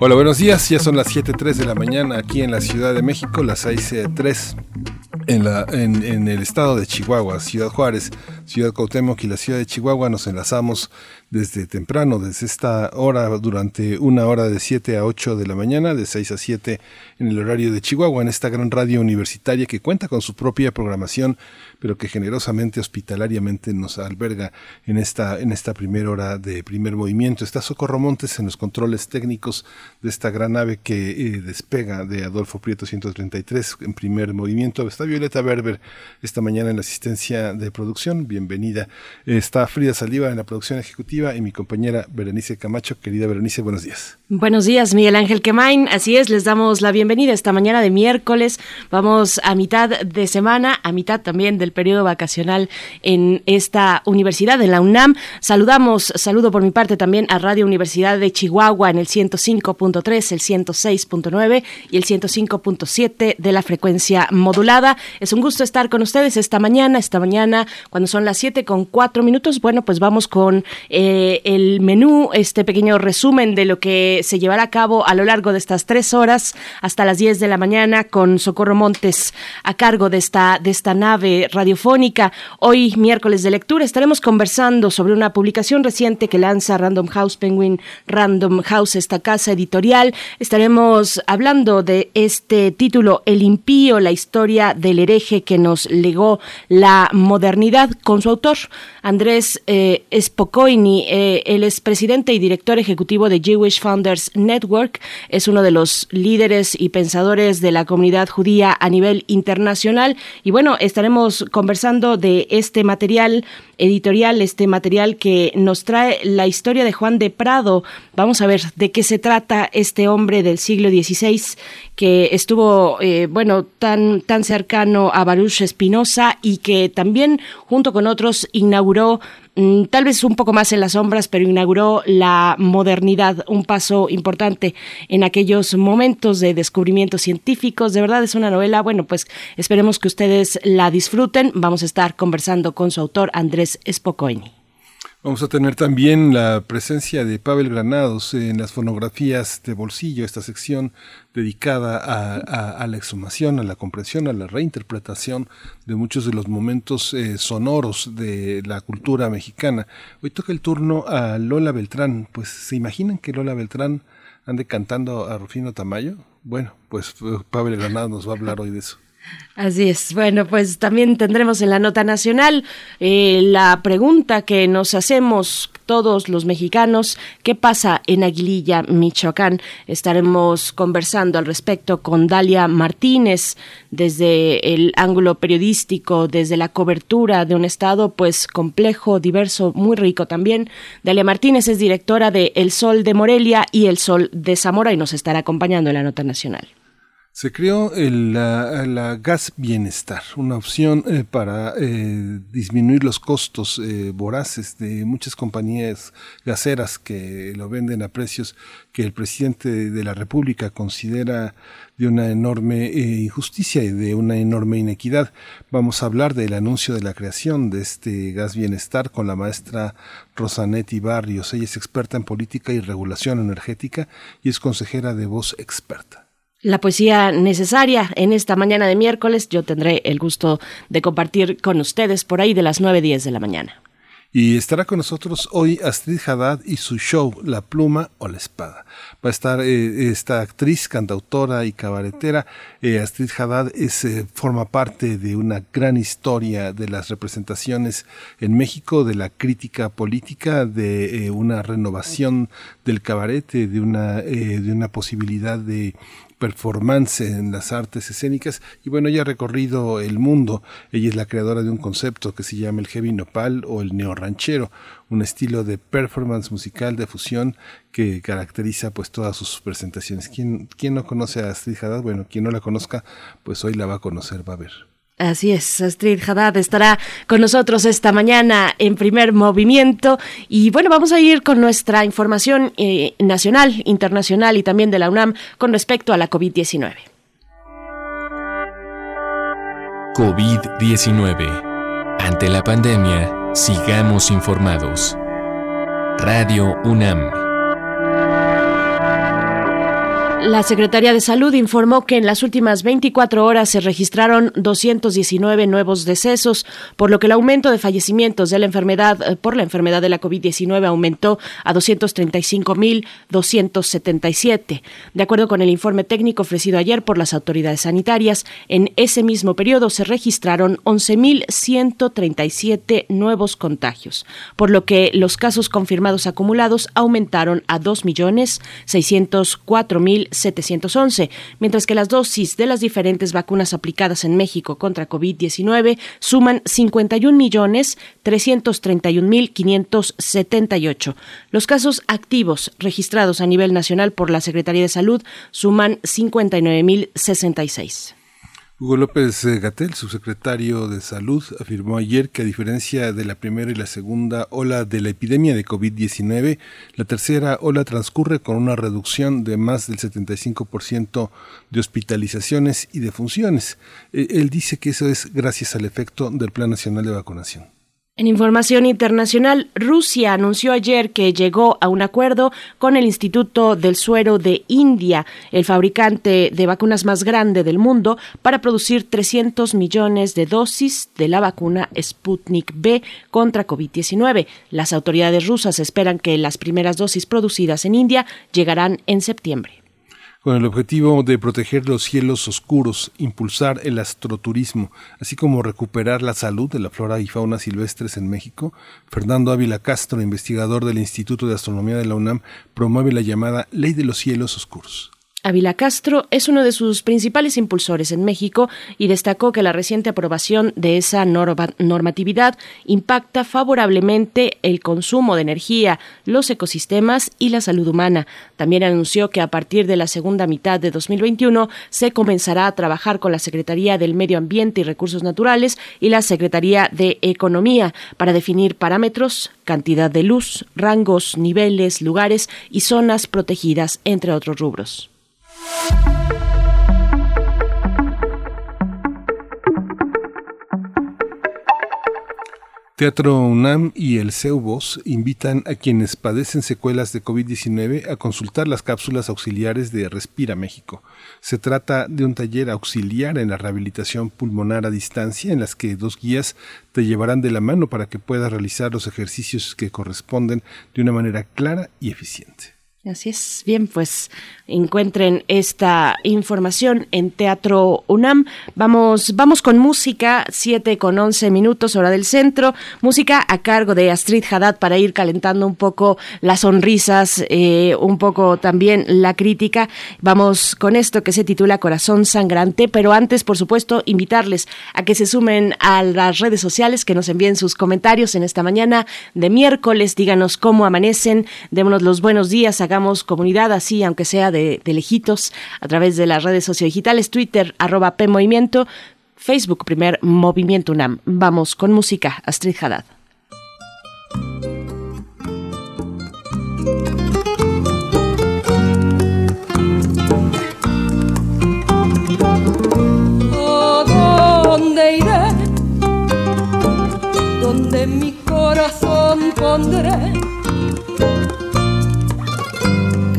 Hola, buenos días. Ya son las 7.03 de la mañana aquí en la Ciudad de México, las 6.03 en, la, en, el estado de Chihuahua, Ciudad Juárez, Ciudad Cuauhtémoc y la Ciudad de Chihuahua. Nos enlazamos desde temprano, desde esta hora, durante una hora de 7 a 8 de la mañana, de 6 a 7 en el horario de Chihuahua, en esta gran radio universitaria que cuenta con su propia programación, pero que generosamente, hospitalariamente nos alberga en esta, en esta primera hora de primer movimiento. Está Socorro Montes en los controles técnicos de esta gran nave que eh, despega de Adolfo Prieto 133 en primer movimiento. Está Violeta Berber esta mañana en la asistencia de producción. Bienvenida. Está Frida Saliva en la producción ejecutiva y mi compañera Berenice Camacho. Querida Berenice, buenos días. Buenos días, Miguel Ángel Quemain. Así es, les damos la bienvenida esta mañana de miércoles. Vamos a mitad de semana, a mitad también del periodo vacacional en esta universidad, en la UNAM. Saludamos, saludo por mi parte también a Radio Universidad de Chihuahua en el 105.3, el 106.9 y el 105.7 de la frecuencia modulada. Es un gusto estar con ustedes esta mañana, esta mañana cuando son las 7 con 4 minutos. Bueno, pues vamos con... Eh, eh, el menú, este pequeño resumen de lo que se llevará a cabo a lo largo de estas tres horas hasta las 10 de la mañana con Socorro Montes a cargo de esta, de esta nave radiofónica. Hoy, miércoles de lectura, estaremos conversando sobre una publicación reciente que lanza Random House Penguin, Random House, esta casa editorial. Estaremos hablando de este título, El impío, la historia del hereje que nos legó la modernidad, con su autor, Andrés eh, Spokoini eh, él es presidente y director ejecutivo de Jewish Founders Network, es uno de los líderes y pensadores de la comunidad judía a nivel internacional. Y bueno, estaremos conversando de este material editorial, este material que nos trae la historia de Juan de Prado. Vamos a ver de qué se trata este hombre del siglo XVI que estuvo, eh, bueno, tan, tan cercano a Baruch Espinosa y que también, junto con otros, inauguró mm, tal vez un poco más en las sombras, pero inauguró la modernidad, un paso importante en aquellos momentos de descubrimientos científicos. De verdad es una novela, bueno, pues esperemos que ustedes la disfruten. Vamos a estar conversando con su autor, Andrés Vamos a tener también la presencia de Pavel Granados en las fonografías de bolsillo, esta sección dedicada a, la exhumación, a la comprensión, a la reinterpretación de muchos de los momentos eh, sonoros de la cultura mexicana. Hoy toca el turno a Lola Beltrán. Pues, ¿se imaginan que Lola Beltrán ande cantando a Rufino Tamayo? Bueno, pues eh, Pavel Granados nos va a hablar hoy de eso. Así es. Bueno, pues también tendremos en la nota nacional eh, la pregunta que nos hacemos todos los mexicanos, ¿qué pasa en Aguililla, Michoacán? Estaremos conversando al respecto con Dalia Martínez desde el ángulo periodístico, desde la cobertura de un estado pues complejo, diverso, muy rico también. Dalia Martínez es directora de El Sol de Morelia y El Sol de Zamora y nos estará acompañando en la nota nacional. Se creó la, gas bienestar, una opción eh, para eh, disminuir los costos eh, voraces de muchas compañías gaseras que lo venden a precios que el presidente de la República considera de una enorme injusticia y de una enorme inequidad. Vamos a hablar del anuncio de la creación de este gas bienestar con la maestra Rosanetti Barrios. Ella es experta en política y regulación energética y es consejera de Voz Experta. La poesía necesaria en esta mañana de miércoles yo tendré el gusto de compartir con ustedes por ahí de las 9.10 de la mañana. Y estará con nosotros hoy Astrid Haddad y su show La pluma o la espada. Va a estar eh, esta actriz, cantautora y cabaretera. Eh, Astrid Haddad es, eh, forma parte de una gran historia de las representaciones en México, de la crítica política, de una renovación del cabaret, de una, de una posibilidad de performance en las artes escénicas y bueno, ella ha recorrido el mundo. Ella es la creadora de un concepto que se llama el heavy nopal o el neorranchero, un estilo de performance musical de fusión que caracteriza pues todas sus presentaciones. ¿Quién, quién no conoce a Astrid Haddad? Bueno, quien no la conozca, pues hoy la va a conocer, va a ver. Así es, Astrid Haddad estará con nosotros esta mañana en primer movimiento y bueno, vamos a ir con nuestra información eh, nacional, internacional y también de la UNAM con respecto a la COVID-19. COVID-19. Ante la pandemia, sigamos informados. Radio UNAM. La Secretaría de Salud informó que en las últimas 24 horas se registraron 219 nuevos decesos, por lo que el aumento de fallecimientos de la enfermedad eh, por la enfermedad de la COVID-19 aumentó a 235.277. De acuerdo con el informe técnico ofrecido ayer por las autoridades sanitarias, en ese mismo periodo se registraron 11.137 nuevos contagios, por lo que los casos confirmados acumulados aumentaron a 2.604.000 711, mientras que las dosis de las diferentes vacunas aplicadas en México contra COVID-19 suman 51 millones 331 mil 578. Los casos activos registrados a nivel nacional por la Secretaría de Salud suman 59 mil 66. Hugo López eh, Gatel, subsecretario de Salud, afirmó ayer que a diferencia de la primera y la segunda ola de la epidemia de COVID-19, la tercera ola transcurre con una reducción de más del 75% de hospitalizaciones y defunciones. Eh, él dice que eso es gracias al efecto del Plan Nacional de Vacunación. En información internacional, Rusia anunció ayer que llegó a un acuerdo con el Instituto del Suero de India, el fabricante de vacunas más grande del mundo, para producir 300 millones de dosis de la vacuna Sputnik B contra COVID-19. Las autoridades rusas esperan que las primeras dosis producidas en India llegarán en septiembre con el objetivo de proteger los cielos oscuros, impulsar el astroturismo, así como recuperar la salud de la flora y fauna silvestres en México, Fernando Ávila Castro, investigador del Instituto de Astronomía de la UNAM, promueve la llamada Ley de los Cielos Oscuros. Ávila Castro es uno de sus principales impulsores en México y destacó que la reciente aprobación de esa normatividad impacta favorablemente el consumo de energía, los ecosistemas y la salud humana. También anunció que a partir de la segunda mitad de 2021 se comenzará a trabajar con la Secretaría del Medio Ambiente y Recursos Naturales y la Secretaría de Economía para definir parámetros, cantidad de luz, rangos, niveles, lugares y zonas protegidas, entre otros rubros. Teatro UNAM y el CEUBOS invitan a quienes padecen secuelas de COVID-19 a consultar las cápsulas auxiliares de Respira México. Se trata de un taller auxiliar en la rehabilitación pulmonar a distancia en las que dos guías te llevarán de la mano para que puedas realizar los ejercicios que corresponden de una manera clara y eficiente. Así es. Bien, pues encuentren esta información en Teatro UNAM. Vamos, vamos con música, 7 con 11 minutos, hora del centro. Música a cargo de Astrid Haddad para ir calentando un poco las sonrisas, eh, un poco también la crítica. Vamos con esto que se titula Corazón Sangrante, pero antes, por supuesto, invitarles a que se sumen a las redes sociales, que nos envíen sus comentarios en esta mañana de miércoles. Díganos cómo amanecen, démonos los buenos días, hagamos comunidad así, aunque sea de lejitos a través de las redes sociodigitales, Twitter, arroba PMovimiento, Facebook, primer Movimiento UNAM. Vamos con música, Astrid Haddad. ¿A dónde iré? Donde mi corazón pondré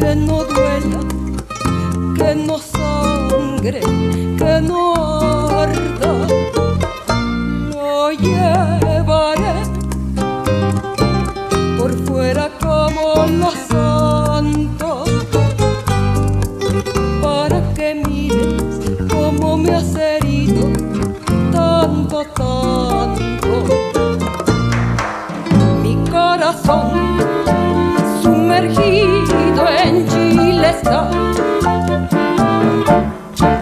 que no duela, que no sangre, que no arda. Lo llevaré por fuera como los santos para que mires cómo me has herido tanto, tanto. Mi corazón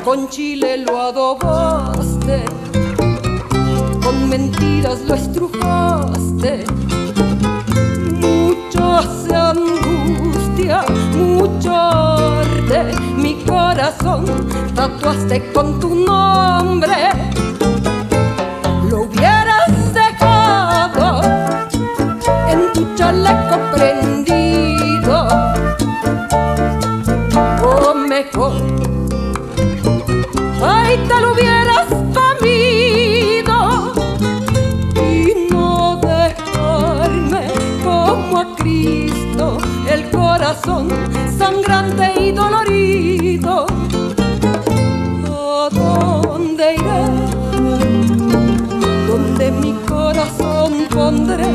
con chile lo adobaste, con mentiras lo estrujaste. Mucho se angustia, mucho arde mi corazón, tatuaste con tu nombre. Lo hubieras dejado en tu chaleco prendido, o mejor, corazón sangrante y dolorido. ¿A dónde iré? Donde mi corazón pondré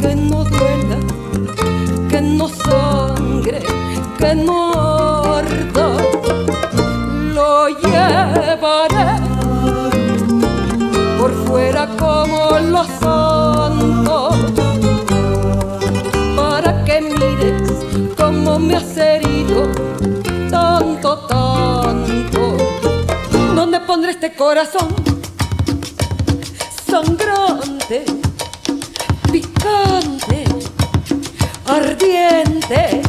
que no duela, que no sangre, que no me has herido tanto, tanto. ¿Dónde pondré este corazón sangrante, picante, ardiente,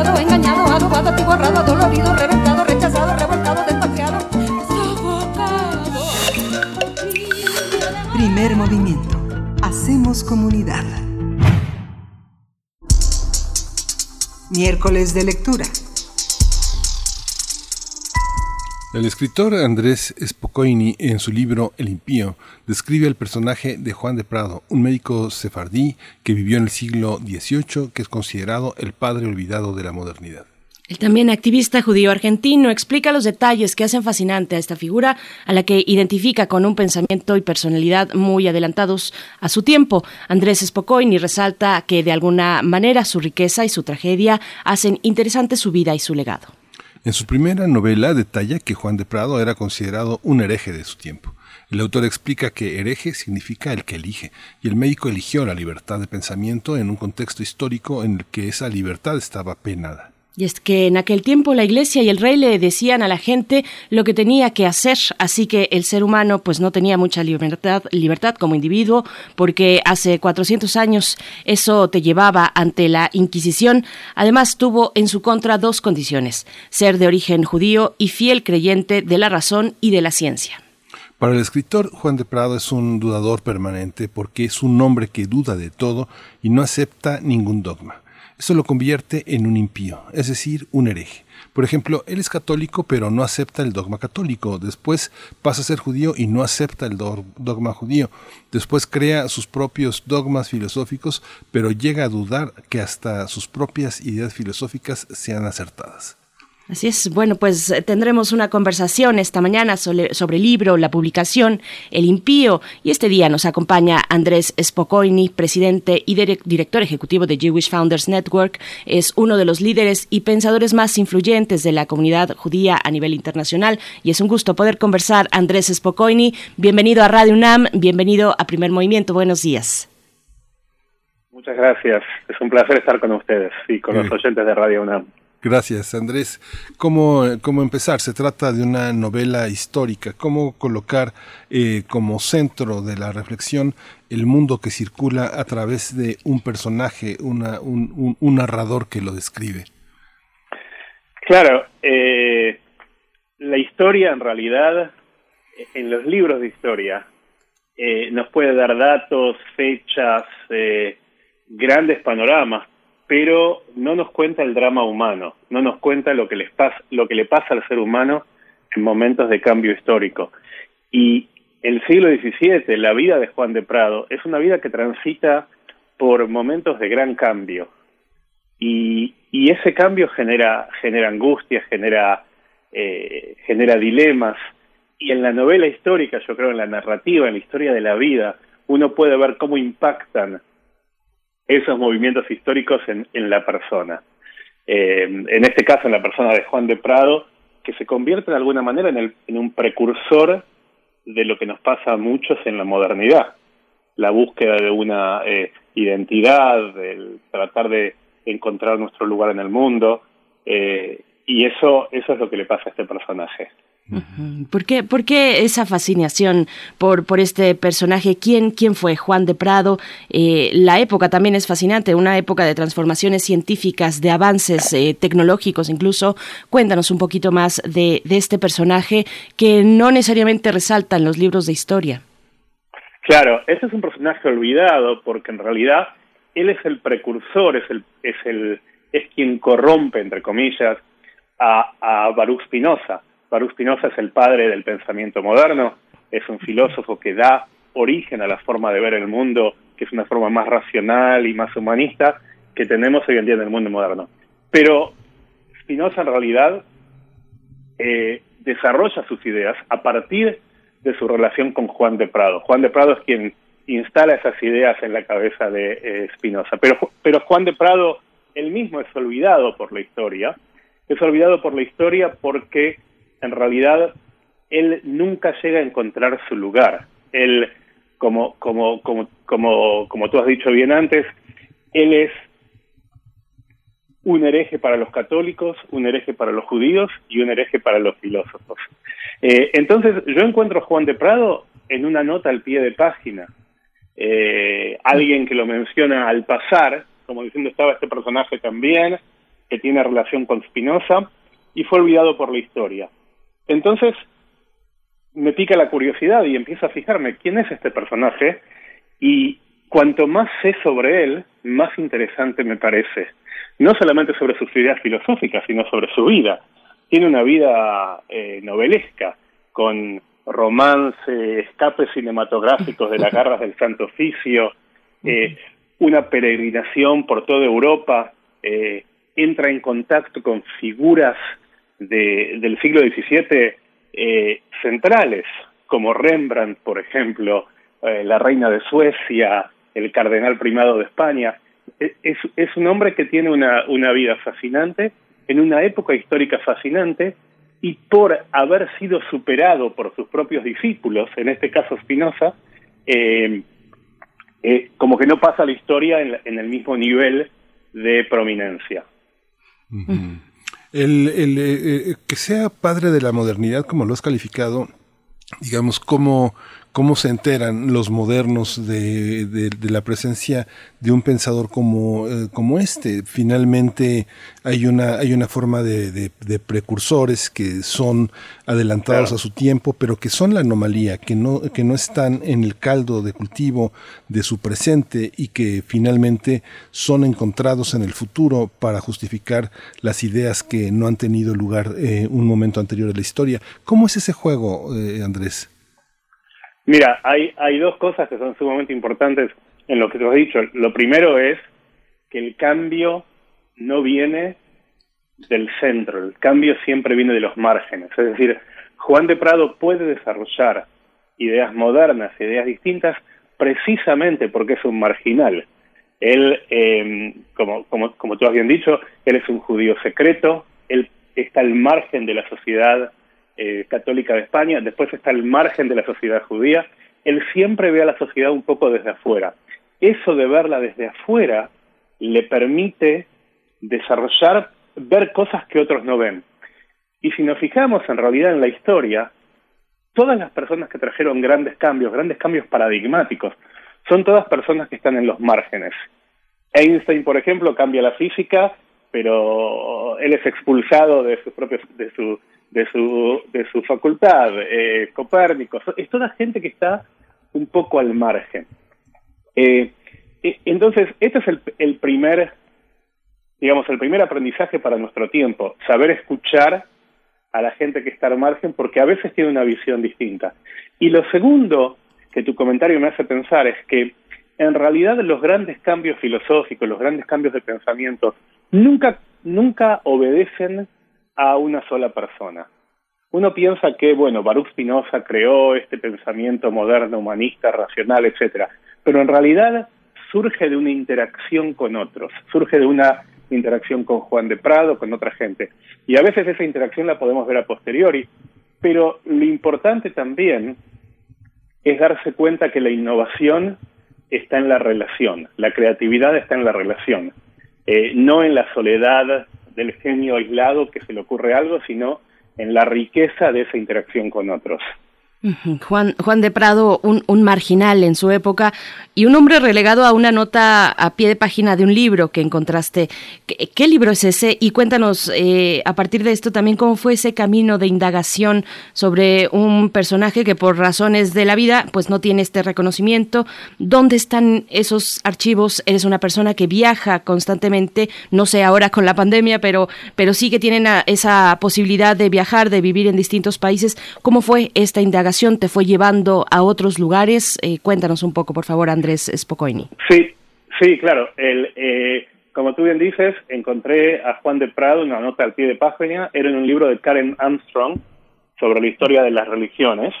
humillado, engañado, adobado, atiborrado, dolorido, reventado, rechazado, revolcado, despatriado. Primer movimiento. Hacemos comunidad. Miércoles de lectura. El escritor Andrés Spokoiny, en su libro El impío, describe el personaje de Juan de Prado, un médico sefardí que vivió en el siglo XVIII, que es considerado el padre olvidado de la modernidad. El también activista judío argentino explica los detalles que hacen fascinante a esta figura, a la que identifica con un pensamiento y personalidad muy adelantados a su tiempo. Andrés Spokoiny resalta que de alguna manera su riqueza y su tragedia hacen interesante su vida y su legado. En su primera novela detalla que Juan de Prado era considerado un hereje de su tiempo. El autor explica que hereje significa el que elige, y el médico eligió la libertad de pensamiento en un contexto histórico en el que esa libertad estaba penada. Y es que en aquel tiempo la iglesia y el rey le decían a la gente lo que tenía que hacer, así que el ser humano pues no tenía mucha libertad, libertad como individuo, porque hace 400 años eso te llevaba ante la Inquisición. Además tuvo en su contra dos condiciones, ser de origen judío y fiel creyente de la razón y de la ciencia. Para el escritor, Juan de Prado es un dudador permanente porque es un hombre que duda de todo y no acepta ningún dogma. Eso lo convierte en un impío, es decir, un hereje. Por ejemplo, él es católico pero no acepta el dogma católico. Después pasa a ser judío y no acepta el dogma judío. Después crea sus propios dogmas filosóficos pero llega a dudar que hasta sus propias ideas filosóficas sean acertadas. Así es, bueno, pues tendremos una conversación esta mañana sobre, sobre, el libro, la publicación, El impío, y este día nos acompaña Andrés Spokoiny, presidente y director ejecutivo de Jewish Founders Network, es uno de los líderes y pensadores más influyentes de la comunidad judía a nivel internacional, y es un gusto poder conversar. Andrés Spokoiny, bienvenido a Radio UNAM, bienvenido a Primer Movimiento, buenos días. Muchas gracias, es un placer estar con ustedes y con los oyentes de Radio UNAM. Gracias, Andrés. ¿Cómo, ¿Cómo, empezar? Se trata de una novela histórica. ¿Cómo colocar eh, como centro de la reflexión el mundo que circula a través de un personaje, una, un, un, un, narrador que lo describe? Claro, eh, la historia en realidad, en los libros de historia, eh, nos puede dar datos, fechas, grandes panoramas, pero no nos cuenta el drama humano, no nos cuenta lo que, les pasa, lo que le pasa al ser humano en momentos de cambio histórico. Y el siglo XVII, la vida de Juan de Prado, es una vida que transita por momentos de gran cambio. Y, ese cambio genera, genera angustia, genera, eh, genera dilemas. Y en la novela histórica, yo creo, en la narrativa, en la historia de la vida, uno puede ver cómo impactan esos movimientos históricos en, la persona. Eh, en este caso, en la persona de Juan de Prado, que se convierte de alguna manera en, en un precursor de lo que nos pasa a muchos en la modernidad. La búsqueda de una eh, identidad, el tratar de encontrar nuestro lugar en el mundo, eh, y eso, eso es lo que le pasa a este personaje. ¿Por qué, ¿Por qué, esa fascinación por, por este personaje? ¿Quién, quién fue Juan de Prado? Eh, la época también es fascinante, una época de transformaciones científicas, de avances eh, tecnológicos incluso. Cuéntanos un poquito más de, de este personaje que no necesariamente resalta en los libros de historia. Claro, ese es un personaje olvidado porque en realidad él es el precursor, es el, es el, es quien corrompe, entre comillas, a, a Baruch Spinoza Baruch Spinoza es el padre del pensamiento moderno, es un filósofo que da origen a la forma de ver el mundo, que es una forma más racional y más humanista que tenemos hoy en día en el mundo moderno. Pero Spinoza en realidad eh, desarrolla sus ideas a partir de su relación con Juan de Prado. Juan de Prado es quien instala esas ideas en la cabeza de eh, Spinoza. pero, pero Juan de Prado él mismo es olvidado por la historia. Es olvidado por la historia porque en realidad él nunca llega a encontrar su lugar. Él, como, como, como, como, como tú has dicho bien antes, él es un hereje para los católicos, un hereje para los judíos y un hereje para los filósofos. Eh, entonces, yo encuentro a Juan de Prado en una nota al pie de página. Eh, alguien que lo menciona al pasar, como diciendo estaba este personaje también, que tiene relación con Spinoza, y fue olvidado por la historia. Entonces me pica la curiosidad y empiezo a fijarme quién es este personaje y cuanto más sé sobre él, más interesante me parece. No solamente sobre sus ideas filosóficas, sino sobre su vida. Tiene una vida eh, novelesca, con romance, escapes cinematográficos de las garras del Santo Oficio, eh, una peregrinación por toda Europa, eh, entra en contacto con figuras de, del siglo XVII eh, centrales, como Rembrandt, por ejemplo, eh, la reina de Suecia, el cardenal primado de España. E, es, un hombre que tiene una, vida fascinante, en una época histórica fascinante, y por haber sido superado por sus propios discípulos, en este caso Spinoza, eh, como que no pasa la historia en, en, el mismo nivel de prominencia. El, el eh, eh, que sea padre de la modernidad, como lo has calificado, digamos, como cómo se enteran los modernos de, de, la presencia de un pensador como, eh, como este. Finalmente hay una, hay una forma de, de precursores que son adelantados a su tiempo, pero que son la anomalía, que no, que no están en el caldo de cultivo de su presente y que finalmente son encontrados en el futuro para justificar las ideas que no han tenido lugar en un momento anterior de la historia. ¿Cómo es ese juego, eh, Andrés? Mira, hay, hay dos cosas que son sumamente importantes en lo que te has dicho. Lo primero es que el cambio no viene del centro, el cambio siempre viene de los márgenes. Es decir, Juan de Prado puede desarrollar ideas modernas, ideas distintas, precisamente porque es un marginal. Él, eh, como, como, como tú has bien dicho, él es un judío secreto, él está al margen de la sociedad eh, católica de España, después está el margen de la sociedad judía, él siempre ve a la sociedad un poco desde afuera. Eso de verla desde afuera le permite desarrollar, ver cosas que otros no ven. Y si nos fijamos en realidad en la historia, todas las personas que trajeron grandes cambios, grandes cambios paradigmáticos, son todas personas que están en los márgenes. Einstein, por ejemplo, cambia la física, pero él es expulsado de sus propios, de su de su, de su facultad, eh, Copérnico, es toda gente que está un poco al margen. Eh, eh, entonces, este es el, el primer, digamos, el primer aprendizaje para nuestro tiempo, saber escuchar a la gente que está al margen porque a veces tiene una visión distinta. Y lo segundo que tu comentario me hace pensar es que en realidad los grandes cambios filosóficos, los grandes cambios de pensamiento, nunca, nunca obedecen a una sola persona. Uno piensa que, bueno, Baruch Spinoza creó este pensamiento moderno, humanista, racional, etcétera, pero en realidad surge de una interacción con otros, surge de una interacción con Juan de Prado, con otra gente. Y a veces esa interacción la podemos ver a posteriori, pero lo importante también es darse cuenta que la innovación está en la relación, la creatividad está en la relación, eh, no en la soledad del genio aislado que se le ocurre algo, sino en la riqueza de esa interacción con otros. Juan, Juan de Prado, un, marginal en su época y un hombre relegado a una nota a pie de página de un libro que encontraste. ¿Qué, libro es ese? Y cuéntanos eh, a partir de esto también cómo fue ese camino de indagación sobre un personaje que por razones de la vida pues no tiene este reconocimiento. ¿Dónde están esos archivos? Eres una persona que viaja constantemente, no sé ahora con la pandemia, pero, pero sí que tienen esa posibilidad de viajar, de vivir en distintos países. ¿Cómo fue esta indagación? Te fue llevando a otros lugares. Eh, cuéntanos un poco, por favor, Andrés Spocoini. Sí, sí, claro. El, eh, como tú bien dices, encontré a Juan de Prado una nota al pie de página. Era en un libro de Karen Armstrong sobre la historia de las religiones.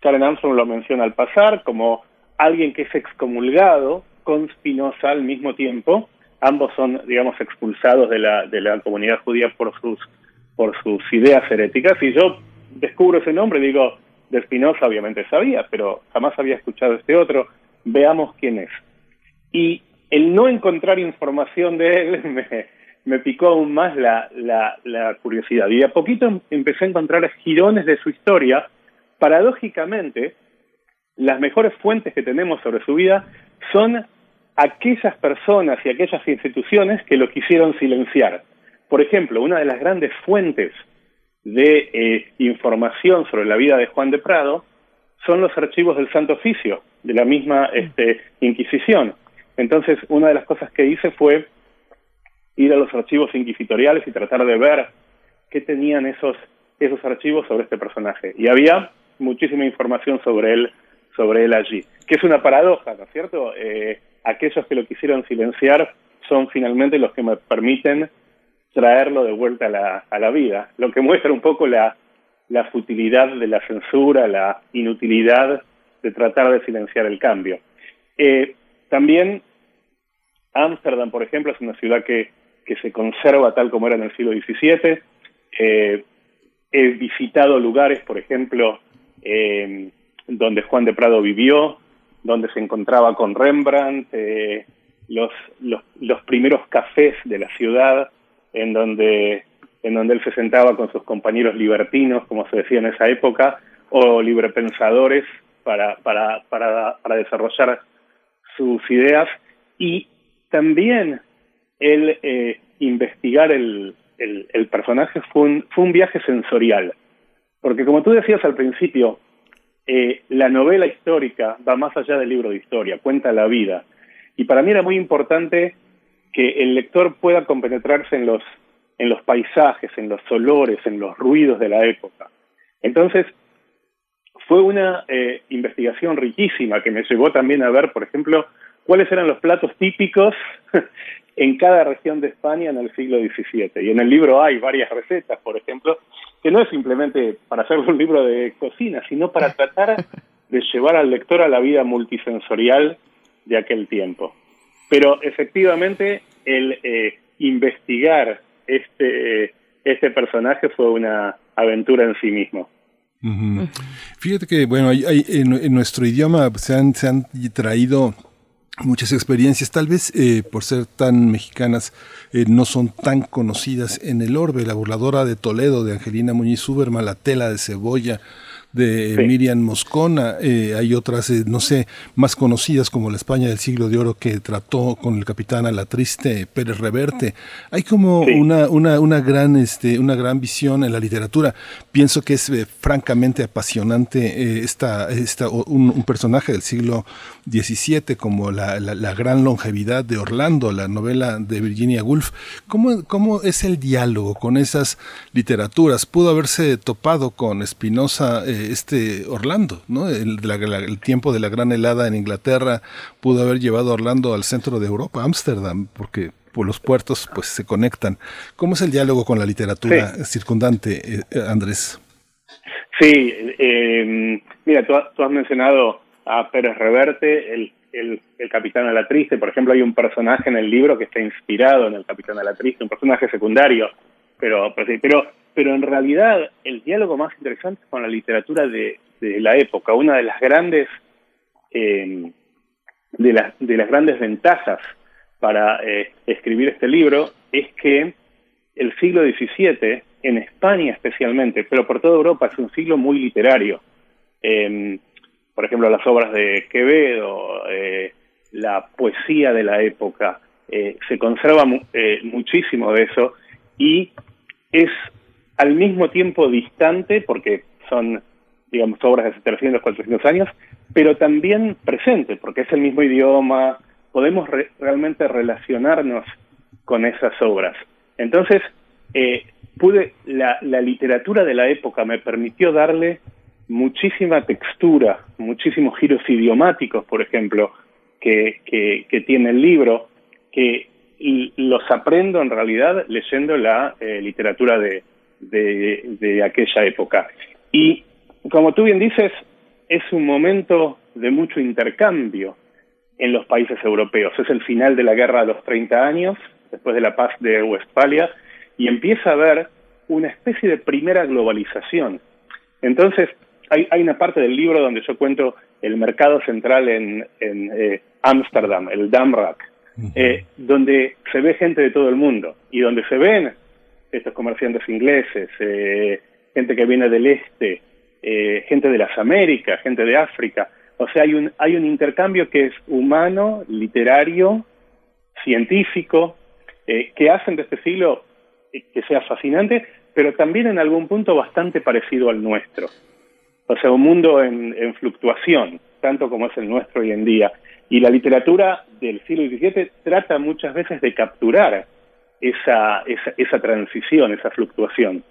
Karen Armstrong lo menciona al pasar como alguien que es excomulgado con Spinoza al mismo tiempo. Ambos son, digamos, expulsados de la, de la comunidad judía por sus, por sus ideas heréticas. Y yo descubro ese nombre y digo, de Spinoza obviamente sabía, pero jamás había escuchado este otro. Veamos quién es. Y el no encontrar información de él me, picó aún más la, la, la, curiosidad. Y a poquito empecé a encontrar girones de su historia. Paradójicamente, las mejores fuentes que tenemos sobre su vida son aquellas personas y aquellas instituciones que lo quisieron silenciar. Por ejemplo, una de las grandes fuentes de eh, información sobre la vida de Juan de Prado son los archivos del Santo Oficio, de la misma este, Inquisición. Entonces, una de las cosas que hice fue ir a los archivos inquisitoriales y tratar de ver qué tenían esos, esos archivos sobre este personaje. Y había muchísima información sobre él, sobre él allí, que es una paradoja, ¿no es cierto? Eh, aquellos que lo quisieron silenciar son finalmente los que me permiten traerlo de vuelta a la, a la vida, lo que muestra un poco la, la futilidad de la censura, la inutilidad de tratar de silenciar el cambio. Eh, también Ámsterdam, por ejemplo, es una ciudad que, que se conserva tal como era en el siglo XVII. Eh, he visitado lugares, por ejemplo, eh, donde Juan de Prado vivió, donde se encontraba con Rembrandt, los, los primeros cafés de la ciudad, en donde, en donde él se sentaba con sus compañeros libertinos, como se decía en esa época, o librepensadores para, para, para, para desarrollar sus ideas. Y también el eh, investigar el, el, personaje fue un, fue un viaje sensorial, porque como tú decías al principio, eh, la novela histórica va más allá del libro de historia, cuenta la vida, y para mí era muy importante que el lector pueda compenetrarse en los, en los paisajes, en los olores, en los ruidos de la época. Entonces, fue una eh, investigación riquísima que me llevó también a ver, por ejemplo, cuáles eran los platos típicos en cada región de España en el siglo XVII. Y en el libro hay varias recetas, por ejemplo, que no es simplemente para hacer un libro de cocina, sino para tratar de llevar al lector a la vida multisensorial de aquel tiempo. Pero efectivamente el eh, investigar este, este personaje fue una aventura en sí mismo. Fíjate que, bueno, hay, en, nuestro idioma se han, se han traído muchas experiencias, tal vez eh, por ser tan mexicanas, eh, no son tan conocidas en el orbe, la burladora de Toledo de Angelina Muñiz Uberma, la tela de cebolla, de Miriam Moscona, eh, hay otras, eh, no sé, más conocidas como la España del siglo de oro que trató con el capitán a la triste Pérez Reverte. Hay como una, una, una, gran, este, una gran visión en la literatura. Pienso que es eh, francamente apasionante esta, esta, un, un, personaje del siglo XVII como la, la, la, gran longevidad de Orlando, la novela de Virginia Woolf. ¿Cómo, ¿Cómo es el diálogo con esas literaturas? Pudo haberse topado con Spinoza este Orlando, ¿no? El, el, tiempo de la gran helada en Inglaterra pudo haber llevado a Orlando al centro de Europa, Ámsterdam, porque por los puertos pues se conectan. ¿Cómo es el diálogo con la literatura circundante, eh, eh, Andrés? Sí, eh, mira, tú, has mencionado a Pérez Reverte, el, el, el Capitán a la Triste. Por ejemplo, hay un personaje en el libro que está inspirado en el Capitán a la Triste, un personaje secundario, pero, pero, pero en realidad el diálogo más interesante es con la literatura de, la época. Una de las grandes eh, de, las, de las grandes ventajas para eh, escribir este libro es que el siglo XVII, en España especialmente, pero por toda Europa, es un siglo muy literario. Eh, por ejemplo, las obras de Quevedo, eh, la poesía de la época, eh, se conserva mu eh, muchísimo de eso y es al mismo tiempo distante, porque son, digamos, obras de hace 300, 400 años, pero también presente, porque es el mismo idioma, podemos re realmente relacionarnos con esas obras. Entonces, eh, pude, la, literatura de la época me permitió darle muchísima textura, muchísimos giros idiomáticos, por ejemplo, que, que, que tiene el libro, que los aprendo en realidad leyendo la eh, literatura de, de, de aquella época. Y como tú bien dices, es un momento de mucho intercambio en los países europeos. Es el final de la guerra de los 30 años, después de la paz de Westfalia, y empieza a haber una especie de primera globalización. Entonces, hay, hay una parte del libro donde yo cuento el mercado central en Ámsterdam, eh, el Damrak, eh, donde se ve gente de todo el mundo y donde se ven estos comerciantes ingleses, eh, gente que viene del este, eh, gente de las Américas, gente de África. O sea, hay un, hay un intercambio que es humano, literario, científico, eh, que hacen de este siglo que sea fascinante, pero también en algún punto bastante parecido al nuestro. O sea, un mundo en, en fluctuación, tanto como es el nuestro hoy en día. Y la literatura del siglo XVII trata muchas veces de capturar esa, esa, esa transición, esa fluctuación.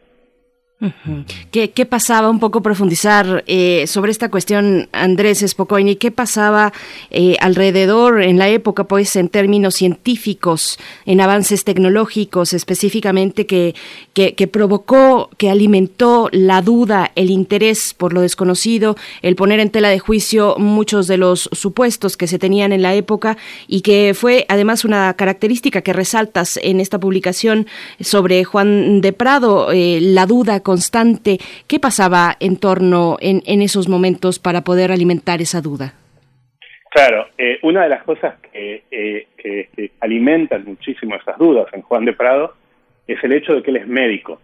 ¿Qué, ¿Qué, pasaba? Un poco profundizar eh, sobre esta cuestión, Andrés Spocoini. ¿Qué pasaba eh, alrededor en la época, pues, en términos científicos, en avances tecnológicos específicamente, que, que, que, provocó, que alimentó la duda, el interés por lo desconocido, el poner en tela de juicio muchos de los supuestos que se tenían en la época y que fue además una característica que resaltas en esta publicación sobre Juan de Prado, eh, la duda constante. ¿Qué pasaba en torno en, en esos momentos para poder alimentar esa duda? Claro, eh, una de las cosas que, eh, alimentan muchísimo esas dudas en Juan de Prado es el hecho de que él es médico.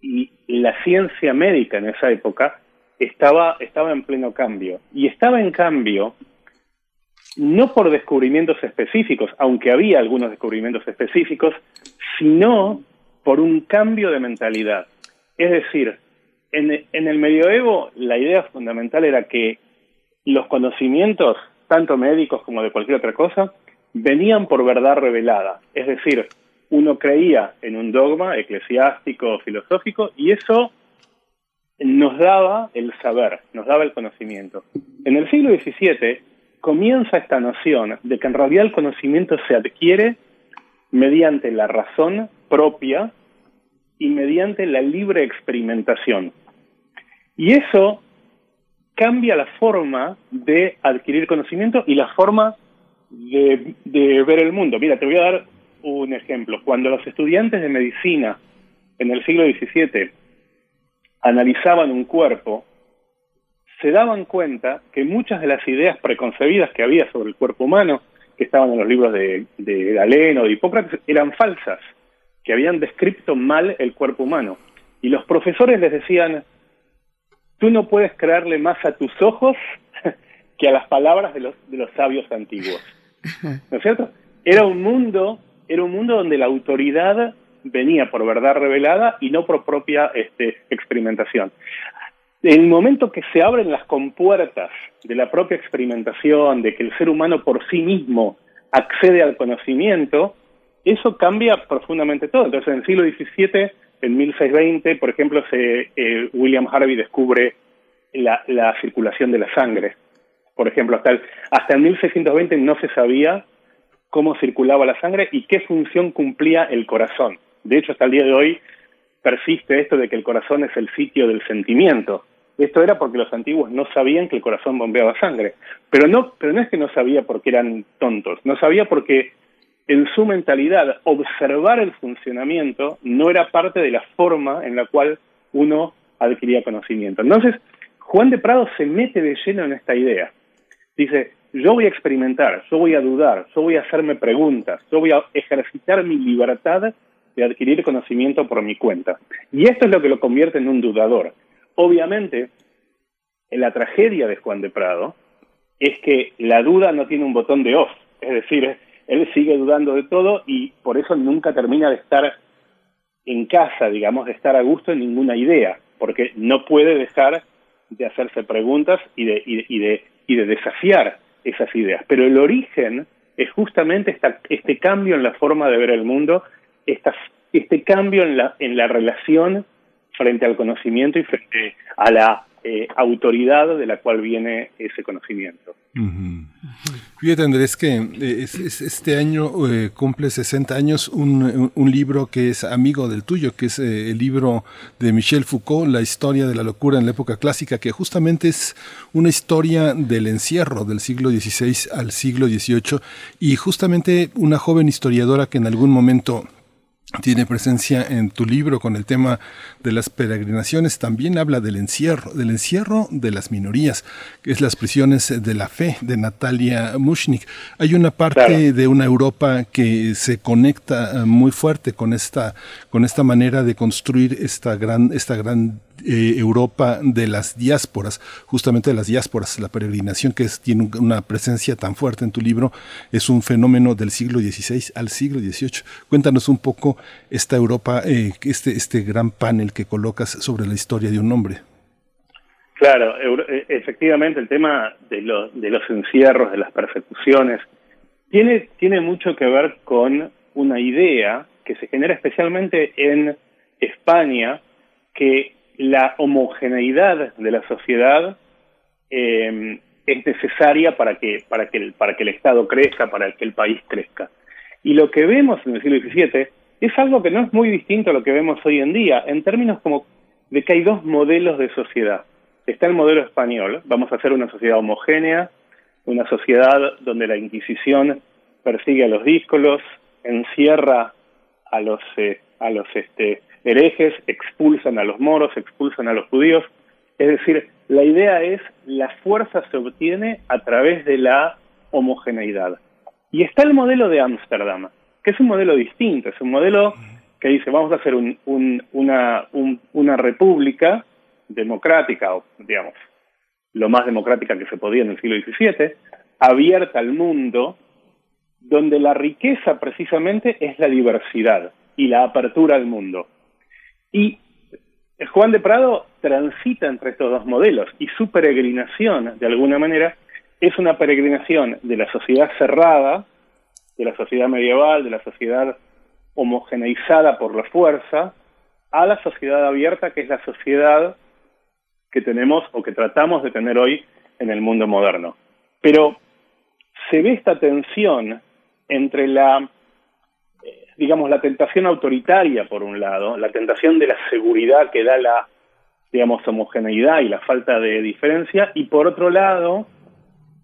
Y la ciencia médica en esa época estaba, estaba en pleno cambio. Y estaba en cambio no por descubrimientos específicos, aunque había algunos descubrimientos específicos, sino por un cambio de mentalidad. Es decir, en, el medioevo la idea fundamental era que los conocimientos, tanto médicos como de cualquier otra cosa, venían por verdad revelada. Es decir, uno creía en un dogma eclesiástico, filosófico, y eso nos daba el saber, nos daba el conocimiento. En el siglo XVII comienza esta noción de que en realidad el conocimiento se adquiere mediante la razón propia y mediante la libre experimentación. Y eso cambia la forma de adquirir conocimiento y la forma de, ver el mundo. Mira, te voy a dar un ejemplo. Cuando los estudiantes de medicina en el siglo XVII analizaban un cuerpo, se daban cuenta que muchas de las ideas preconcebidas que había sobre el cuerpo humano, que estaban en los libros de, de Galeno, de Hipócrates, eran falsas que habían descrito mal el cuerpo humano. Y los profesores les decían, tú no puedes creerle más a tus ojos que a las palabras de los, de los sabios antiguos. ¿No es cierto? Era un mundo, era un mundo donde la autoridad venía por verdad revelada y no por propia este, experimentación. En el momento que se abren las compuertas de la propia experimentación, de que el ser humano por sí mismo accede al conocimiento, eso cambia profundamente todo. Entonces, en el siglo XVII, en 1620, por ejemplo, se, eh, William Harvey descubre la, la, circulación de la sangre. Por ejemplo, hasta el, hasta el 1620 no se sabía cómo circulaba la sangre y qué función cumplía el corazón. De hecho, hasta el día de hoy persiste esto de que el corazón es el sitio del sentimiento. Esto era porque los antiguos no sabían que el corazón bombeaba sangre. Pero no, pero no es que no sabía porque eran tontos, no sabía porque en su mentalidad observar el funcionamiento no era parte de la forma en la cual uno adquiría conocimiento. Entonces, Juan de Prado se mete de lleno en esta idea. Dice, yo voy a experimentar, yo voy a dudar, yo voy a hacerme preguntas, yo voy a ejercitar mi libertad de adquirir conocimiento por mi cuenta. Y esto es lo que lo convierte en un dudador. Obviamente, en la tragedia de Juan de Prado es que la duda no tiene un botón de off, es decir, él sigue dudando de todo y por eso nunca termina de estar en casa, digamos, de estar a gusto en ninguna idea, porque no puede dejar de hacerse preguntas y de, y de, y de, desafiar esas ideas. Pero el origen es justamente esta, este cambio en la forma de ver el mundo, este cambio en la, en la relación frente al conocimiento y frente a la eh, autoridad de la cual viene ese conocimiento. Fíjate Andrés que eh, este año eh, cumple 60 años un, libro que es amigo del tuyo, que es el libro de Michel Foucault, La historia de la locura en la época clásica, que justamente es una historia del encierro del siglo XVI al siglo XVIII y justamente una joven historiadora que en algún momento tiene presencia en tu libro con el tema de las peregrinaciones, también habla del encierro, del encierro de las minorías, que es las prisiones de la fe de Natalia Mushnik. Hay una parte de una Europa que se conecta eh, muy fuerte con esta, con esta manera de construir esta gran, esta gran eh, Europa de las diásporas, justamente de las diásporas, la peregrinación que tiene una presencia tan fuerte en tu libro, es un fenómeno del siglo XVI al siglo XVIII. Cuéntanos un poco esta Europa, eh, este, este gran panel que colocas sobre la historia de un hombre. Claro, e, efectivamente el tema de, de los encierros, de las persecuciones, tiene, tiene mucho que ver con una idea que se genera especialmente en España, que la homogeneidad de la sociedad eh, es necesaria para que, para, que el, para que el Estado crezca, para que el país crezca. Y lo que vemos en el siglo XVII es algo que no es muy distinto a lo que vemos hoy en día, en términos como de que hay dos modelos de sociedad. Está el modelo español, vamos a hacer una sociedad homogénea, una sociedad donde la Inquisición persigue a los díscolos, encierra a los, eh, a los este, herejes, expulsan a los moros, expulsan a los judíos. Es decir, la idea es la fuerza se obtiene a través de la homogeneidad. Y está el modelo de Ámsterdam, que es un modelo distinto, es un modelo que dice vamos a hacer una, una república democrática, o digamos, lo más democrática que se podía en el siglo XVII, abierta al mundo, donde la riqueza precisamente es la diversidad y la apertura al mundo. Y Juan de Prado transita entre estos dos modelos y su peregrinación, de alguna manera, es una peregrinación de la sociedad cerrada, de la sociedad medieval, de la sociedad homogeneizada por la fuerza, a la sociedad abierta, que es la sociedad que tenemos o que tratamos de tener hoy en el mundo moderno. Pero se ve esta tensión entre la digamos, la tentación autoritaria, por un lado, la tentación de la seguridad que da la, digamos, homogeneidad y la falta de diferencia, y por otro lado,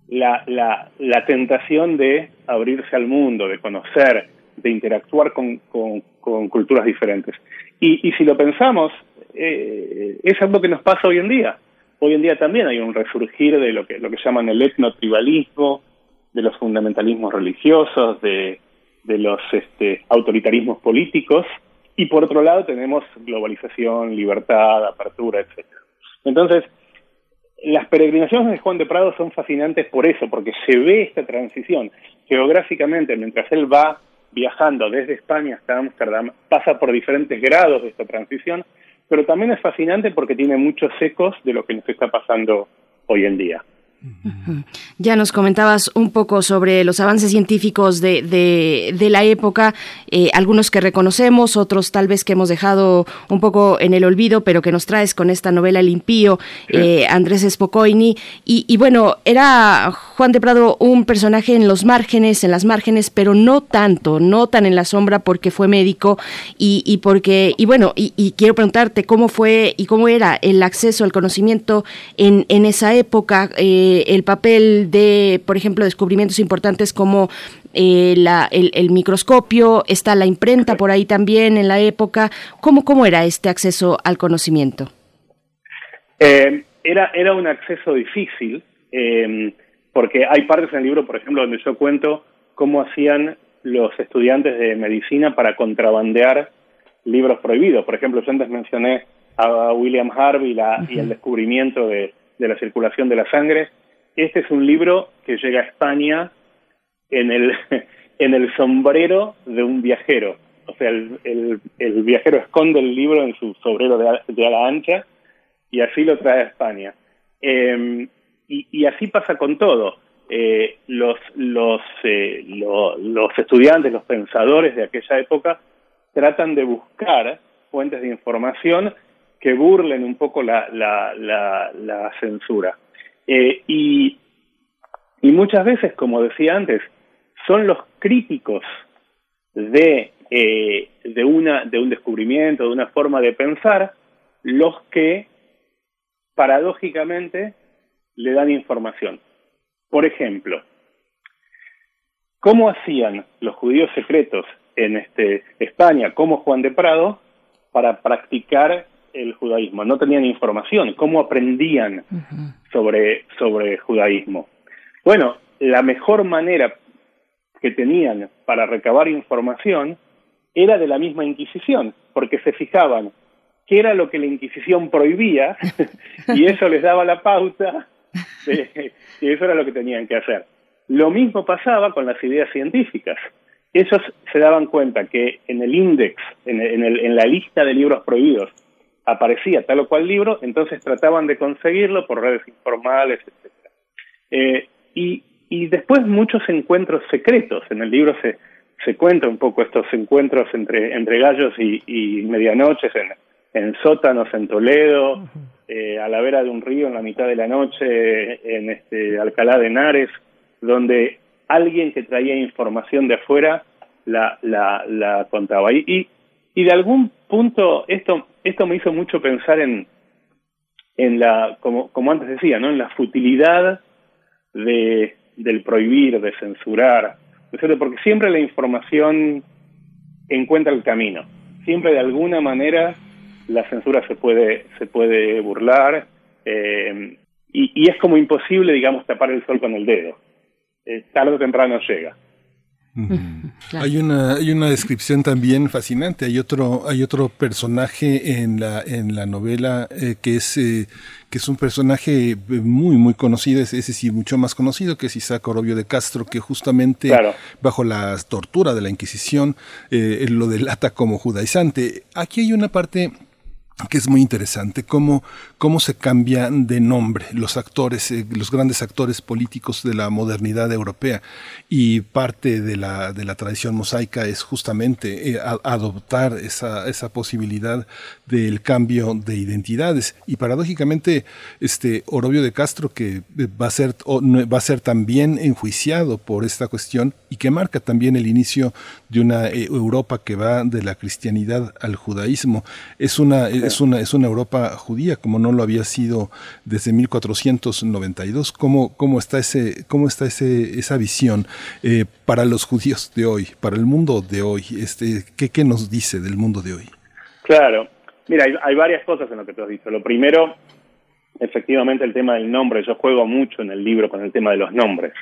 la, la, la tentación de abrirse al mundo, de conocer, de interactuar con, con, culturas diferentes. Y, y, si lo pensamos, eh, es algo que nos pasa hoy en día. Hoy en día también hay un resurgir de lo que, lo que llaman el etnotribalismo, de los fundamentalismos religiosos, de, de los este, autoritarismos políticos y por otro lado tenemos globalización, libertad, apertura, etc. Entonces, las peregrinaciones de Juan de Prado son fascinantes por eso, porque se ve esta transición geográficamente mientras él va viajando desde España hasta Ámsterdam, pasa por diferentes grados de esta transición, pero también es fascinante porque tiene muchos ecos de lo que nos está pasando hoy en día. Ya nos comentabas un poco sobre los avances científicos de, de, la época, eh, algunos que reconocemos, otros tal vez que hemos dejado un poco en el olvido, pero que nos traes con esta novela El Impío, eh, Andrés Spocoini. Y, bueno, era Juan de Prado un personaje en los márgenes, en las márgenes, pero no tanto, no tan en la sombra porque fue médico y, y porque, y bueno, y, quiero preguntarte cómo fue y cómo era el acceso al conocimiento en, en esa época. Eh, el papel de, por ejemplo, descubrimientos importantes como eh, el, microscopio, está la imprenta por ahí también en la época. ¿Cómo, cómo era este acceso al conocimiento? Eh, era, era un acceso difícil, eh, porque hay partes en el libro, por ejemplo, donde yo cuento cómo hacían los estudiantes de medicina para contrabandear libros prohibidos. Por ejemplo, yo antes mencioné a William Harvey y el descubrimiento de, de la circulación de la sangre. Este es un libro que llega a España en el, en el sombrero de un viajero. O sea, el, el, viajero esconde el libro en su sombrero de, ala ancha y así lo trae a España. Em, y, así pasa con todo. Eh, los, eh, los estudiantes, los pensadores de aquella época tratan de buscar fuentes de información que burlen un poco la, la, la, censura. Eh, y, muchas veces, como decía antes, son los críticos de, eh, de, una, de un descubrimiento, de una forma de pensar, los que paradójicamente le dan información. Por ejemplo, ¿cómo hacían los judíos secretos en este, España, como Juan de Prado, para practicar el judaísmo, no tenían información, cómo aprendían sobre, sobre judaísmo. Bueno, la mejor manera que tenían para recabar información era de la misma Inquisición, porque se fijaban qué era lo que la Inquisición prohibía y eso les daba la pauta y eso era lo que tenían que hacer. Lo mismo pasaba con las ideas científicas. Ellos se daban cuenta que en el índice, en, en la lista de libros prohibidos, aparecía tal o cual libro, entonces trataban de conseguirlo por redes informales, etc. Eh, y, y después muchos encuentros secretos. En el libro se, se cuenta un poco estos encuentros entre, entre gallos y, y medianoches en, en sótanos en Toledo, eh, a la vera de un río en la mitad de la noche en este Alcalá de Henares, donde alguien que traía información de afuera la, la, la contaba. Y, y, y de algún punto esto esto me hizo mucho pensar en en la como como antes decía no en la futilidad de del prohibir de censurar porque siempre la información encuentra el camino. Siempre de alguna manera la censura se puede se puede burlar eh, y, y, es como imposible digamos tapar el sol con el dedo. Eh, tarde o temprano llega hay una hay una descripción también fascinante. Hay otro hay otro personaje en la en la novela eh, que es eh, que es un personaje eh, muy muy conocido, es, ese sí mucho más conocido que es Isaac Orobio de Castro, que justamente bajo la tortura de la Inquisición lo delata como judaizante. Aquí hay una parte que es muy interesante, cómo, cómo se cambian de nombre los actores, eh, los grandes actores políticos de la modernidad europea. Y parte de la, de la tradición mosaica es justamente eh, adoptar esa, esa posibilidad del cambio de identidades. Y paradójicamente, este Orobio de Castro, que va a ser, va a ser también enjuiciado por esta cuestión y que marca también el inicio de una eh, Europa que va de la cristianidad al judaísmo, es una es una, es una Europa judía, como no lo había sido desde 1492. ¿Cómo, cómo está, ese, cómo está ese, esa visión eh, para los judíos de hoy, para el mundo de hoy? Este, ¿qué, ¿Qué nos dice del mundo de hoy? Claro, mira, hay, hay varias cosas en lo que tú has dicho. Lo primero, efectivamente, el tema del nombre. Yo juego mucho en el libro con el tema de los nombres.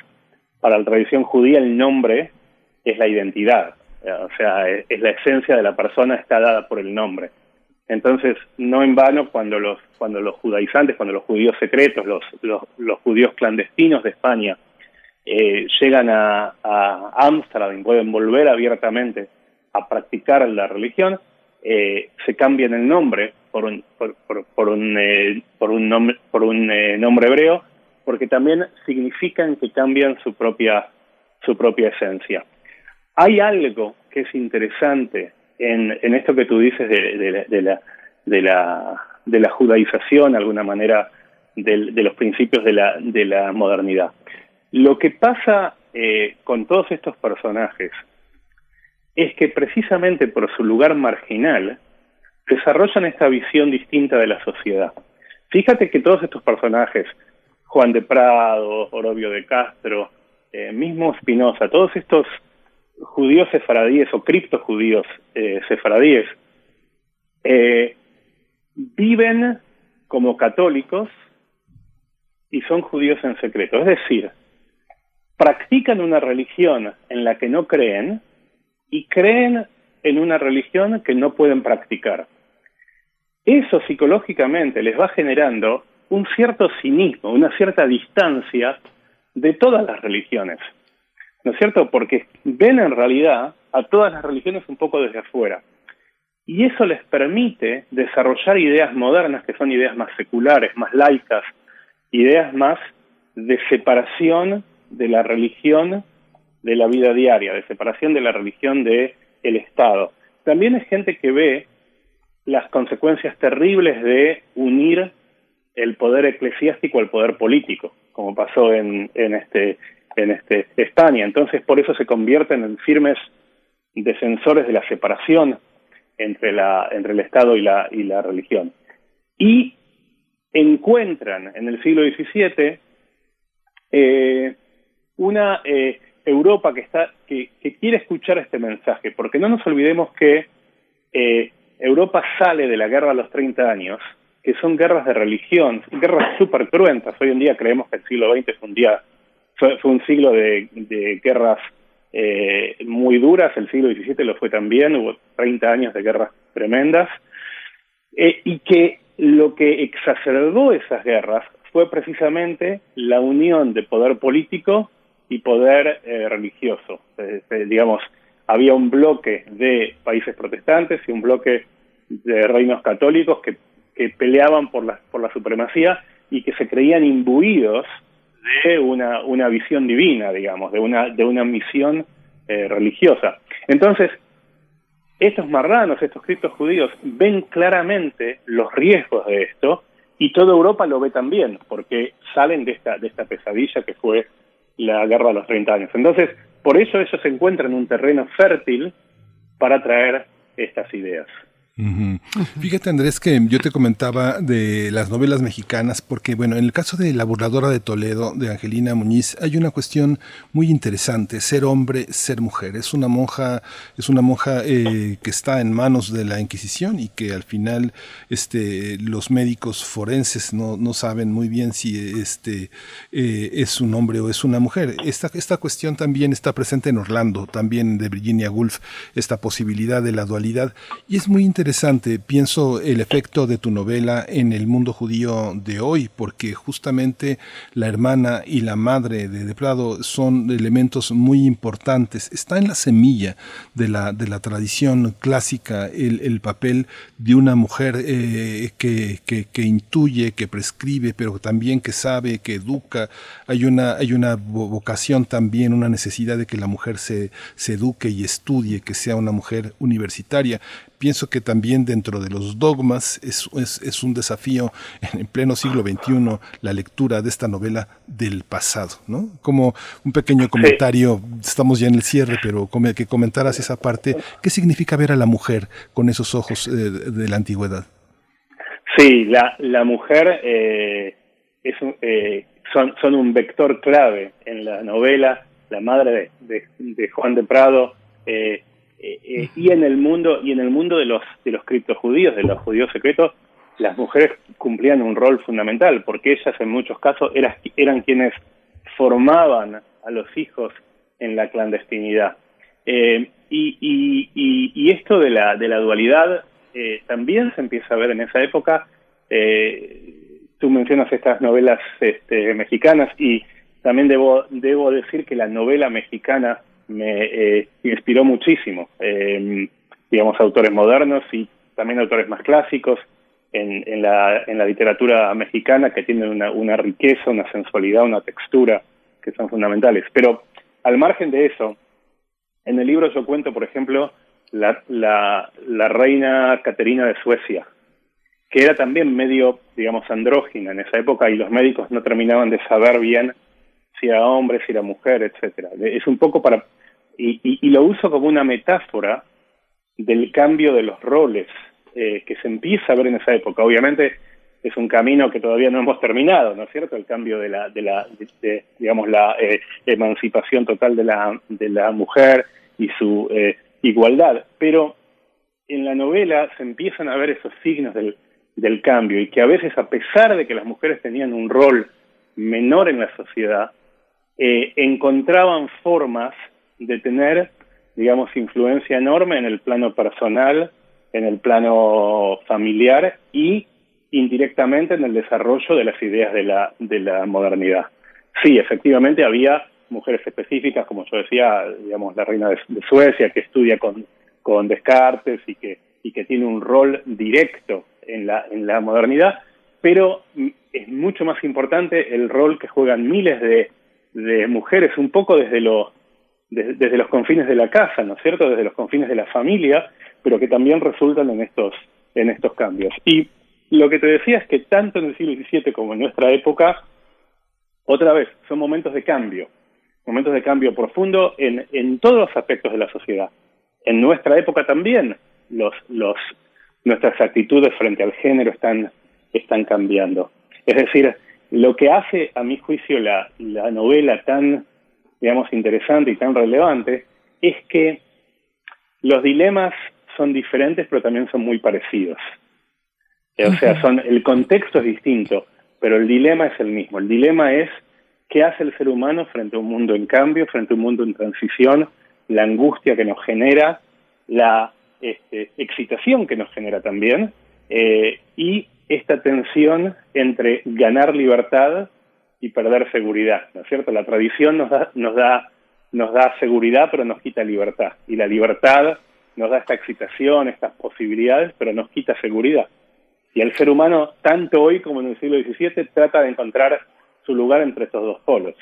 Para la tradición judía, el nombre es la identidad. O sea, es la esencia de la persona está dada por el nombre. Entonces, no en vano, cuando los, cuando los judaizantes, cuando los judíos secretos, los, los, judíos clandestinos de España eh, llegan a Ámsterdam y pueden volver abiertamente a practicar la religión, eh, se cambian el nombre por un, por, por, un, eh, por un nombre, por un nombre hebreo porque también significan que cambian su propia, su propia esencia. Hay algo que es interesante en, en esto que tú dices de, de, de, la, de, la, de la judaización, de alguna manera, de, de los principios de la, de la modernidad. Lo que pasa eh, con todos estos personajes es que precisamente por su lugar marginal desarrollan esta visión distinta de la sociedad. Fíjate que todos estos personajes, Juan de Prado, Orobio de Castro, eh, mismo Spinoza, todos estos judíos sefaradíes o criptojudíos eh, sefaradíes, eh, viven como católicos y son judíos en secreto. Es decir, practican una religión en la que no creen y creen en una religión que no pueden practicar. Eso psicológicamente les va generando un cierto cinismo, una cierta distancia de todas las religiones. ¿No es cierto? Porque ven en realidad a todas las religiones un poco desde afuera. Y eso les permite desarrollar ideas modernas que son ideas más seculares, más laicas, ideas más de separación de la religión de la vida diaria, de separación de la religión del el Estado. También es gente que ve las consecuencias terribles de unir el poder eclesiástico al poder político, como pasó en, en este en este España. Entonces, por eso se convierten en firmes defensores de la separación entre la entre el Estado y la y la religión. Y encuentran en el siglo XVII eh, una eh, Europa que está que, que, quiere escuchar este mensaje, porque no nos olvidemos que eh, Europa sale de la guerra de los 30 años, que son guerras de religión, guerras súper cruentas. Hoy en día creemos que el siglo XX fue un día fue, un siglo de, de guerras eh, muy duras, el siglo XVII lo fue también, hubo 30 años de guerras tremendas, eh, y que lo que exacerbó esas guerras fue precisamente la unión de poder político y poder eh, religioso. Eh, eh, digamos, había un bloque de países protestantes y un bloque de reinos católicos que, que peleaban por la, por la supremacía y que se creían imbuidos de una, una visión divina, digamos, de una, de una misión eh, religiosa. Entonces, estos marranos, estos criptos judíos, ven claramente los riesgos de esto y toda Europa lo ve también, porque salen de esta, de esta pesadilla que fue la guerra de los 30 años. Entonces, por eso ellos se encuentran en un terreno fértil para traer estas ideas. Fíjate Andrés que yo te comentaba de las novelas mexicanas porque bueno, en el caso de La burladora de Toledo de Angelina Muñiz hay una cuestión muy interesante, ser hombre, ser mujer. Es una monja, es una monja eh, que está en manos de la Inquisición y que al final este, los médicos forenses no, no saben muy bien si este, eh, es un hombre o es una mujer. Esta, esta cuestión también está presente en Orlando, también de Virginia Woolf, esta posibilidad de la dualidad y es muy interesante interesante, pienso el efecto de tu novela en el mundo judío de hoy, porque justamente la hermana y la madre de, de Prado son elementos muy importantes. Está en la semilla de la, de la tradición clásica el, el papel de una mujer eh, que, que, que, intuye, que prescribe, pero también que sabe, que educa. Hay una, hay una vocación también, una necesidad de que la mujer se, se eduque y estudie, que sea una mujer universitaria pienso que también dentro de los dogmas es, es, es, un desafío en pleno siglo XXI la lectura de esta novela del pasado, ¿no? Como un pequeño comentario, estamos ya en el cierre, pero que comentaras esa parte, ¿qué significa ver a la mujer con esos ojos eh, de la antigüedad? Sí, la, la mujer eh, es un, eh, son, son un vector clave en la novela, la madre de, de, de Juan de Prado, eh, eh, eh, y en el mundo y en el mundo de los de los criptojudíos, de los judíos secretos, las mujeres cumplían un rol fundamental porque ellas en muchos casos eran, eran quienes formaban a los hijos en la clandestinidad. Eh, y, y, y, y, esto de la, de la dualidad eh, también se empieza a ver en esa época. Eh, tú mencionas estas novelas este, mexicanas y también debo, debo decir que la novela mexicana me eh, inspiró muchísimo. Eh, digamos, autores modernos y también autores más clásicos. en, la, en la literatura mexicana que tienen una, una riqueza, una sensualidad, una textura que son fundamentales. Pero al margen de eso, en el libro yo cuento, por ejemplo, la, la, la reina Caterina de Suecia, que era también medio, digamos, andrógina en esa época y los médicos no terminaban de saber bien si era hombre, si era mujer, etcétera. Es un poco para y, y, lo uso como una metáfora del cambio de los roles eh, que se empieza a ver en esa época. Obviamente es un camino que todavía no hemos terminado, ¿no es cierto? El cambio de la, de la, de, digamos, la eh, emancipación total de la, de la mujer y su eh, igualdad. Pero en la novela se empiezan a ver esos signos del, del cambio y que a veces, a pesar de que las mujeres tenían un rol menor en la sociedad, eh, encontraban formas de tener, digamos, influencia enorme en el plano personal, en el plano familiar y indirectamente en el desarrollo de las ideas de la, de la modernidad. Sí, efectivamente había mujeres específicas, como yo decía, digamos, la reina de, Suecia, que estudia con, con Descartes y que, y que tiene un rol directo en la, en la modernidad, pero es mucho más importante el rol que juegan miles de, de mujeres, un poco desde, lo, desde los confines de la casa, ¿no es cierto?, desde los confines de la familia, pero que también resultan en estos, en estos cambios. Y lo que te decía es que tanto en el siglo XVII como en nuestra época, otra vez, son momentos de cambio, momentos de cambio profundo en, en todos los aspectos de la sociedad. En nuestra época también los, los, nuestras actitudes frente al género están, están cambiando. Es decir, lo que hace, a mi juicio, la, la novela tan, digamos, interesante y tan relevante es que los dilemas son diferentes, pero también son muy parecidos. O sea, son, el contexto es distinto, pero el dilema es el mismo. El dilema es qué hace el ser humano frente a un mundo en cambio, frente a un mundo en transición, la angustia que nos genera, la este, excitación que nos genera también, eh, y esta tensión entre ganar libertad y perder seguridad, ¿no es cierto? La tradición nos da, nos da, nos da seguridad, pero nos quita libertad, y la libertad nos da esta excitación, estas posibilidades, pero nos quita seguridad. Y el ser humano, tanto hoy como en el siglo XVII, trata de encontrar su lugar entre estos dos polos.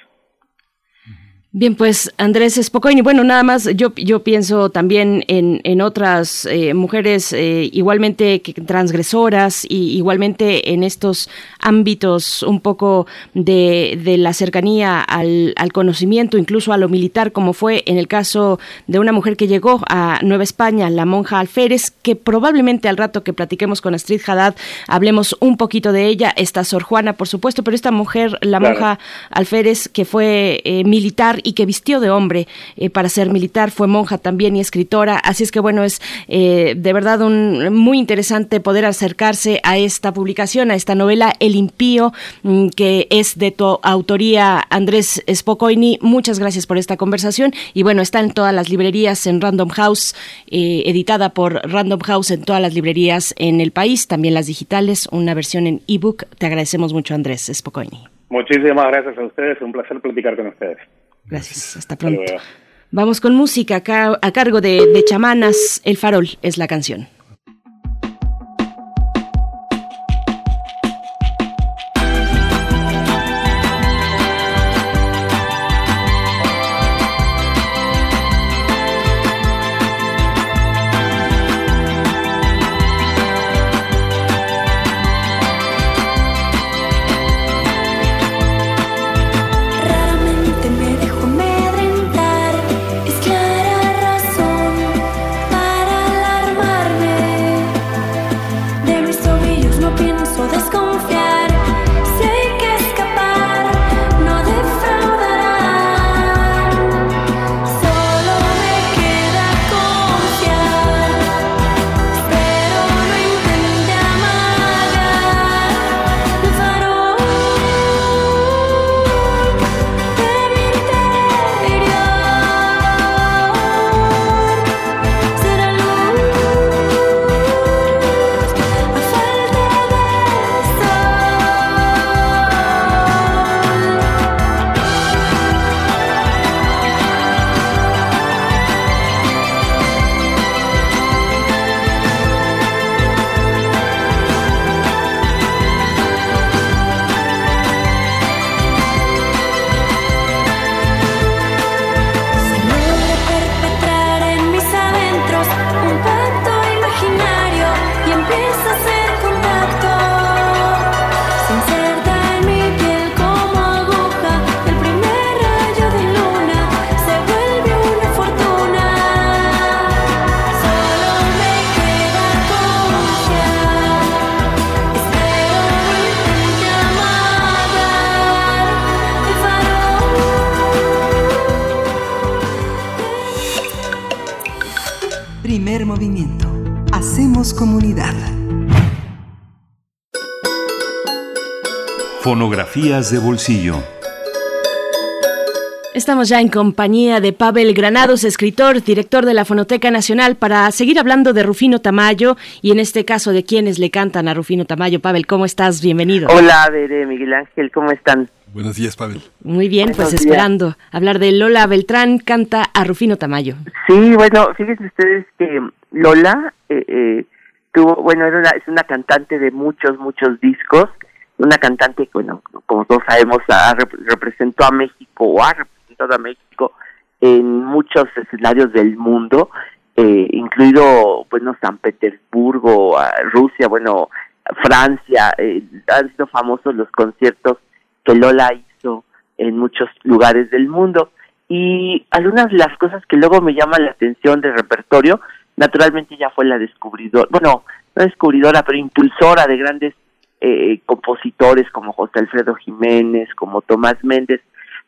Bien, pues Andrés Spocoini, bueno, nada más yo, yo pienso también en, en otras eh, mujeres eh, igualmente transgresoras y igualmente en estos ámbitos un poco de, de la cercanía al, al, conocimiento, incluso a lo militar, como fue en el caso de una mujer que llegó a Nueva España, la monja Alférez, que probablemente al rato que platiquemos con Astrid Haddad hablemos un poquito de ella, esta Sor Juana, por supuesto, pero esta mujer, la monja Alférez, que fue eh, militar y que vistió de hombre eh, para ser militar, fue monja también y escritora, así es que bueno, es eh, de verdad un, muy interesante poder acercarse a esta publicación, a esta novela El Impío, mm, que es de tu autoría Andrés Spocoini. Muchas gracias por esta conversación y bueno, está en todas las librerías en Random House, eh, editada por Random House en todas las librerías en el país, también las digitales, una versión en ebook. Te agradecemos mucho Andrés Spocoini. Muchísimas gracias a ustedes, un placer platicar con ustedes. Gracias, hasta pronto. Vamos con música a, cargo de, de Chamanas, El Farol es la canción. De bolsillo. Estamos ya en compañía de Pavel Granados, escritor, director de la Fonoteca Nacional, para seguir hablando de Rufino Tamayo y en este caso de quienes le cantan a Rufino Tamayo. Pavel, ¿cómo estás? Bienvenido. Hola, Bere, Miguel Ángel, ¿cómo están? Buenos días, Pavel. Muy bien, pues esperando hablar de Lola Beltrán canta a Rufino Tamayo. Sí, bueno, fíjense ustedes que Lola eh, eh, tuvo, bueno, era una, es una cantante de muchos, muchos discos, una cantante bueno, como todos sabemos, representó a México o ha representado a México en muchos escenarios del mundo, eh, incluido, bueno, San Petersburgo, Rusia, bueno, Francia, han sido famosos los conciertos que Lola hizo en muchos lugares del mundo. Y algunas de las cosas que luego me llaman la atención del repertorio, naturalmente ya fue la descubridora, bueno, no descubridora, pero impulsora de grandes eh, compositores como José Alfredo Jiménez, como Tomás Méndez,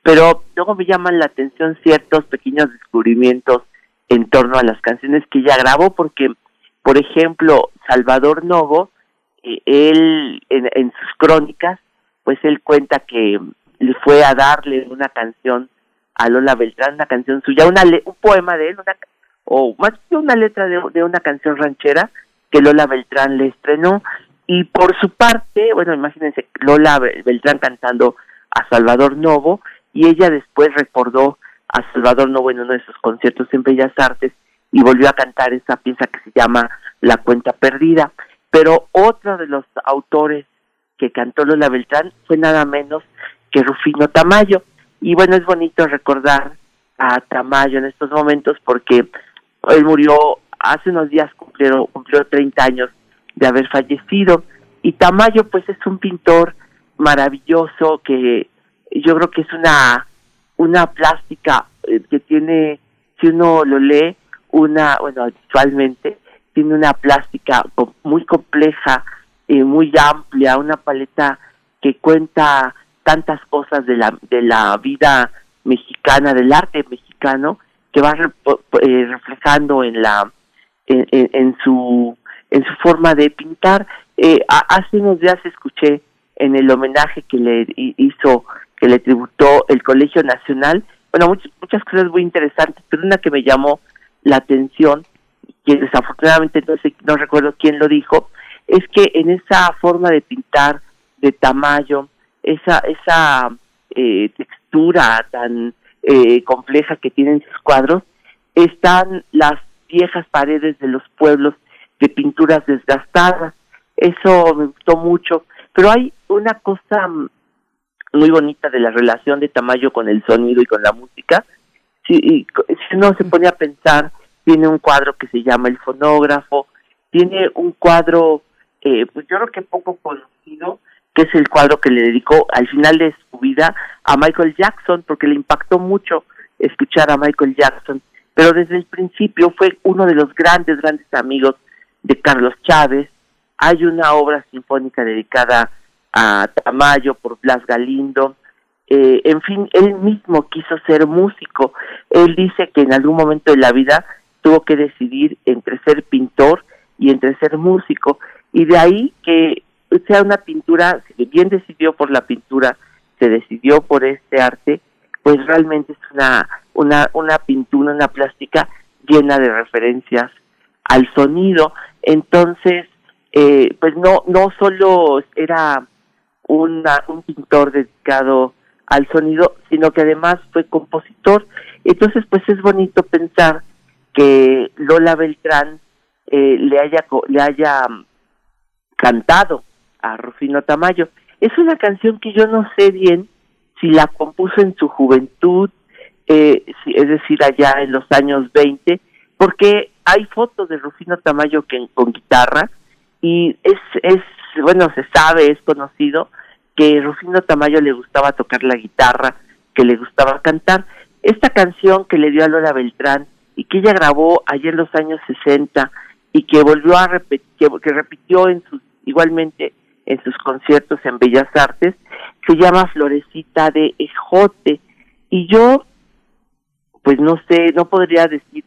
pero luego me llaman la atención ciertos pequeños descubrimientos en torno a las canciones que ella grabó, porque, por ejemplo, Salvador Novo, eh, él en, sus crónicas pues él cuenta que le fue a darle una canción a Lola Beltrán, una canción suya, una un poema de él, una, o más que una letra de una canción ranchera que Lola Beltrán le estrenó. Y por su parte, bueno, imagínense Lola Beltrán cantando a Salvador Novo y ella después recordó a Salvador Novo en uno de sus conciertos en Bellas Artes y volvió a cantar esa pieza que se llama La cuenta perdida. Pero otro de los autores que cantó Lola Beltrán fue nada menos que Rufino Tamayo. Y bueno, es bonito recordar a Tamayo en estos momentos porque él murió hace unos días, cumplió, cumplió 30 años de haber fallecido. Y Tamayo pues es un pintor maravilloso que yo creo que es una, una plástica eh, que tiene, si uno lo lee, una, bueno, actualmente tiene una plástica muy compleja, eh, muy amplia, una paleta que cuenta tantas cosas de la, de la vida mexicana, del arte mexicano, que va eh, reflejando en la en, en, su en su forma de pintar. Eh, hace unos días escuché en el homenaje que le hizo, que le tributó el Colegio Nacional, bueno, muchas, muchas cosas muy interesantes, pero una que me llamó la atención, que desafortunadamente no sé, no recuerdo quién lo dijo, es que en esa forma de pintar de Tamayo, esa, esa eh, textura tan eh, compleja que tienen sus cuadros, están las viejas paredes de los pueblos de pinturas desgastadas. Eso me gustó mucho. Pero hay una cosa muy bonita de la relación de Tamayo con el sonido y con la música. Si, si uno se pone a pensar, tiene un cuadro que se llama El Fonógrafo, tiene un cuadro eh, pues yo creo que poco conocido, que es el cuadro que le dedicó al final de su vida a Michael Jackson, porque le impactó mucho escuchar a Michael Jackson, pero desde el principio fue uno de los grandes, grandes amigos de Carlos Chávez. Hay una obra sinfónica dedicada a Tamayo por Blas Galindo. Eh, en fin, él mismo quiso ser músico. Él dice que en algún momento de la vida tuvo que decidir entre ser pintor y entre ser músico y de ahí que sea una pintura, si bien decidió por la pintura, se decidió por este arte, pues realmente es una, una, una pintura, una plástica llena de referencias al sonido. Entonces, eh, pues no, no solo era una, un pintor dedicado al sonido, sino que además fue compositor. Entonces, pues es bonito pensar que Lola Beltrán eh, le haya le haya cantado a Rufino Tamayo. Es una canción que yo no sé bien si la compuso en su juventud, eh, es decir, allá en los años 20, porque hay fotos de Rufino Tamayo que, con guitarra y es, es, bueno, se sabe, es conocido que Rufino Tamayo le gustaba tocar la guitarra, que le gustaba cantar. Esta canción que le dio a Lola Beltrán y que ella grabó ayer en los años 60 y que volvió a repetir, que repitió en sus igualmente en sus conciertos en Bellas Artes, se llama Florecita de Ejote. Y yo, pues no sé, no podría decir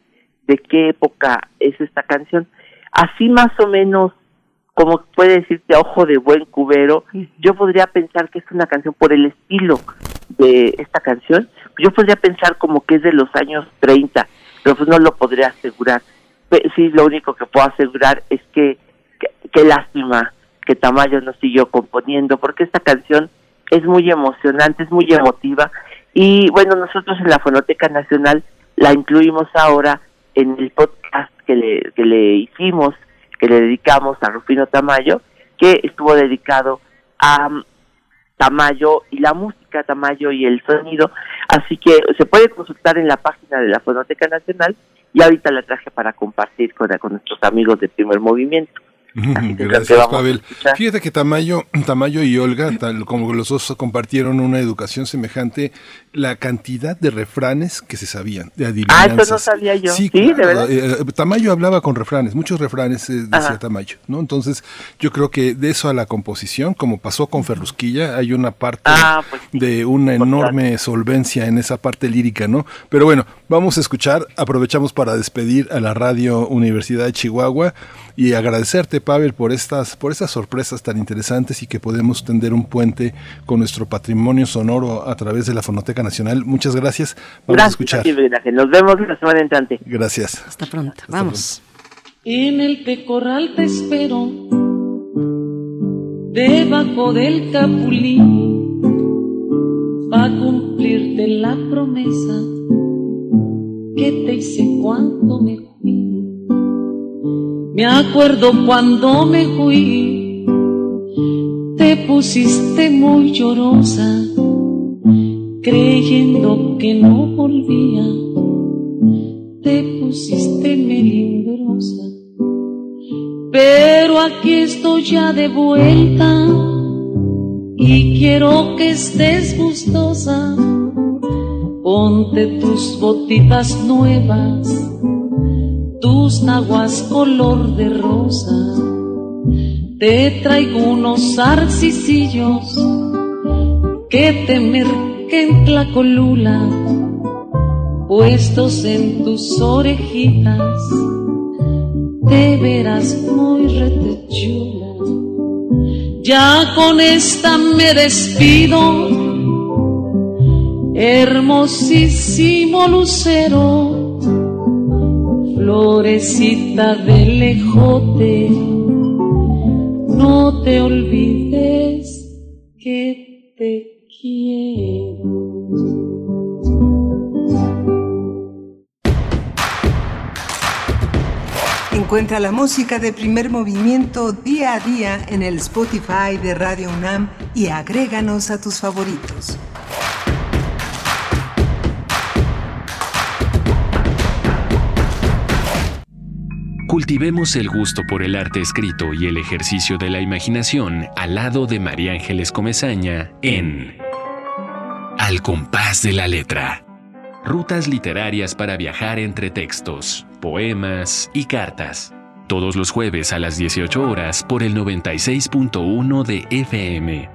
de qué época es esta canción. Así más o menos, como puede decirte a ojo de buen cubero, yo podría pensar que es una canción por el estilo de esta canción, yo podría pensar como que es de los años 30, pero pues no lo podría asegurar. Sí, lo único que puedo asegurar es que qué lástima que Tamayo no siguió componiendo, porque esta canción es muy emocionante, es muy emotiva, y bueno, nosotros en la Fonoteca Nacional la incluimos ahora en el podcast que le, que le hicimos, que le dedicamos a Rufino Tamayo, que estuvo dedicado a Tamayo y la música, Tamayo y el sonido. Así que se puede consultar en la página de la Fonoteca Nacional y ahorita la traje para compartir con, con nuestros amigos de primer movimiento. Gracias, Pavel. Fíjate que Tamayo, Tamayo y Olga, tal como los dos compartieron una educación semejante, la cantidad de refranes que se sabían, de adivinanzas. Ah, eso no sabía yo. Sí, ¿de verdad? Eh, Tamayo hablaba con refranes, muchos refranes eh, decía Tamayo, ¿no? Entonces, yo creo que de eso a la composición, como pasó con Ferrusquilla, hay una parte ah, pues de una enorme solvencia en esa parte lírica, ¿no? Pero bueno, vamos a escuchar, aprovechamos para despedir a la Radio Universidad de Chihuahua y agradecerte, Pavel, por estas, por estas sorpresas tan interesantes y que podemos tender un puente con nuestro patrimonio sonoro a través de la Fonoteca Nacional. Muchas gracias. Vamos a escuchar. Nos vemos la semana entrante. Gracias. Hasta pronto. Vamos. En el pecorral te espero, debajo del capulí, para cumplirte la promesa que te hice cuando me me acuerdo cuando me fui, te pusiste muy llorosa, creyendo que no volvía, te pusiste melindrosa. Pero aquí estoy ya de vuelta y quiero que estés gustosa. Ponte tus botitas nuevas tus naguas color de rosa. Te traigo unos arcicillos que te merquen la colula, puestos en tus orejitas, te verás muy retechula. Ya con esta me despido, hermosísimo lucero florecita de lejote, no te olvides que te quiero. Encuentra la música de primer movimiento día a día en el Spotify de Radio UNAM y agréganos a tus favoritos. Cultivemos el gusto por el arte escrito y el ejercicio de la imaginación al lado de María Ángeles Comezaña en Al compás de la letra. Rutas literarias para viajar entre textos, poemas y cartas. Todos los jueves a las 18 horas por el 96.1 de FM.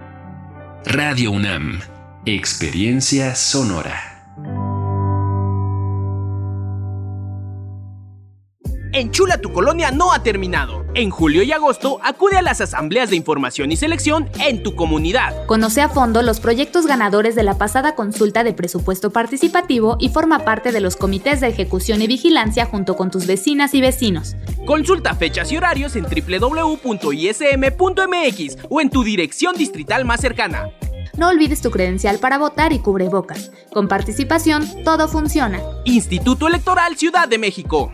Radio UNAM. Experiencia sonora. Enchula tu colonia no ha terminado. En julio y agosto acude a las asambleas de información y selección en tu comunidad. Conoce a fondo los proyectos ganadores de la pasada consulta de presupuesto participativo y forma parte de los comités de ejecución y vigilancia junto con tus vecinas y vecinos. Consulta fechas y horarios en www.ism.mx o en tu dirección distrital más cercana. No olvides tu credencial para votar y cubrebocas. Con participación, todo funciona. Instituto Electoral Ciudad de México.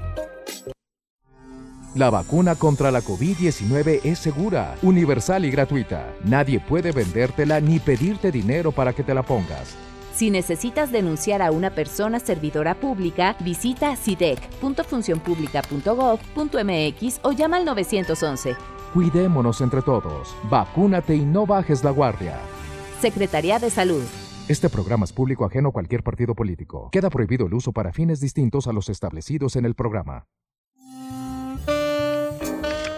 La vacuna contra la COVID-19 es segura, universal y gratuita. Nadie puede vendértela ni pedirte dinero para que te la pongas. Si necesitas denunciar a una persona servidora pública, visita sidec.funcionpublica.gov.mx o llama al 911. Cuidémonos entre todos. Vacúnate y no bajes la guardia. Secretaría de Salud. Este programa es público ajeno a cualquier partido político. Queda prohibido el uso para fines distintos a los establecidos en el programa.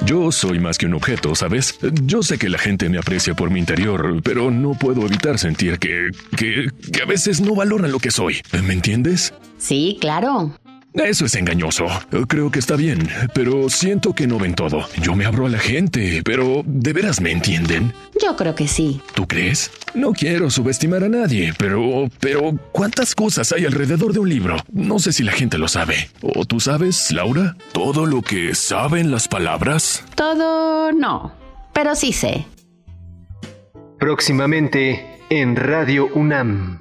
Yo soy más que un objeto, ¿sabes? Yo sé que la gente me aprecia por mi interior, pero no puedo evitar sentir que, que, que a veces no valoran lo que soy. ¿Me entiendes? Sí, claro. Eso es engañoso. Creo que está bien, pero siento que no ven todo. Yo me abro a la gente, pero ¿de veras me entienden? Yo creo que sí. ¿Tú crees? No quiero subestimar a nadie, pero... pero ¿cuántas cosas hay alrededor de un libro? No sé si la gente lo sabe. ¿O tú sabes, Laura? ¿Todo lo que saben las palabras? Todo no, pero sí sé. Próximamente en Radio UNAM.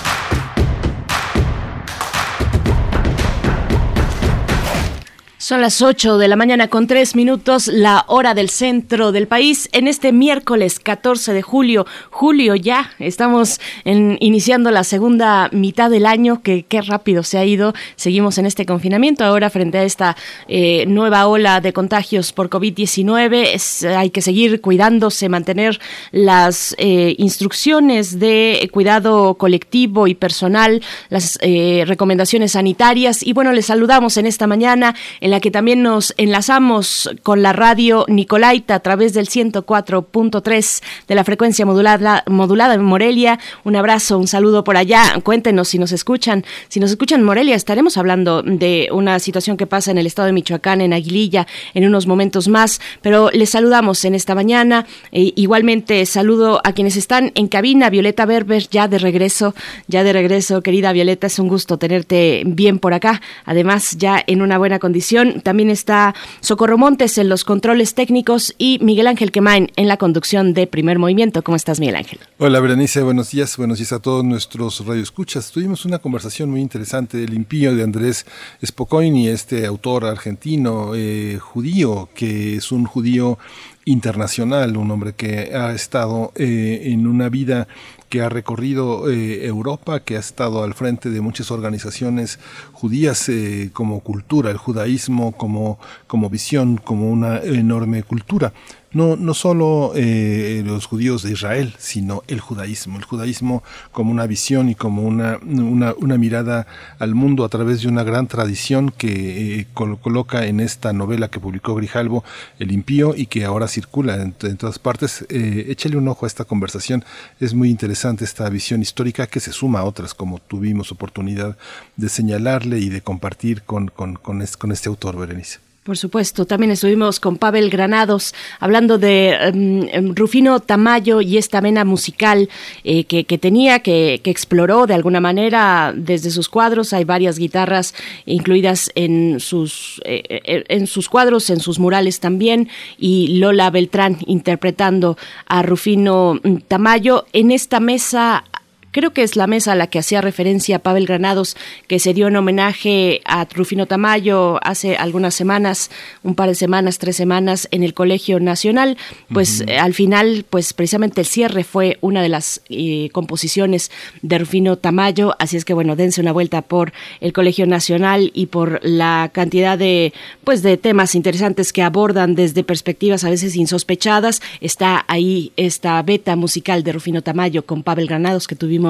Son las 8 de la mañana con 3 minutos, la hora del centro del país, en este miércoles 14 de julio. Julio ya, estamos iniciando la segunda mitad del año, que qué rápido se ha ido. Seguimos en este confinamiento ahora frente a esta eh, nueva ola de contagios por COVID-19. Hay que seguir cuidándose, mantener las eh, instrucciones de cuidado colectivo y personal, las eh, recomendaciones sanitarias. Y bueno, les saludamos en esta mañana en la que también nos enlazamos con la radio Nicolaita a través del 104.3 de la frecuencia modulada, modulada en Morelia. Un abrazo, un saludo por allá. Cuéntenos si nos escuchan. Si nos escuchan en Morelia, estaremos hablando de una situación que pasa en el estado de Michoacán, en Aguililla, en unos momentos más. Pero les saludamos en esta mañana. E igualmente saludo a quienes están en cabina. Violeta Berber, ya de regreso, ya de regreso. Querida Violeta, es un gusto tenerte bien por acá. Además, ya en una buena condición también está Socorro Montes en los controles técnicos y Miguel Ángel Quemain en la conducción de Primer Movimiento. ¿Cómo estás, Miguel Ángel? Hola, Berenice. Buenos días. Buenos días a todos nuestros radioescuchas. Tuvimos una conversación muy interesante del impío de Andrés Spocoini, este autor argentino eh, judío, que es un judío internacional, un hombre que ha estado eh, en una vida que ha recorrido eh, Europa, que ha estado al frente de muchas organizaciones judías eh, como cultura, el judaísmo como, como visión, como una enorme cultura no, no solo eh, los judíos de Israel, sino el judaísmo, el judaísmo como una visión y como una, una, una mirada al mundo a través de una gran tradición que eh, coloca en esta novela que publicó Grijalvo, El impío, y que ahora circula en, todas partes. Eh, échale un ojo a esta conversación, es muy interesante esta visión histórica que se suma a otras, como tuvimos oportunidad de señalarle y de compartir con, con, con, con este autor, Berenice. Por supuesto, también estuvimos con Pavel Granados hablando de em, em, Rufino Tamayo y esta vena musical eh, que, tenía, que, exploró de alguna manera desde sus cuadros. Hay varias guitarras incluidas en sus, eh, eh, en sus cuadros, en sus murales también, y Lola Beltrán interpretando a Rufino mm, Tamayo. En esta mesa creo que es la mesa a la que hacía referencia Pavel Granados, que se dio en homenaje a Trufino Tamayo hace algunas semanas, un par de semanas, tres semanas, en el Colegio Nacional. Pues eh, al final, pues precisamente el cierre fue una de las eh, composiciones de Rufino Tamayo, así es que bueno, dense una vuelta por el Colegio Nacional y por la cantidad de, pues de temas interesantes que abordan desde perspectivas a veces insospechadas. Está ahí esta beta musical de Rufino Tamayo con Pavel Granados que tuvimos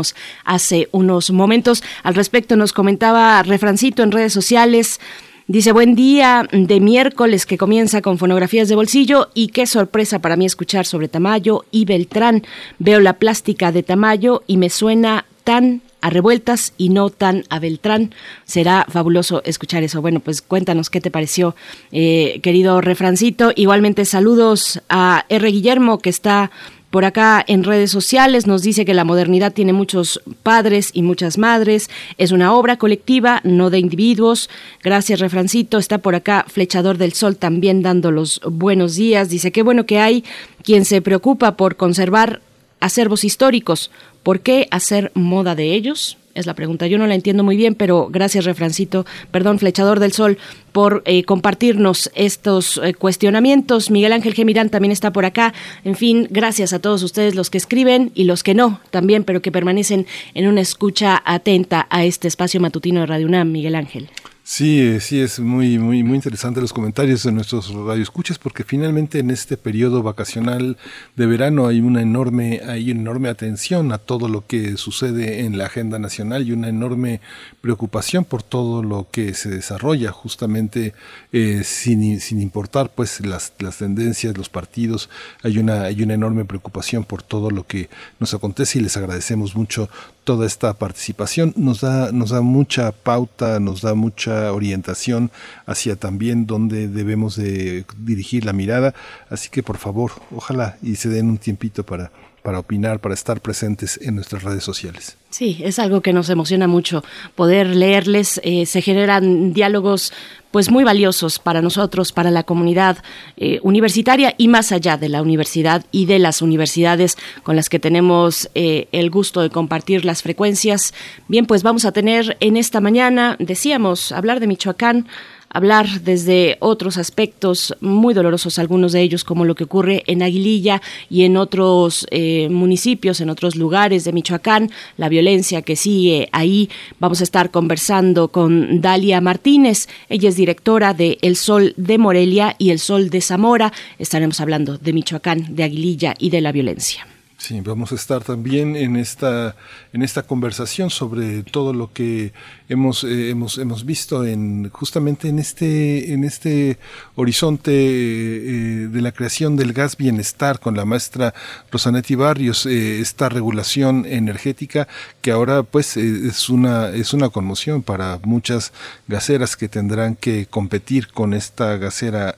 hace unos momentos. Al respecto nos comentaba Refrancito en redes sociales. Dice, buen día de miércoles que comienza con fonografías de bolsillo y qué sorpresa para mí escuchar sobre Tamayo y Beltrán. Veo la plástica de Tamayo y me suena tan a revueltas y no tan a Beltrán. Será fabuloso escuchar eso. Bueno, pues cuéntanos qué te pareció, eh, querido refrancito. Igualmente saludos a R. Guillermo que está por acá en redes sociales nos dice que la modernidad tiene muchos padres y muchas madres. Es una obra colectiva, no de individuos. Gracias, Refrancito. Está por acá Flechador del Sol también dando los buenos días. Dice qué bueno que hay quien se preocupa por conservar acervos históricos. ¿Por qué hacer moda de ellos? Es la pregunta. Yo no la entiendo muy bien, pero gracias, Refrancito, perdón, Flechador del Sol, por eh, compartirnos estos eh, cuestionamientos. Miguel Ángel Gemirán también está por acá. En fin, gracias a todos ustedes los que escriben y los que no también, pero que permanecen en una escucha atenta a este espacio matutino de Radio UNAM, Miguel Ángel. Sí, sí, es muy, muy, muy interesante los comentarios de nuestros radioescuchas porque finalmente en este periodo vacacional de verano hay una enorme, hay una enorme atención a todo lo que sucede en la agenda nacional y una enorme preocupación por todo lo que se desarrolla justamente eh, sin, sin importar pues las, las tendencias, los partidos, hay una, hay una enorme preocupación por todo lo que nos acontece y les agradecemos mucho toda esta participación. Nos da nos da mucha pauta nos da mucha orientación hacia también dónde debemos de dirigir la mirada. Así que por favor ojalá y se den un tiempito para para opinar, para estar presentes en nuestras redes sociales. Sí, es algo que nos emociona mucho poder leerles. Eh, se generan diálogos pues muy valiosos para nosotros, para la comunidad eh, universitaria y más allá de la universidad y de las universidades con las que tenemos eh, el gusto de compartir las frecuencias. Bien, pues vamos a tener en esta mañana, decíamos, hablar de Michoacán hablar desde otros aspectos muy dolorosos, algunos de ellos como lo que ocurre en Aguililla y en otros eh, municipios, en otros lugares de Michoacán, la violencia que sigue ahí. Vamos a estar conversando con Dalia Martínez, ella es directora de El Sol de Morelia y El Sol de Zamora. Estaremos hablando de Michoacán, de Aguililla y de la violencia. Sí, vamos a estar también en esta en esta conversación sobre todo lo que hemos eh, hemos hemos visto en justamente en este en este horizonte eh, de la creación del gas bienestar con la maestra Rosanetti Barrios eh, esta regulación energética que ahora pues es una es una conmoción para muchas gaseras que tendrán que competir con esta gasera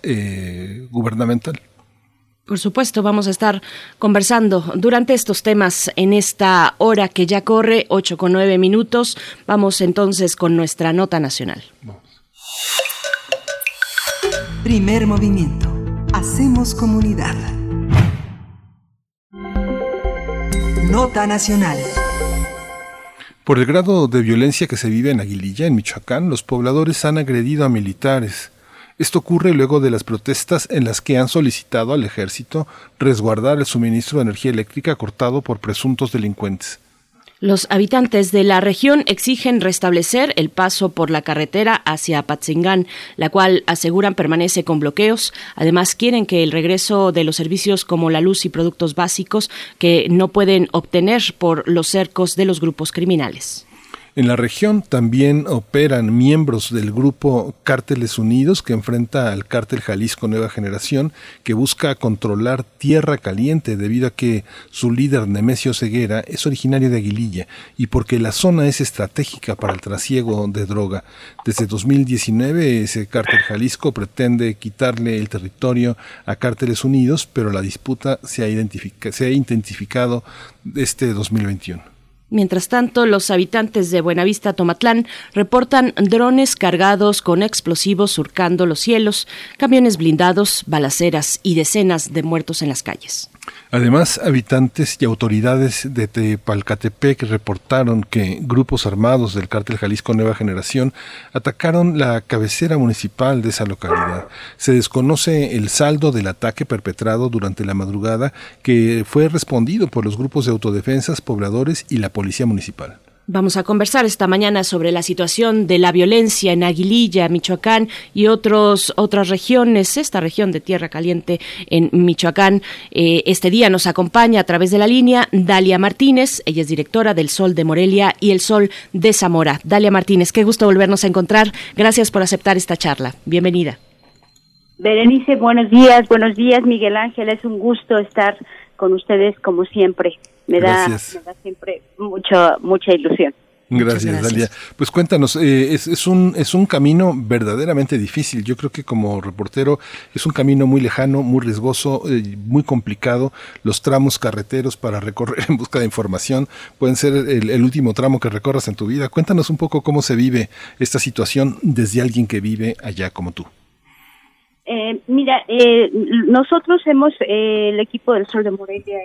gubernamental. Por supuesto, vamos a estar conversando durante estos temas en esta hora que ya corre, 8 con 9 minutos. Vamos entonces con nuestra nota nacional. Primer movimiento. Hacemos comunidad. Nota nacional. Por el grado de violencia que se vive en Aguililla, en Michoacán, los pobladores han agredido a militares esto ocurre luego de las protestas en las que han solicitado al ejército resguardar el suministro de energía eléctrica cortado por presuntos delincuentes. Los habitantes de la región exigen restablecer el paso por la carretera hacia Apatzingán, la cual aseguran permanece con bloqueos. Además, quieren que el regreso de los servicios como la luz y productos básicos que no pueden obtener por los cercos de los grupos criminales. En la región también operan miembros del grupo Cárteles Unidos que enfrenta al cártel Jalisco Nueva Generación que busca controlar Tierra Caliente debido a que su líder Nemesio Ceguera es originario de Aguililla y porque la zona es estratégica para el trasiego de droga. Desde 2019 ese cártel Jalisco pretende quitarle el territorio a Cárteles Unidos, pero la disputa se ha, se ha intensificado este 2021. Mientras tanto, los habitantes de Buenavista, Tomatlán, reportan drones cargados con explosivos surcando los cielos, camiones blindados, balaceras y decenas de muertos en las calles. Además, habitantes y autoridades de Tepalcatepec reportaron que grupos armados del cártel Jalisco Nueva Generación atacaron la cabecera municipal de esa localidad. Se desconoce el saldo del ataque perpetrado durante la madrugada que fue respondido por los grupos de autodefensas, pobladores y la policía municipal. Vamos a conversar esta mañana sobre la situación de la violencia en Aguililla, Michoacán y otros, otras regiones, esta región de Tierra Caliente en Michoacán. Eh, este día nos acompaña a través de la línea Dalia Martínez, ella es directora del Sol de Morelia y el Sol de Zamora. Dalia Martínez, qué gusto volvernos a encontrar. Gracias por aceptar esta charla. Bienvenida. Berenice, buenos días, buenos días Miguel Ángel, es un gusto estar con ustedes como siempre me da, me da siempre mucho, mucha ilusión. Gracias, Dalia. Pues cuéntanos, eh, es, es, un, es un camino verdaderamente difícil. Yo creo que como reportero es un camino muy lejano, muy riesgoso, eh, muy complicado. Los tramos carreteros para recorrer en busca de información pueden ser el, el, último tramo que recorras en tu vida. Cuéntanos un poco cómo se vive esta situación desde alguien que vive allá como tú. Eh, mira, nosotros hemos, el equipo del Sol de Morelia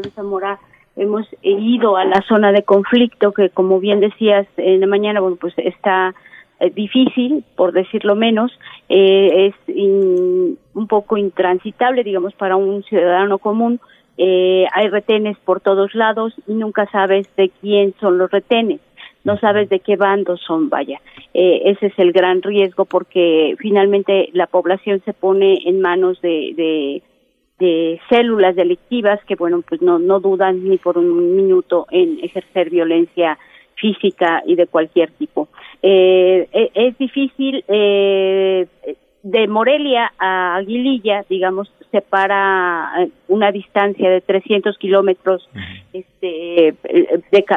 de Zamora hemos ido a la zona de conflicto que como bien decías en la mañana bueno pues está eh, difícil por decirlo menos eh, es un poco intransitable digamos para un ciudadano común eh, hay retenes por todos lados y nunca sabes de quién son los retenes no sabes de qué bando son, vaya. Eh, ese es el gran riesgo porque finalmente la población se pone en manos de, de, de células delictivas que, bueno, pues no, no dudan ni por un minuto en ejercer violencia física y de cualquier tipo. Eh, e, es difícil eh, de Morelia a Aguililla, digamos, separa eh, una distancia de 300 kilómetros este,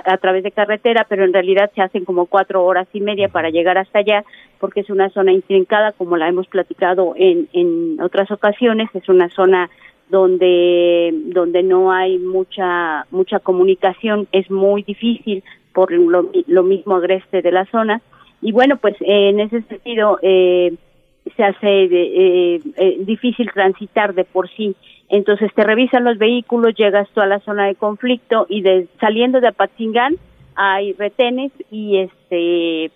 a través de carretera, pero en realidad se hacen como cuatro horas y media para llegar hasta allá, porque es una zona intrincada, como la hemos platicado en, en otras ocasiones, es una zona donde donde no hay mucha mucha comunicación es muy difícil por lo, lo mismo agreste de la zona y bueno pues en ese sentido eh, se hace eh, eh, difícil transitar de por sí. Entonces te revisan los vehículos, llegas tú a la zona de conflicto y de, saliendo de Apatzingán hay retenes y este eh,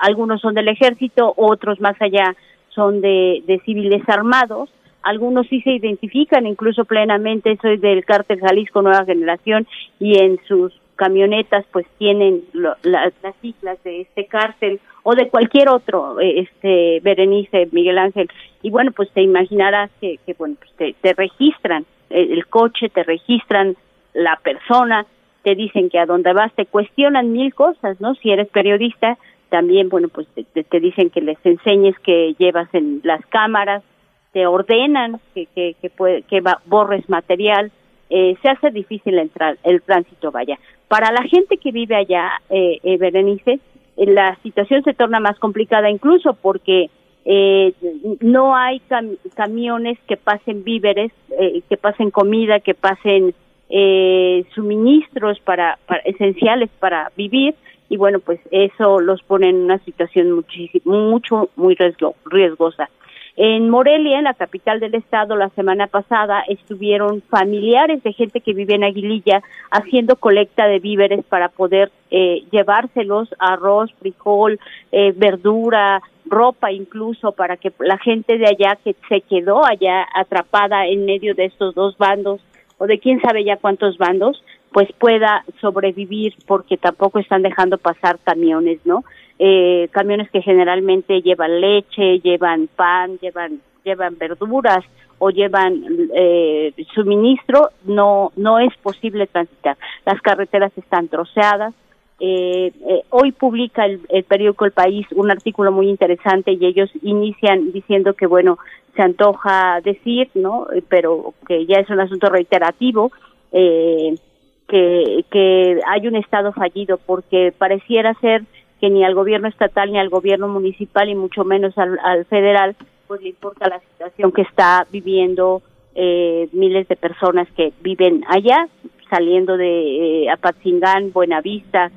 algunos son del ejército, otros más allá son de, de civiles armados. Algunos sí se identifican incluso plenamente, soy del cártel Jalisco Nueva Generación y en sus camionetas pues tienen las siglas de este cártel o de cualquier otro, eh, este Berenice, Miguel Ángel. Y bueno, pues te imaginarás que, que bueno, pues te, registran el, coche, te registran la persona, te dicen que a dónde vas, te cuestionan mil cosas, ¿no? Si eres periodista, también, bueno, pues te, te dicen que les enseñes que llevas en las cámaras, te ordenan que, que, que, que borres material, eh, se hace difícil entrar, el tránsito vaya. Para la gente que vive allá, eh, eh Berenice, eh, la situación se torna más complicada incluso porque eh, no hay camiones que pasen víveres, eh, que pasen comida, que pasen suministros para, esenciales para vivir y bueno pues eso los pone en una situación mucho muy riesgosa. En Morelia, en la capital del estado, la semana pasada estuvieron familiares de gente que vive en Aguililla haciendo colecta de víveres para poder eh, llevárselos, arroz, frijol, eh, verdura, ropa incluso, para que la gente de allá que se quedó allá atrapada en medio de estos dos bandos o de quién sabe ya cuántos bandos, pues pueda sobrevivir porque tampoco están dejando pasar camiones, ¿no? Eh, camiones que generalmente llevan leche, llevan pan, llevan llevan verduras o llevan eh, suministro, no no es posible transitar. Las carreteras están troceadas. Eh, eh, hoy publica el, el, periódico El País un artículo muy interesante y ellos inician diciendo que bueno se antoja decir, no, pero que ya es un asunto reiterativo. Eh, que, que hay un Estado fallido porque pareciera ser que ni al gobierno estatal ni al gobierno municipal y mucho menos al, federal pues le importa la situación que está viviendo eh, miles de personas que viven allá saliendo de eh, Apatzingán, Buenavista,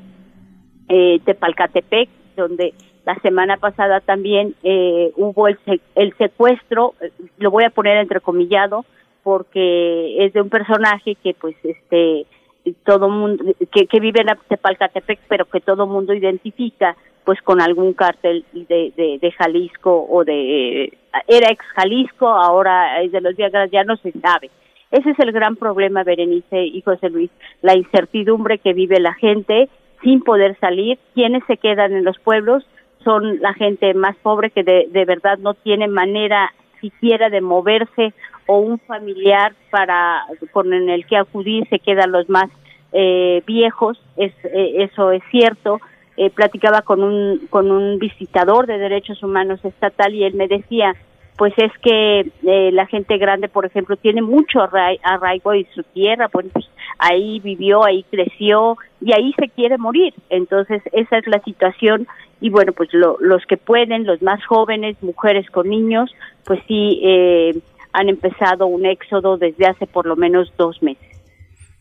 eh, Tepalcatepec, donde la semana pasada también eh, hubo el, el secuestro, eh, lo voy a poner entrecomillado, porque es de un personaje que pues este todo mundo que, que vive en Tepalcatepec, pero que todo mundo identifica pues con algún cártel de, de, Jalisco o de era ex Jalisco, ahora es de los Viagras, ya no se sabe. Ese es el gran problema, Berenice y José Luis, la incertidumbre que vive la gente sin poder salir, quienes se quedan en los pueblos son la gente más pobre que de, de verdad no tiene manera siquiera de moverse o un familiar para con el que acudir se quedan los más eh, viejos es eh, eso es cierto eh, platicaba con un con un visitador de derechos humanos estatal y él me decía pues es que eh, la gente grande, por ejemplo, tiene mucho arraigo en su tierra, pues ahí vivió, ahí creció y ahí se quiere morir. Entonces, esa es la situación y bueno, pues los que pueden, los más jóvenes, mujeres con niños, pues sí han empezado un éxodo desde hace por lo menos dos meses.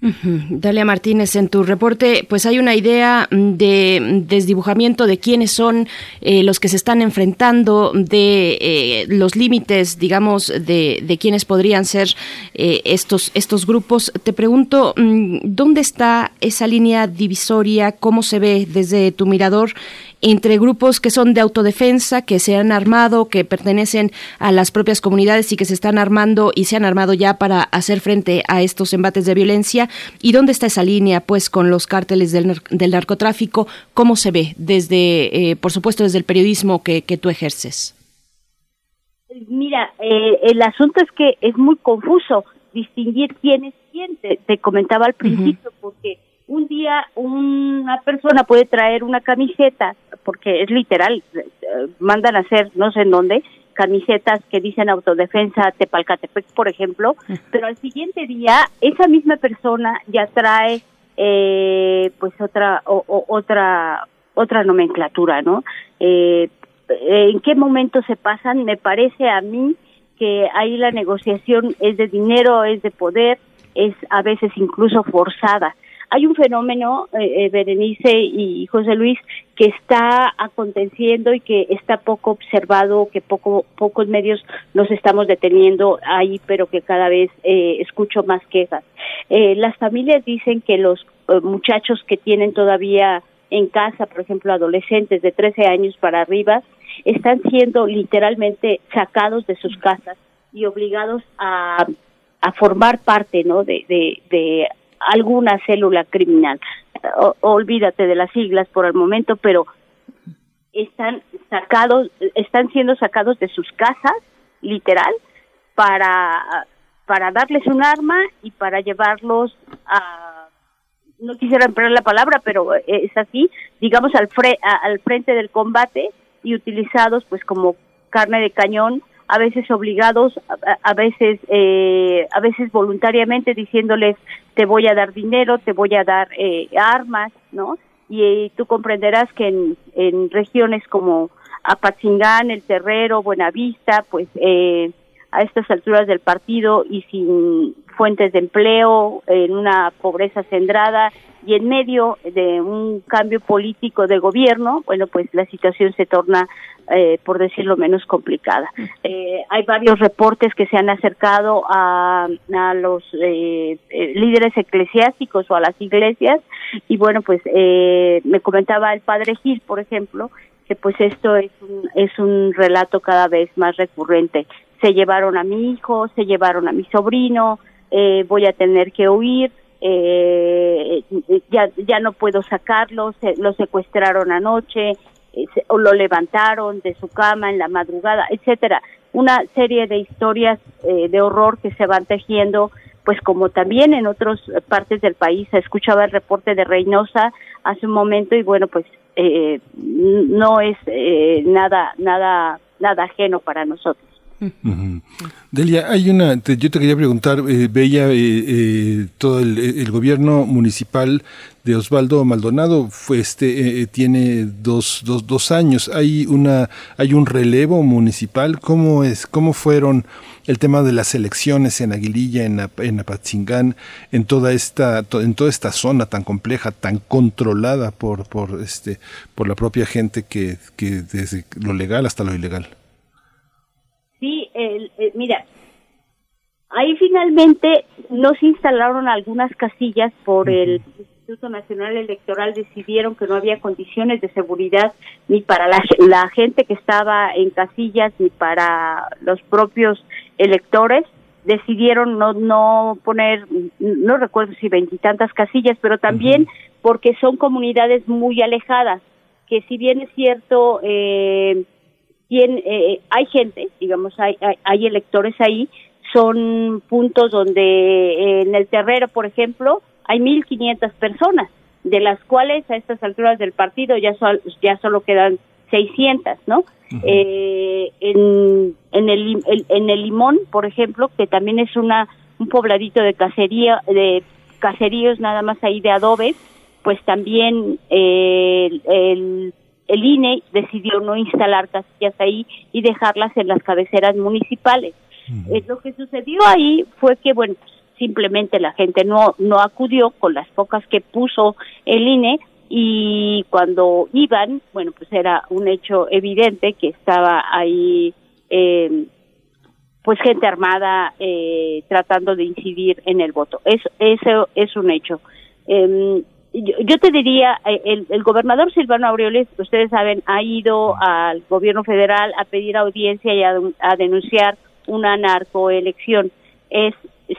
Dalia Martínez, en tu reporte, pues hay una idea de desdibujamiento de quiénes son eh, los que se están enfrentando, de eh, los límites, digamos, de, de quiénes podrían ser eh, estos, estos grupos. Te pregunto, mm, ¿dónde está esa línea divisoria? ¿Cómo se ve desde tu mirador entre grupos que son de autodefensa, que se han armado, que pertenecen a las propias comunidades y que se están armando y se han armado ya para hacer frente a estos embates de violencia? ¿Y dónde está esa línea, pues, con los cárteles del, del narcotráfico? ¿Cómo se ve desde, eh, por supuesto, desde el periodismo que, que tú ejerces? Mira, eh, el asunto es que es muy confuso distinguir quién es quién. Te, comentaba al principio, porque un día una persona puede traer una camiseta, porque es literal, eh, mandan a hacer no sé en dónde, camisetas que dicen autodefensa Tepalcatepec, por ejemplo, pero al siguiente día esa misma persona ya trae eh, pues otra o, otra otra nomenclatura, ¿no? Eh, ¿En qué momento se pasan? Me parece a mí que ahí la negociación es de dinero, es de poder, es a veces incluso forzada. Hay un fenómeno, eh, eh, Berenice y José Luis, que está aconteciendo y que está poco observado, que poco pocos medios nos estamos deteniendo ahí, pero que cada vez eh, escucho más quejas. las familias dicen que los muchachos que tienen todavía en casa, por ejemplo, adolescentes de 13 años para arriba, están siendo literalmente sacados de sus casas y obligados a, a formar parte ¿no? de, alguna célula criminal. olvídate de las siglas por el momento, pero están sacados, están siendo sacados de sus casas, literal, para, para darles un arma y para llevarlos a, no quisiera emplear la palabra, pero es así, digamos al, fre al frente del combate y utilizados pues como carne de cañón a veces obligados, a, veces, eh, a veces voluntariamente diciéndoles te voy a dar dinero, te voy a dar eh, armas, ¿no? Y eh, tú comprenderás que en, en regiones como Apatzingán, El Terrero, Buenavista, pues a estas alturas del partido y sin fuentes de empleo, en una pobreza centrada y en medio de un cambio político de gobierno, bueno, pues la situación se torna, eh, por decirlo menos, complicada. Eh, hay varios reportes que se han acercado a, a los eh, líderes eclesiásticos o a las iglesias y bueno, pues me comentaba el padre Gil, por ejemplo, que pues esto es un, es un relato cada vez más recurrente. Se llevaron a mi hijo, se llevaron a mi sobrino, voy a tener que huir, eh, ya, ya no puedo sacarlo, se, lo secuestraron anoche, eh, o lo levantaron de su cama en la madrugada, etcétera. Una serie de historias eh, de horror que se van tejiendo, pues como también en otras partes del país. Se escuchaba el reporte de Reynosa hace un momento y bueno, pues eh, no es eh, nada, nada, nada ajeno para nosotros. Delia, hay una, yo te quería preguntar, eh, veía eh, eh, todo el, gobierno municipal de Osvaldo Maldonado fue este tiene dos, dos, dos años. Hay una, hay un relevo municipal. ¿Cómo es, cómo fueron el tema de las elecciones en Aguililla, en, en en toda esta, en toda esta zona tan compleja, tan controlada por, por este, por la propia gente que, que desde lo legal hasta lo ilegal? Sí, el, eh, mira, ahí finalmente no se instalaron algunas casillas por el Instituto Nacional Electoral, decidieron que no había condiciones de seguridad ni para la, la gente que estaba en casillas ni para los propios electores. Decidieron no no poner no recuerdo si veintitantas casillas pero también porque son comunidades muy alejadas que si bien es cierto eh, eh, eh, hay gente, digamos, hay, hay, electores ahí, son puntos donde eh, en el terreno, por ejemplo, hay 1.500 personas, de las cuales a estas alturas del partido ya, ya solo quedan 600, ¿no? eh, en, en, el, en el Limón, por ejemplo, que también es una un pobladito de cacería, de caseríos nada más ahí de adobe, pues también eh, el el INE decidió no instalar casillas ahí y dejarlas en las cabeceras municipales. Eh, lo que sucedió ahí fue que, bueno, simplemente la gente no, no acudió con las pocas que puso el INE y cuando iban, bueno, pues era un hecho evidente que estaba ahí, eh, pues gente armada eh, tratando de incidir en el voto. Eso, eso es un hecho. Em, yo, yo te diría, eh, el, el gobernador Silvano Aureoles, ustedes saben, ha ido al gobierno federal a pedir audiencia y a, a denunciar una narcoelección. Es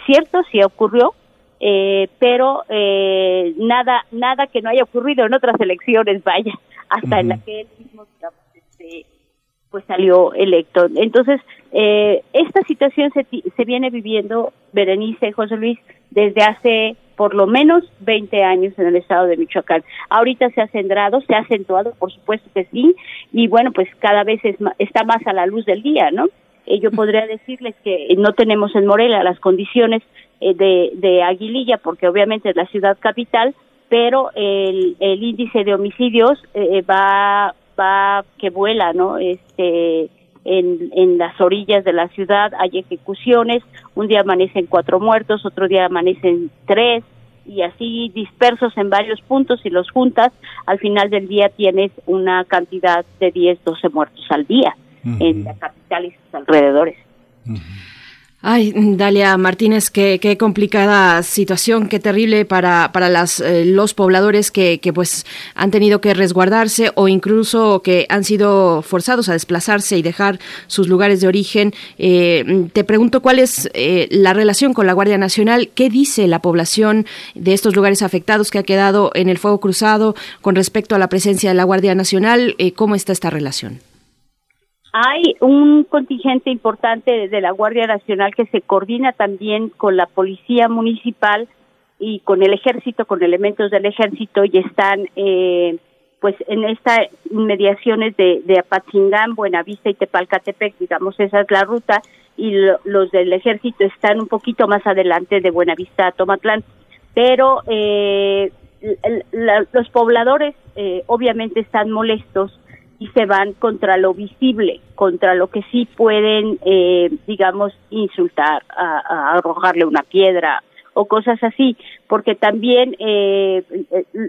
cierto, sí ocurrió, eh, pero eh, nada nada que no haya ocurrido en otras elecciones, vaya, hasta en la que él mismo digamos, este, pues salió electo. Entonces, eh, esta situación se, se viene viviendo, Berenice, José Luis, desde hace por lo menos 20 años en el estado de Michoacán. Ahorita se ha centrado, se ha acentuado, por supuesto que sí, y bueno, pues cada vez es ma- está más a la luz del día, ¿no? Eh, yo podría decirles que no tenemos en Morelia las condiciones eh, de, de Aguililla, porque obviamente es la ciudad capital, pero el, el índice de homicidios eh, va va que vuela, ¿no? Este en, en las orillas de la ciudad hay ejecuciones, un día amanecen cuatro muertos, otro día amanecen tres y así dispersos en varios puntos y los juntas, al final del día tienes una cantidad de 10, 12 muertos al día en la capital y sus alrededores. Ay, Dalia Martínez, qué, qué complicada situación, qué terrible para, para las, eh, los pobladores que, que pues han tenido que resguardarse o incluso que han sido forzados a desplazarse y dejar sus lugares de origen. Eh, te pregunto cuál es eh, la relación con la Guardia Nacional, qué dice la población de estos lugares afectados que ha quedado en el fuego cruzado con respecto a la presencia de la Guardia Nacional, eh, cómo está esta relación. Hay un contingente importante de la Guardia Nacional que se coordina también con la Policía Municipal y con el Ejército, con elementos del Ejército y están eh, pues en estas inmediaciones de, de Apatzingán, Buenavista y Tepalcatepec, digamos, esa es la ruta y lo- los del Ejército están un poquito más adelante de Buenavista a Tomatlán, pero eh, la- los pobladores eh, obviamente están molestos y se van contra lo visible, contra lo que sí pueden, eh, digamos, insultar, a, arrojarle una piedra o cosas así, porque también eh,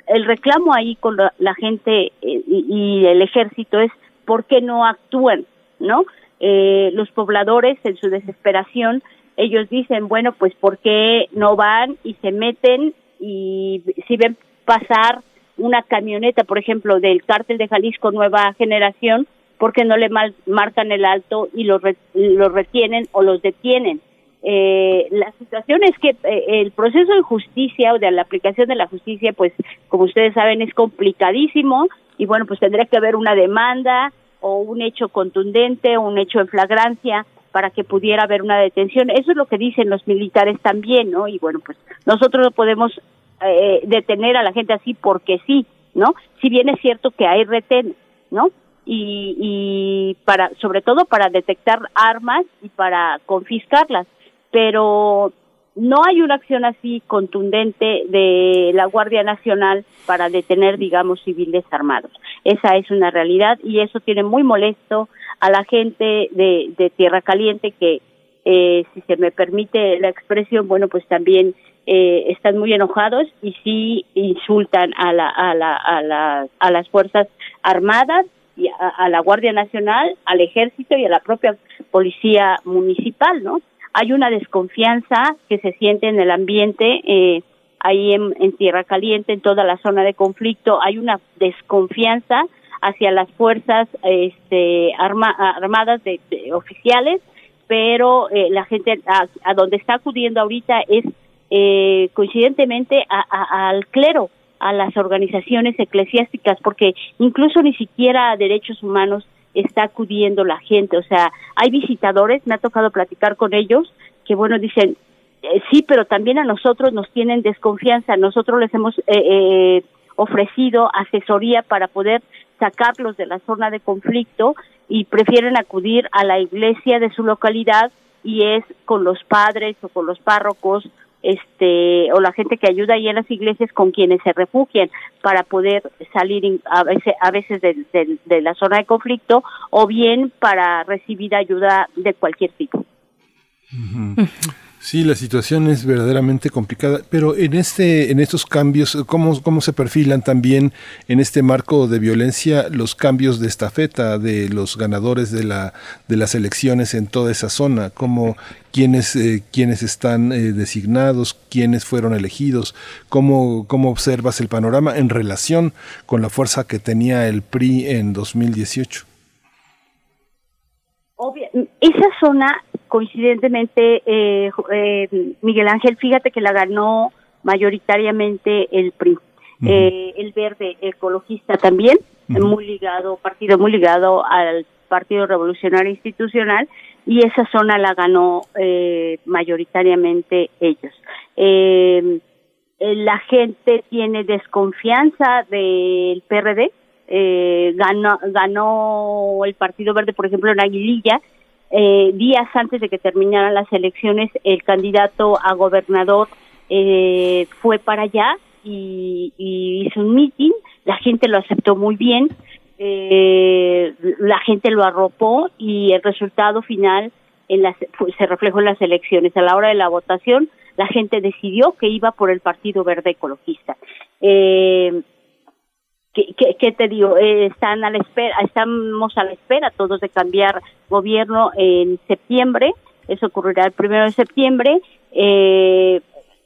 el- reclamo ahí con la, la gente eh, y, y el ejército es por qué no actúan, ¿no? Eh, los pobladores en su desesperación, ellos dicen, bueno, pues por qué no van y se meten y si ven pasar una camioneta, por ejemplo, del cártel de Jalisco Nueva Generación, porque no le marcan el alto y lo, re- lo retienen o los detienen. Eh, la situación es que eh, el proceso de justicia o de la aplicación de la justicia, pues como ustedes saben, es complicadísimo y bueno, pues tendría que haber una demanda o un hecho contundente o un hecho en flagrancia para que pudiera haber una detención. Eso es lo que dicen los militares también, ¿no? Y bueno, pues nosotros no podemos eh, detener a la gente así porque sí, ¿no? Si bien es cierto que hay retén, ¿no? Y, y para, sobre todo para detectar armas y para confiscarlas, pero no hay una acción así contundente de la Guardia Nacional para detener, digamos, civiles armados. Esa es una realidad y eso tiene muy molesto a la gente de, de Tierra Caliente que, eh, si se me permite la expresión, bueno, pues también eh, están muy enojados y sí insultan a, la, a, la, a, la, a las Fuerzas Armadas y a, a la Guardia Nacional, al Ejército y a la propia Policía Municipal, ¿no? Hay una desconfianza que se siente en el ambiente, eh, ahí en, Tierra Caliente, en toda la zona de conflicto, hay una desconfianza hacia las fuerzas este, arma, armadas de, de oficiales, pero eh, la gente a, a, donde está acudiendo ahorita es eh, coincidentemente a, a, al clero, a las organizaciones eclesiásticas, porque incluso ni siquiera a derechos humanos está acudiendo la gente, o sea, hay visitadores, me ha tocado platicar con ellos, que bueno, dicen, eh, sí, pero también a nosotros nos tienen desconfianza, nosotros les hemos eh, eh, ofrecido asesoría para poder sacarlos de la zona de conflicto y prefieren acudir a la iglesia de su localidad y es con los padres o con los párrocos este o la gente que ayuda ahí en las iglesias con quienes se refugian para poder salir a veces a veces de, de, de la zona de conflicto o bien para recibir ayuda de cualquier tipo. Sí, la situación es verdaderamente complicada, pero en este, en estos cambios, ¿cómo, cómo se perfilan también en este marco de violencia los cambios de estafeta de los ganadores de la, de las elecciones en toda esa zona? ¿Cómo, quiénes, eh, quiénes están eh, designados, quiénes fueron elegidos? ¿Cómo, ¿Cómo observas el panorama en relación con la fuerza que tenía el PRI en 2018? Obvio, esa zona coincidentemente, eh, eh, Miguel Ángel, fíjate que la ganó mayoritariamente el PRI. Eh, el verde ecologista también, muy ligado, partido muy ligado al Partido Revolucionario Institucional, y esa zona la ganó mayoritariamente ellos. la gente tiene desconfianza del PRD, ganó, ganó el Partido Verde, por ejemplo, en Aguililla, eh, días antes de que terminaran las elecciones, el candidato a gobernador eh, fue para allá y, hizo un meeting, la gente lo aceptó muy bien, eh, la gente lo arropó y el resultado final en las, se reflejó en las elecciones. A la hora de la votación, la gente decidió que iba por el Partido Verde Ecologista. Eh, ¿Qué, te digo? Eh, están a la espera, estamos a la espera todos de cambiar gobierno en septiembre. Eso ocurrirá el primero de septiembre. Eh,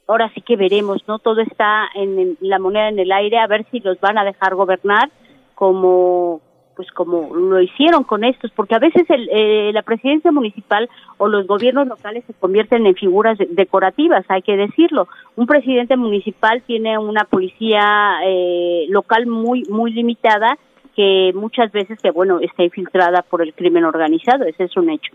ahora sí que veremos, ¿no? Todo está en, la moneda en el aire, a ver si los van a dejar gobernar como pues como lo hicieron con estos, porque a veces el, eh, la presidencia municipal o los gobiernos locales se convierten en figuras decorativas, hay que decirlo. Un presidente municipal tiene una policía eh, local muy muy limitada que muchas veces que bueno está infiltrada por el crimen organizado, ese es un hecho.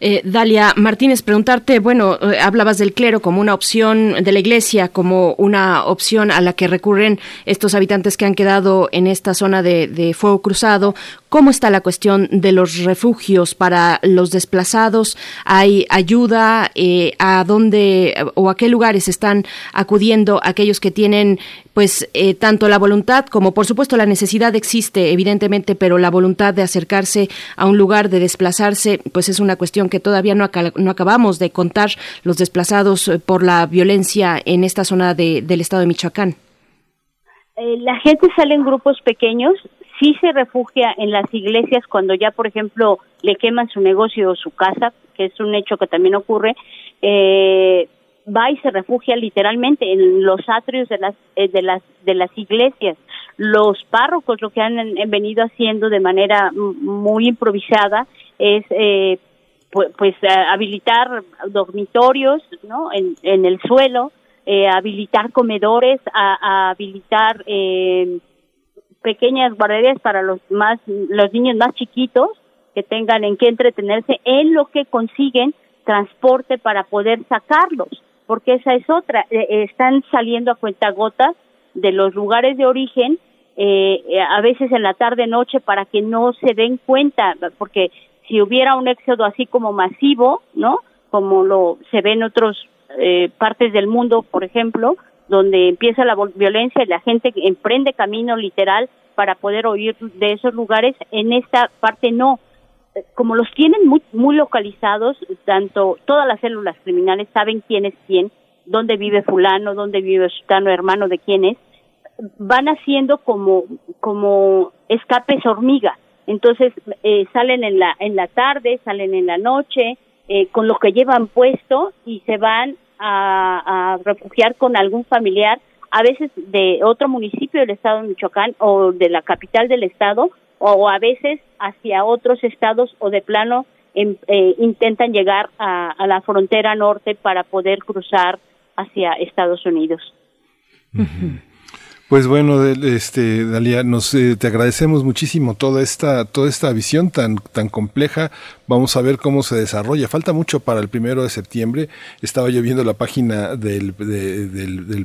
Eh, Dalia Martínez, preguntarte, bueno, eh, hablabas del clero como una opción de la iglesia, como una opción a la que recurren estos habitantes que han quedado en esta zona de fuego cruzado. ¿Cómo está la cuestión de los refugios para los desplazados? ¿Hay ayuda? Eh, ¿A dónde o a qué lugares están acudiendo aquellos que tienen, pues, eh, tanto la voluntad como, por supuesto, la necesidad existe, evidentemente, pero la voluntad de acercarse a un lugar, de desplazarse, pues es una cuestión que todavía no, acabamos de contar los desplazados eh, por la violencia en esta zona del estado de Michoacán. la gente sale en grupos pequeños, sí se refugia en las iglesias cuando ya, por ejemplo, le queman su negocio o su casa, que es un hecho que también ocurre, eh, va y se refugia literalmente en los atrios de las eh, de las de las iglesias. Los párrocos lo que han, venido haciendo de manera muy improvisada es eh, pues, habilitar dormitorios, ¿no? En, el suelo, habilitar comedores, habilitar eh, pequeñas guarderías para los más los niños más chiquitos que tengan en qué entretenerse en lo que consiguen transporte para poder sacarlos porque esa es otra. Eh, eh, están saliendo a cuentagotas de los lugares de origen eh, a veces en la tarde noche para que no se den cuenta porque si hubiera un éxodo así como masivo no como lo se ve en otras partes del mundo por ejemplo donde empieza la violencia y la gente emprende camino literal para poder huir de esos lugares, en esta parte no. Como los tienen muy, muy localizados, tanto todas las células criminales saben quién es quién, dónde vive fulano, dónde vive sutano, hermano de quién es, van haciendo como, como escapes hormiga. Entonces eh, salen en la, en la tarde, salen en la noche, eh, con lo que llevan puesto y se van a, refugiar con algún familiar, a veces de otro municipio del estado de Michoacán o de la capital del estado, o a veces hacia otros estados o de plano em, eh, intentan llegar a, la frontera norte para poder cruzar hacia Estados Unidos. Pues bueno, este Dalia, nos eh, te agradecemos muchísimo toda esta toda esta visión tan tan compleja. Vamos a ver cómo se desarrolla. Falta mucho para el primero de septiembre. Estaba yo viendo la página del,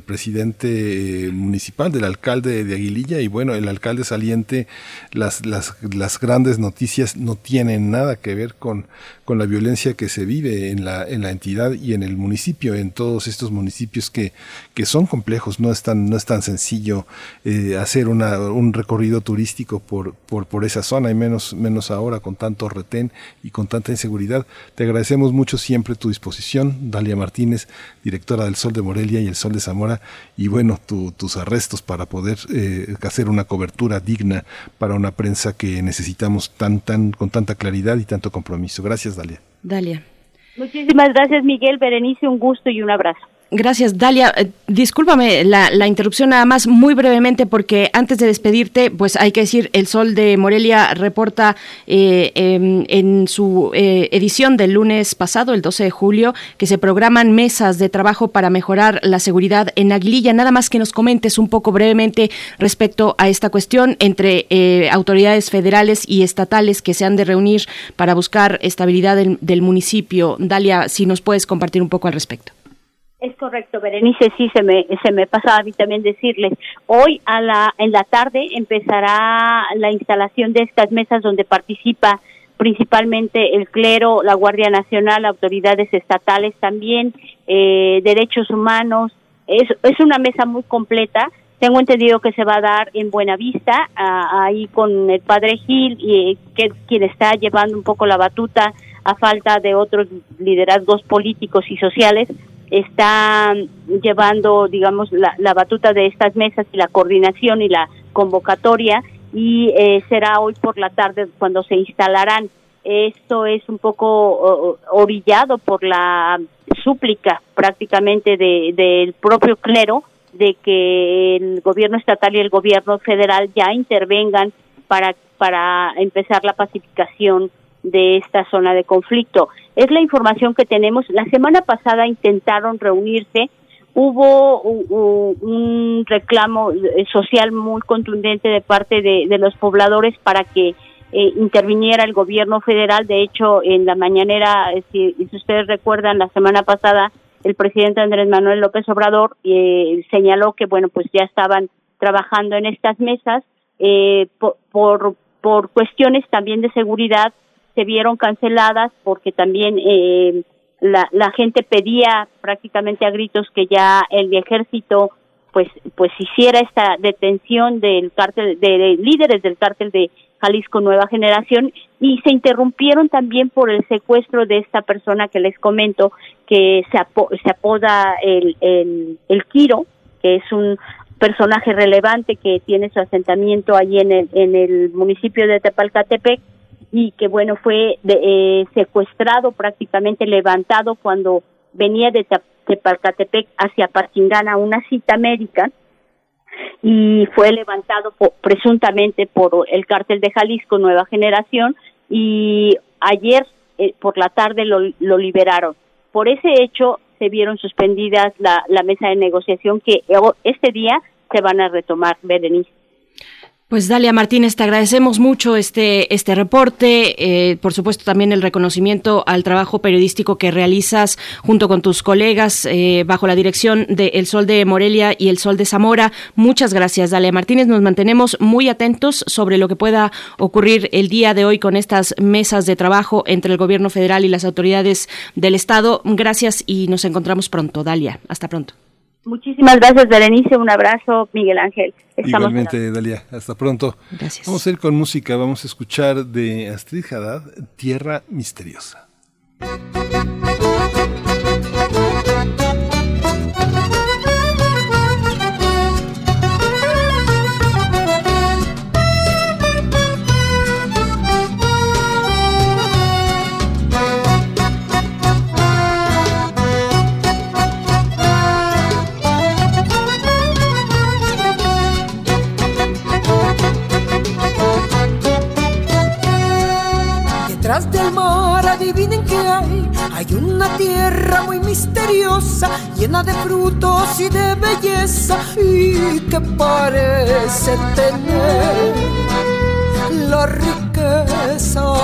presidente eh, municipal, del alcalde de Aguililla, y bueno, el alcalde saliente, las, las, las grandes noticias no tienen nada que ver con, con la violencia que se vive en la, en la entidad y en el municipio, en todos estos municipios que, que son complejos, no es tan, no es tan sencillo eh, hacer una, un recorrido turístico por, por, por esa zona, y menos, menos ahora con tanto retén y con tanta inseguridad. Te agradecemos mucho siempre tu disposición, Dalia Martínez, directora del Sol de Morelia y el Sol de Zamora, y bueno, tus arrestos para poder eh, hacer una cobertura digna para una prensa que necesitamos tan, tan, con tanta claridad y tanto compromiso. Gracias, Dalia. Dalia. Muchísimas gracias, Miguel. Berenice, un gusto y un abrazo. Gracias, Dalia. Eh, discúlpame la, interrupción nada más muy brevemente porque antes de despedirte, pues hay que decir, El Sol de Morelia reporta eh, em, en su eh, edición del lunes pasado, el 12 de julio, que se programan mesas de trabajo para mejorar la seguridad en Aguililla. Nada más que nos comentes un poco brevemente respecto a esta cuestión entre autoridades federales y estatales que se han de reunir para buscar estabilidad del municipio. Dalia, si nos puedes compartir un poco al respecto. Es correcto, Berenice, sí, se me, se me pasaba a mí también decirles. Hoy a la, en la tarde empezará la instalación de estas mesas donde participa principalmente el clero, la Guardia Nacional, autoridades estatales también, eh, derechos humanos. Es, es una mesa muy completa. Tengo entendido que se va a dar en Buenavista, ahí con el padre Gil, y, que quien está llevando un poco la batuta a falta de otros liderazgos políticos y sociales está llevando, digamos, la, batuta de estas mesas y la coordinación y la convocatoria y eh, será hoy por la tarde cuando se instalarán. Esto es un poco orillado por la súplica prácticamente del propio clero de que el gobierno estatal y el gobierno federal ya intervengan para, para empezar la pacificación de esta zona de conflicto. Es la información que tenemos. La semana pasada intentaron reunirse, hubo un reclamo eh, social muy contundente de parte de, los pobladores para que eh, interviniera el gobierno federal. De hecho, en la mañanera, eh, si, ustedes recuerdan, la semana pasada el presidente Andrés Manuel López Obrador señaló que, bueno, pues ya estaban trabajando en estas mesas por, por cuestiones también de seguridad se vieron canceladas porque también eh, la, gente pedía prácticamente a gritos que ya el ejército pues pues hiciera esta detención del cártel de, líderes del cártel de Jalisco Nueva Generación y se interrumpieron también por el secuestro de esta persona que les comento que se, se apoda el, el, el Quiro, que es un personaje relevante que tiene su asentamiento allí en el, en el municipio de Tepalcatepec y que bueno fue eh, secuestrado prácticamente levantado cuando venía de Tepalcatepec hacia Parchingana una cita médica y fue levantado presuntamente por el cártel de Jalisco Nueva Generación y ayer eh, por la tarde lo, lo, liberaron. Por ese hecho se vieron suspendidas la, la mesa de negociación que este día se van a retomar, Berenice. Pues Dalia Martínez, te agradecemos mucho este, este reporte, eh, por supuesto también el reconocimiento al trabajo periodístico que realizas junto con tus colegas eh, bajo la dirección de El Sol de Morelia y El Sol de Zamora. Muchas gracias, Dalia Martínez. Nos mantenemos muy atentos sobre lo que pueda ocurrir el día de hoy con estas mesas de trabajo entre el gobierno federal y las autoridades del Estado. Gracias y nos encontramos pronto, Dalia. Hasta pronto. Muchísimas gracias, Berenice. Un abrazo, Miguel Ángel. Igualmente, Dalia. Hasta pronto. Gracias. Vamos a ir con música. Vamos a escuchar de Astrid Haddad, Tierra Misteriosa. Adivinen qué hay. Hay una tierra muy misteriosa, llena de frutos y de belleza, y que parece tener la riqueza.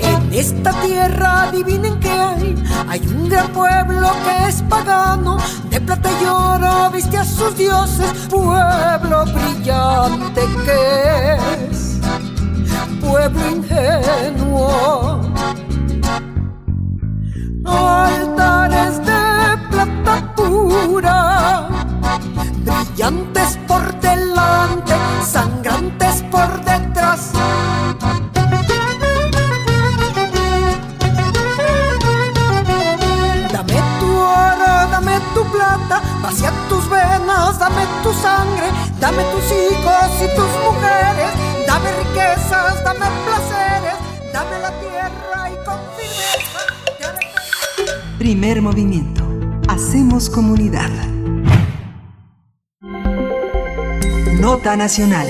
En esta tierra adivinen qué hay. Hay un gran pueblo que es pagano, de plata y oro viste a sus dioses, pueblo brillante que es pueblo ingenuo. Altares de plata pura, brillantes por delante, sangrantes por detrás. Dame tu oro, dame tu plata, vacía tus venas, dame tu sangre, dame tus hijos y tus mujeres dame riquezas, dame placeres, dame la tierra y con firmeza. Primer movimiento. Hacemos comunidad. Nota Nacional.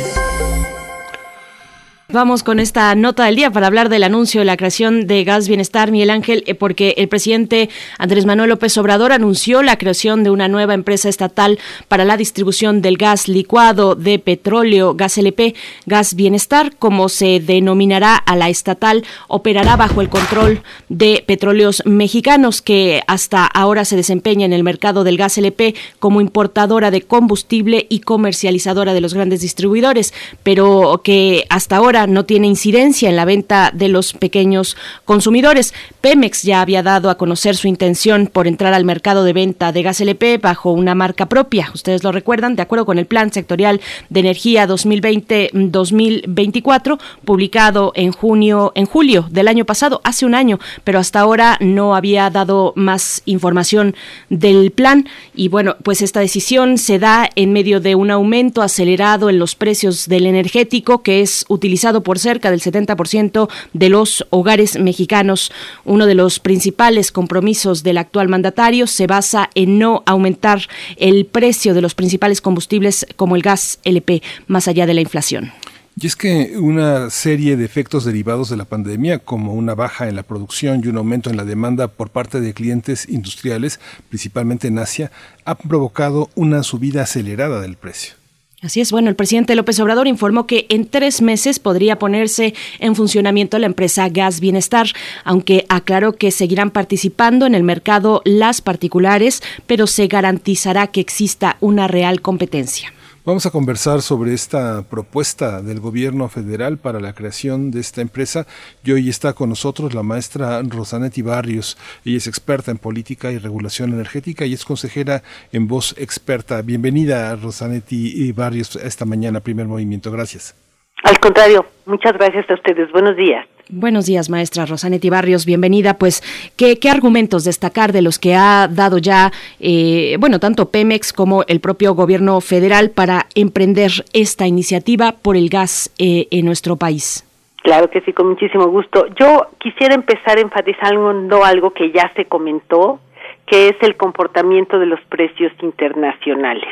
Vamos con esta nota del día para hablar del anuncio de la creación de Gas Bienestar, Miguel Ángel, eh, porque el presidente Andrés Manuel López Obrador anunció la creación de una nueva empresa estatal para la distribución del gas licuado de petróleo, Gas LP, Gas Bienestar, como se denominará a la estatal, operará bajo el control de petróleos mexicanos que hasta ahora se desempeña en el mercado del gas LP como importadora de combustible y comercializadora de los grandes distribuidores, pero que hasta ahora no tiene incidencia en la venta de los pequeños consumidores. Pemex ya había dado a conocer su intención por entrar al mercado de venta de gas LP bajo una marca propia. Ustedes lo recuerdan, de acuerdo con el Plan Sectorial de Energía 2020-2024, publicado en junio, en julio del año pasado, hace un año, pero hasta ahora no había dado más información del plan. Y bueno, pues esta decisión se da en medio de un aumento acelerado en los precios del energético que es utilizado por cerca del 70% de los hogares mexicanos. Uno de los principales compromisos del actual mandatario se basa en no aumentar el precio de los principales combustibles como el gas LP más allá de la inflación. Y es que una serie de efectos derivados de la pandemia, como una baja en la producción y un aumento en la demanda por parte de clientes industriales, principalmente en Asia, han provocado una subida acelerada del precio. Así es, bueno, el presidente López Obrador informó que en tres meses podría ponerse en funcionamiento la empresa Gas Bienestar, aunque aclaró que seguirán participando en el mercado las particulares, pero se garantizará que exista una real competencia. Vamos a conversar sobre esta propuesta del gobierno federal para la creación de esta empresa y hoy está con nosotros la maestra Rosanetti Barrios. Ella es experta en política y regulación energética y es consejera en voz experta. Bienvenida Rosanetti Barrios esta mañana, primer movimiento. Gracias. Al contrario, muchas gracias a ustedes. Buenos días. Buenos días, maestra Rosanetti Barrios, bienvenida. Pues, ¿qué, qué argumentos destacar de los que ha dado ya, eh, bueno, tanto Pemex como el propio gobierno federal para emprender esta iniciativa por el gas eh, en nuestro país? Claro que sí, con muchísimo gusto. Yo quisiera empezar enfatizando algo que ya se comentó, que es el comportamiento de los precios internacionales.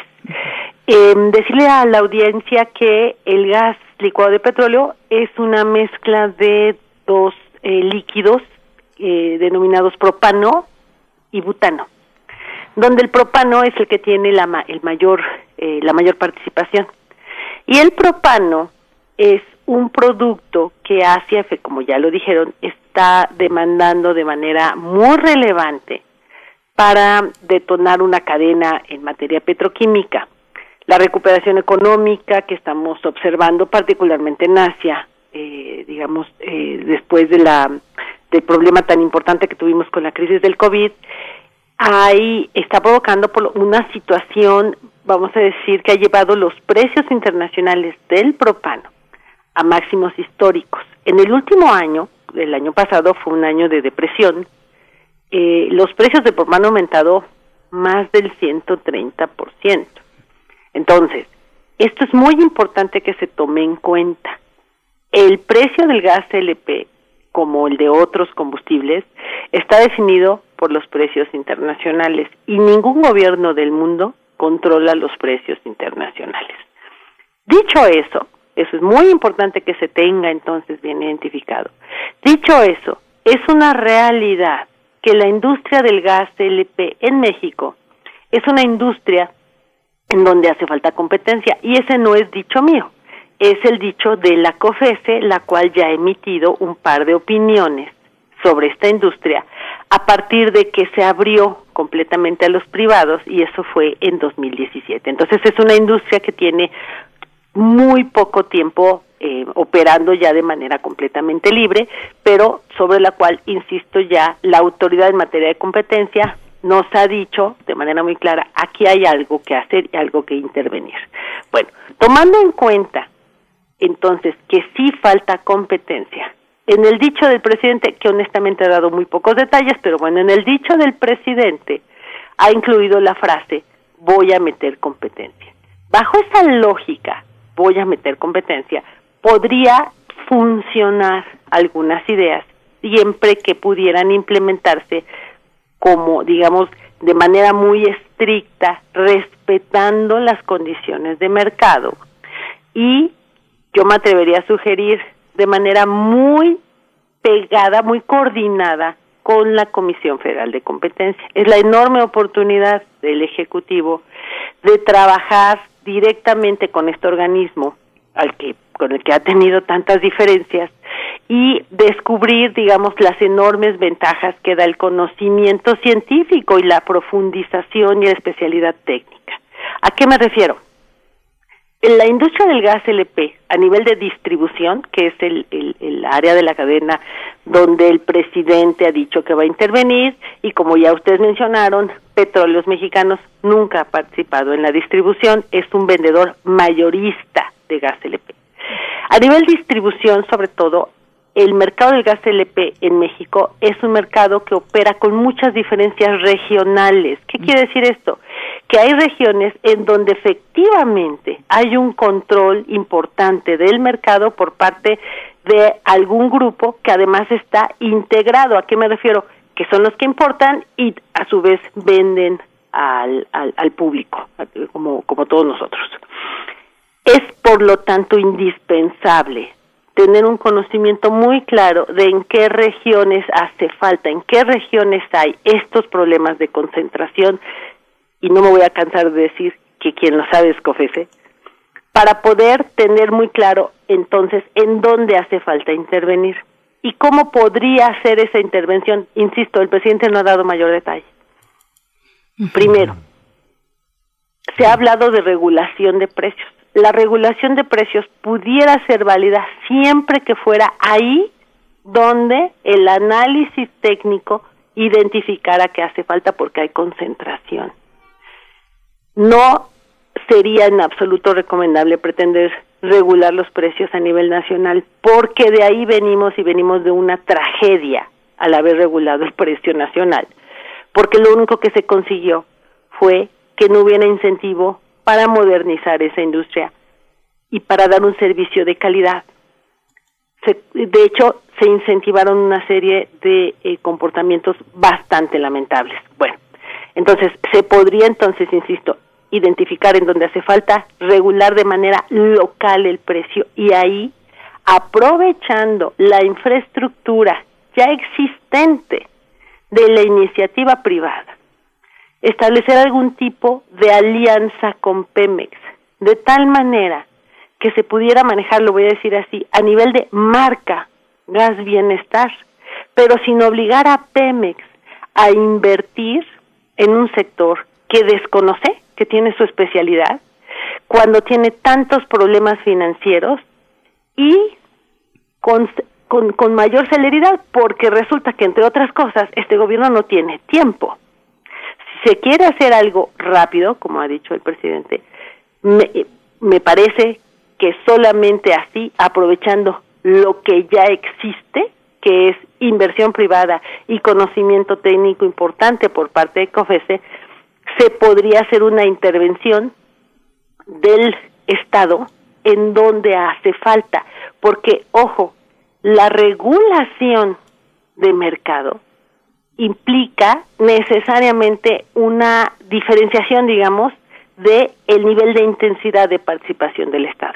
Eh, decirle a la audiencia que el gas licuado de petróleo es una mezcla de dos eh, líquidos eh, denominados propano y butano, donde el propano es el que tiene la, el mayor, eh, la mayor participación. Y el propano es un producto que Asia, como ya lo dijeron, está demandando de manera muy relevante para detonar una cadena en materia petroquímica. La recuperación económica que estamos observando, particularmente en Asia, eh, digamos, eh, después de la, del problema tan importante que tuvimos con la crisis del COVID, ahí está provocando por una situación, vamos a decir, que ha llevado los precios internacionales del propano a máximos históricos. En el último año, el año pasado fue un año de depresión, eh, los precios de propano han aumentado más del 130%. Entonces, esto es muy importante que se tome en cuenta el precio del gas LP, como el de otros combustibles, está definido por los precios internacionales y ningún gobierno del mundo controla los precios internacionales. Dicho eso, eso es muy importante que se tenga entonces bien identificado. Dicho eso, es una realidad que la industria del gas LP en México es una industria en donde hace falta competencia y ese no es dicho mío es el dicho de la COFESE, la cual ya ha emitido un par de opiniones sobre esta industria a partir de que se abrió completamente a los privados y eso fue en 2017. Entonces es una industria que tiene muy poco tiempo eh, operando ya de manera completamente libre, pero sobre la cual, insisto ya, la autoridad en materia de competencia nos ha dicho de manera muy clara, aquí hay algo que hacer y algo que intervenir. Bueno, tomando en cuenta entonces que sí falta competencia. En el dicho del presidente, que honestamente ha dado muy pocos detalles, pero bueno, en el dicho del presidente ha incluido la frase voy a meter competencia. Bajo esa lógica, voy a meter competencia, podría funcionar algunas ideas siempre que pudieran implementarse como, digamos, de manera muy estricta, respetando las condiciones de mercado. Y yo me atrevería a sugerir de manera muy pegada, muy coordinada con la Comisión Federal de Competencia. Es la enorme oportunidad del Ejecutivo de trabajar directamente con este organismo al que con el que ha tenido tantas diferencias y descubrir, digamos, las enormes ventajas que da el conocimiento científico y la profundización y la especialidad técnica. ¿A qué me refiero? En la industria del gas LP, a nivel de distribución, que es el, el, área de la cadena donde el presidente ha dicho que va a intervenir, y como ya ustedes mencionaron, Petróleos Mexicanos nunca ha participado en la distribución, es un vendedor mayorista de gas LP. A nivel distribución, sobre todo, el mercado del gas LP en México es un mercado que opera con muchas diferencias regionales. ¿Qué quiere decir esto? Que hay regiones en donde efectivamente hay un control importante del mercado por parte de algún grupo que además está integrado. ¿A qué me refiero? Que son los que importan y a su vez venden al, al, al público, como, como todos nosotros. Es por lo tanto indispensable tener un conocimiento muy claro de en qué regiones hace falta, en qué regiones hay estos problemas de concentración, y no me voy a cansar de decir que quien lo sabe es COFESE, para poder tener muy claro entonces en dónde hace falta intervenir y cómo podría hacer esa intervención. Insisto, el presidente no ha dado mayor detalle. Primero, se ha hablado de regulación de precios la regulación de precios pudiera ser válida siempre que fuera ahí donde el análisis técnico identificara que hace falta porque hay concentración. No sería en absoluto recomendable pretender regular los precios a nivel nacional porque de ahí venimos y venimos de una tragedia al haber regulado el precio nacional, porque lo único que se consiguió fue que no hubiera incentivo para modernizar esa industria y para dar un servicio de calidad. de hecho, se incentivaron una serie de eh, comportamientos bastante lamentables. Bueno, entonces se podría entonces, insisto, identificar en donde hace falta, regular de manera local el precio y ahí, aprovechando la infraestructura ya existente de la iniciativa privada, establecer algún tipo de alianza con Pemex, de tal manera que se pudiera manejar, lo voy a decir así, a nivel de marca, gas bienestar, pero sin obligar a Pemex a invertir en un sector que desconoce, que tiene su especialidad, cuando tiene tantos problemas financieros y con, con, mayor celeridad, porque resulta que, entre otras cosas, este gobierno no tiene tiempo se quiere hacer algo rápido, como ha dicho el presidente, me, parece que solamente así, aprovechando lo que ya existe, que es inversión privada y conocimiento técnico importante por parte de COFESE, se podría hacer una intervención del Estado en donde hace falta, porque, ojo, la regulación de mercado implica necesariamente una diferenciación, digamos, de el nivel de intensidad de participación del Estado.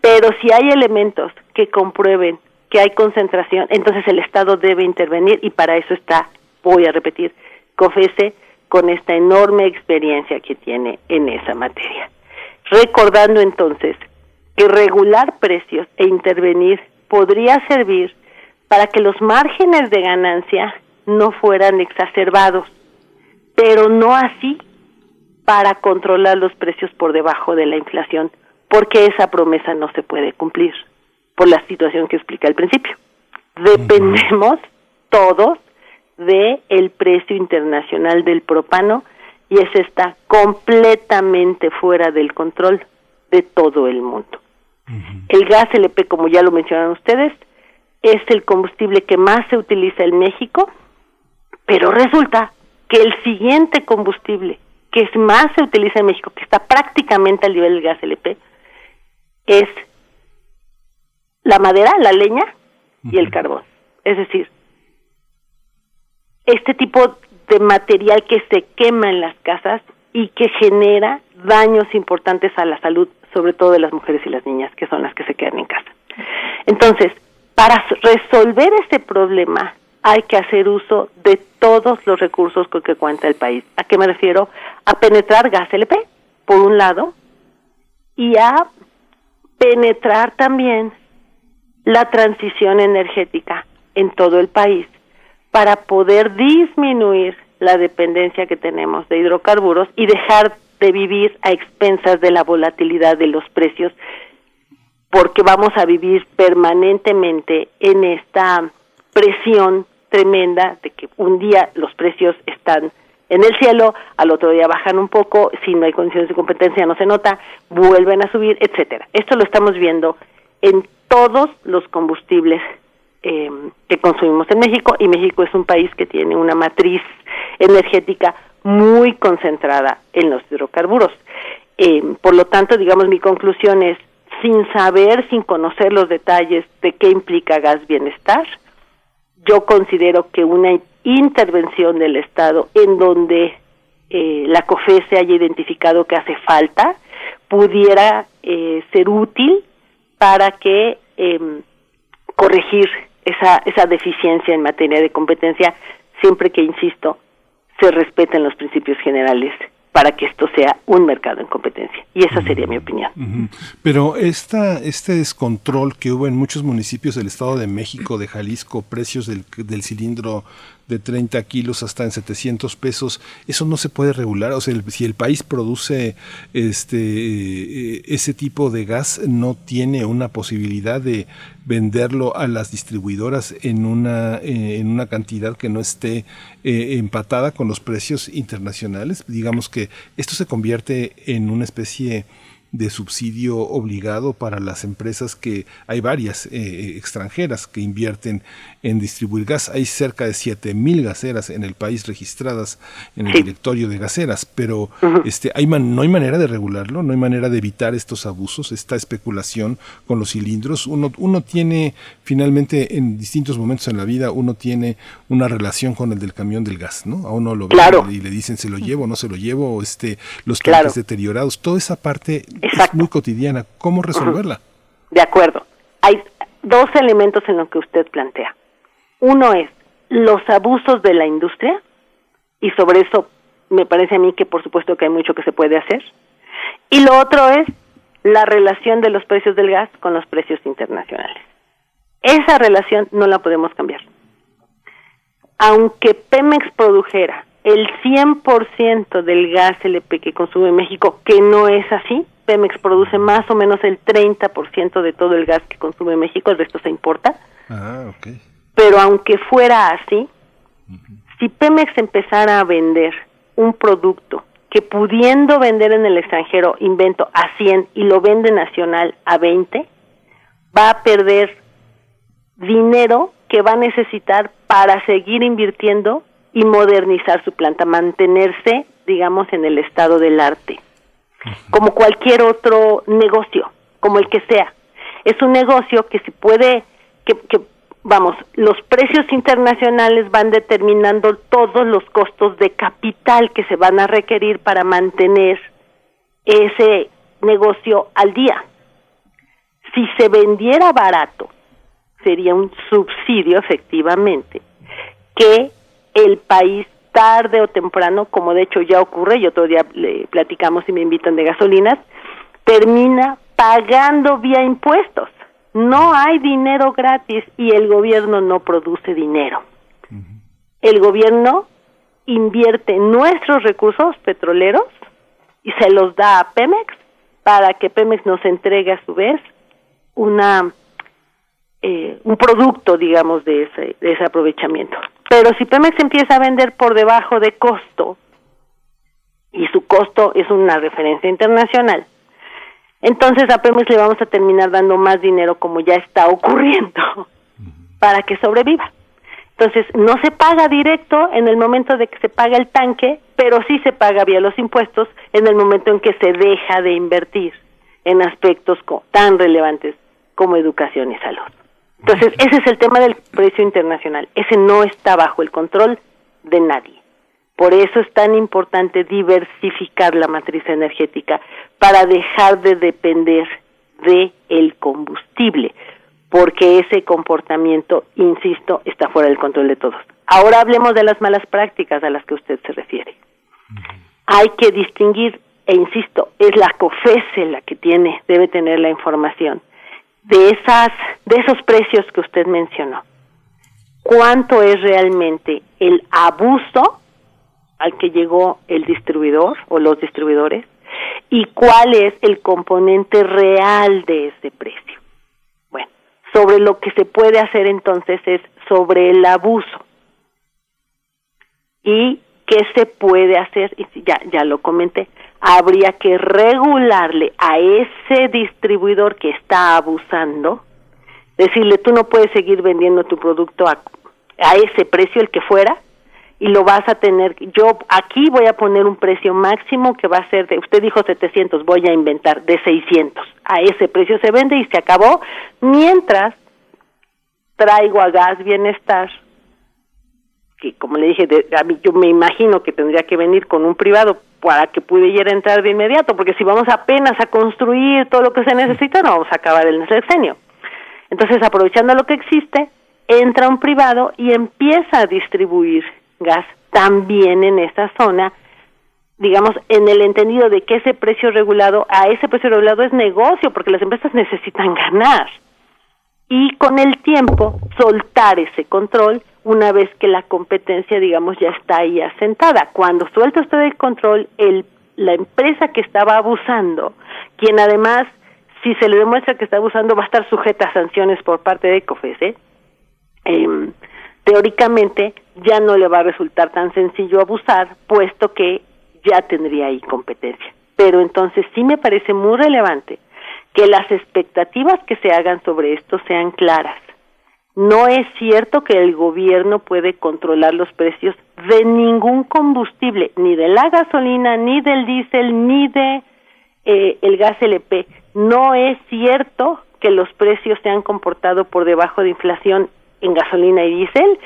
Pero si hay elementos que comprueben que hay concentración, entonces el Estado debe intervenir y para eso está, voy a repetir, COFESE con esta enorme experiencia que tiene en esa materia. Recordando entonces que regular precios e intervenir podría servir para que los márgenes de ganancia no fueran exacerbados, pero no así para controlar los precios por debajo de la inflación, porque esa promesa no se puede cumplir por la situación que explica al principio. Dependemos todos de el precio internacional del propano y ese está completamente fuera del control de todo el mundo. El gas LP, como ya lo mencionaron ustedes, es el combustible que más se utiliza en México, pero resulta que el siguiente combustible que es más se utiliza en México, que está prácticamente al nivel del gas LP, es la madera, la leña y el carbón. Es decir, este tipo de material que se quema en las casas y que genera daños importantes a la salud, sobre todo de las mujeres y las niñas, que son las que se quedan en casa. Entonces, para resolver este problema hay que hacer uso de todos los recursos con que cuenta el país. ¿A qué me refiero? A penetrar gas LP, por un lado, y a penetrar también la transición energética en todo el país para poder disminuir la dependencia que tenemos de hidrocarburos y dejar de vivir a expensas de la volatilidad de los precios, porque vamos a vivir permanentemente en esta presión tremenda de que un día los precios están en el cielo, al otro día bajan un poco, si no hay condiciones de competencia no se nota, vuelven a subir, etcétera. Esto lo estamos viendo en todos los combustibles eh, que consumimos en México y México es un país que tiene una matriz energética muy concentrada en los hidrocarburos. Eh, por lo tanto, digamos, mi conclusión es, sin saber, sin conocer los detalles de qué implica gas bienestar, yo considero que una intervención del Estado en donde eh, la COFE se haya identificado que hace falta pudiera eh, ser útil para que em, corregir esa, esa deficiencia en materia de competencia siempre que, insisto, se respeten los principios generales para que esto sea un mercado en competencia. Y esa sería mi opinión. Pero esta, este descontrol que hubo en muchos municipios del Estado de México, de Jalisco, precios del, del cilindro de 30 kilos hasta en 700 pesos, eso no se puede regular. O sea, si el país produce este eh, ese tipo de gas, no tiene una posibilidad de venderlo a las distribuidoras en una, eh, en una cantidad que no esté eh, empatada con los precios internacionales. Digamos que esto se convierte en una especie de subsidio obligado para las empresas que hay varias extranjeras que invierten en distribuir gas. Hay cerca de 7.000 gaseras en el país registradas en el directorio de gaseras, pero este, hay no hay manera de regularlo, no hay manera de evitar estos abusos, esta especulación con los cilindros. Uno, uno tiene finalmente en distintos momentos en la vida, uno tiene una relación con el del camión del gas, ¿no? A uno lo ve y le dicen se lo llevo, no se lo llevo, este, los tanques deteriorados, toda esa parte es muy cotidiana. ¿Cómo resolverla? De acuerdo. Hay dos elementos en lo que usted plantea. Uno es los abusos de la industria, y sobre eso me parece a mí que por supuesto que hay mucho que se puede hacer. Y lo otro es la relación de los precios del gas con los precios internacionales. Esa relación no la podemos cambiar. Aunque Pemex produjera el 100% del gas LP que consume México, que no es así, Pemex produce más o menos el 30% de todo el gas que consume México, el resto se importa. Ah, okay. Pero aunque fuera así, si Pemex empezara a vender un producto que pudiendo vender en el extranjero invento a 100 y lo vende nacional a 20, va a perder dinero que va a necesitar para seguir invirtiendo y modernizar su planta, mantenerse, digamos, en el estado del arte. Como cualquier otro negocio, como el que sea. Es un negocio que se puede, que, que vamos, los precios internacionales van determinando todos los costos de capital que se van a requerir para mantener ese negocio al día. Si se vendiera barato, sería un subsidio efectivamente que el país tarde o temprano, como de hecho ya ocurre, y otro día le platicamos y me invitan de gasolinas, termina pagando vía impuestos. No hay dinero gratis y el gobierno no produce dinero. El gobierno invierte nuestros recursos petroleros y se los da a Pemex para que Pemex nos entregue a su vez una eh, un producto, digamos, de ese, de ese aprovechamiento. Pero si Pemex empieza a vender por debajo de costo, y su costo es una referencia internacional, entonces a Pemex le vamos a terminar dando más dinero como ya está ocurriendo para que sobreviva. Entonces, no se paga directo en el momento de que se paga el tanque, pero sí se paga vía los impuestos en el momento en que se deja de invertir en aspectos tan relevantes como educación y salud. Entonces, ese es el tema del precio internacional. Ese no está bajo el control de nadie. Por eso es tan importante diversificar la matriz energética para dejar de depender de el combustible, porque ese comportamiento, insisto, está fuera del control de todos. Ahora hablemos de las malas prácticas a las que usted se refiere. Hay que distinguir, e insisto, es la COFESE la que tiene, debe tener la información de esas, de esos precios que usted mencionó. ¿Cuánto es realmente el abuso al que llegó el distribuidor o los distribuidores y cuál es el componente real de ese precio. Bueno, sobre lo que se puede hacer entonces es sobre el abuso. ¿Y qué se puede hacer? Ya, ya lo comenté. Habría que regularle a ese distribuidor que está abusando, decirle, tú no puedes seguir vendiendo tu producto a, a ese precio, el que fuera, y lo vas a tener, yo aquí voy a poner un precio máximo que va a ser de, usted dijo 700, voy a inventar de 600, a ese precio se vende y se acabó, mientras traigo a gas bienestar, que como le dije, a mí, yo me imagino que tendría que venir con un privado para que pudiera entrar de inmediato, porque si vamos apenas a construir todo lo que se necesita, no vamos a acabar el sexenio. Entonces, aprovechando lo que existe, entra un privado y empieza a distribuir gas también en esta zona, digamos, en el entendido de que ese precio regulado, a ese precio regulado es negocio, porque las empresas necesitan ganar. Y con el tiempo, soltar ese control una vez que la competencia, digamos, ya está ahí asentada. Cuando suelta usted el control, el, la empresa que estaba abusando, quien además, si se le demuestra que está abusando, va a estar sujeta a sanciones por parte de COFESE, eh, teóricamente ya no le va a resultar tan sencillo abusar, puesto que ya tendría ahí competencia. Pero entonces sí me parece muy relevante que las expectativas que se hagan sobre esto sean claras. No es cierto que el gobierno puede controlar los precios de ningún combustible, ni de la gasolina, ni del diésel, ni de eh, el gas LP. No es cierto que los precios se han comportado por debajo de inflación en gasolina y diésel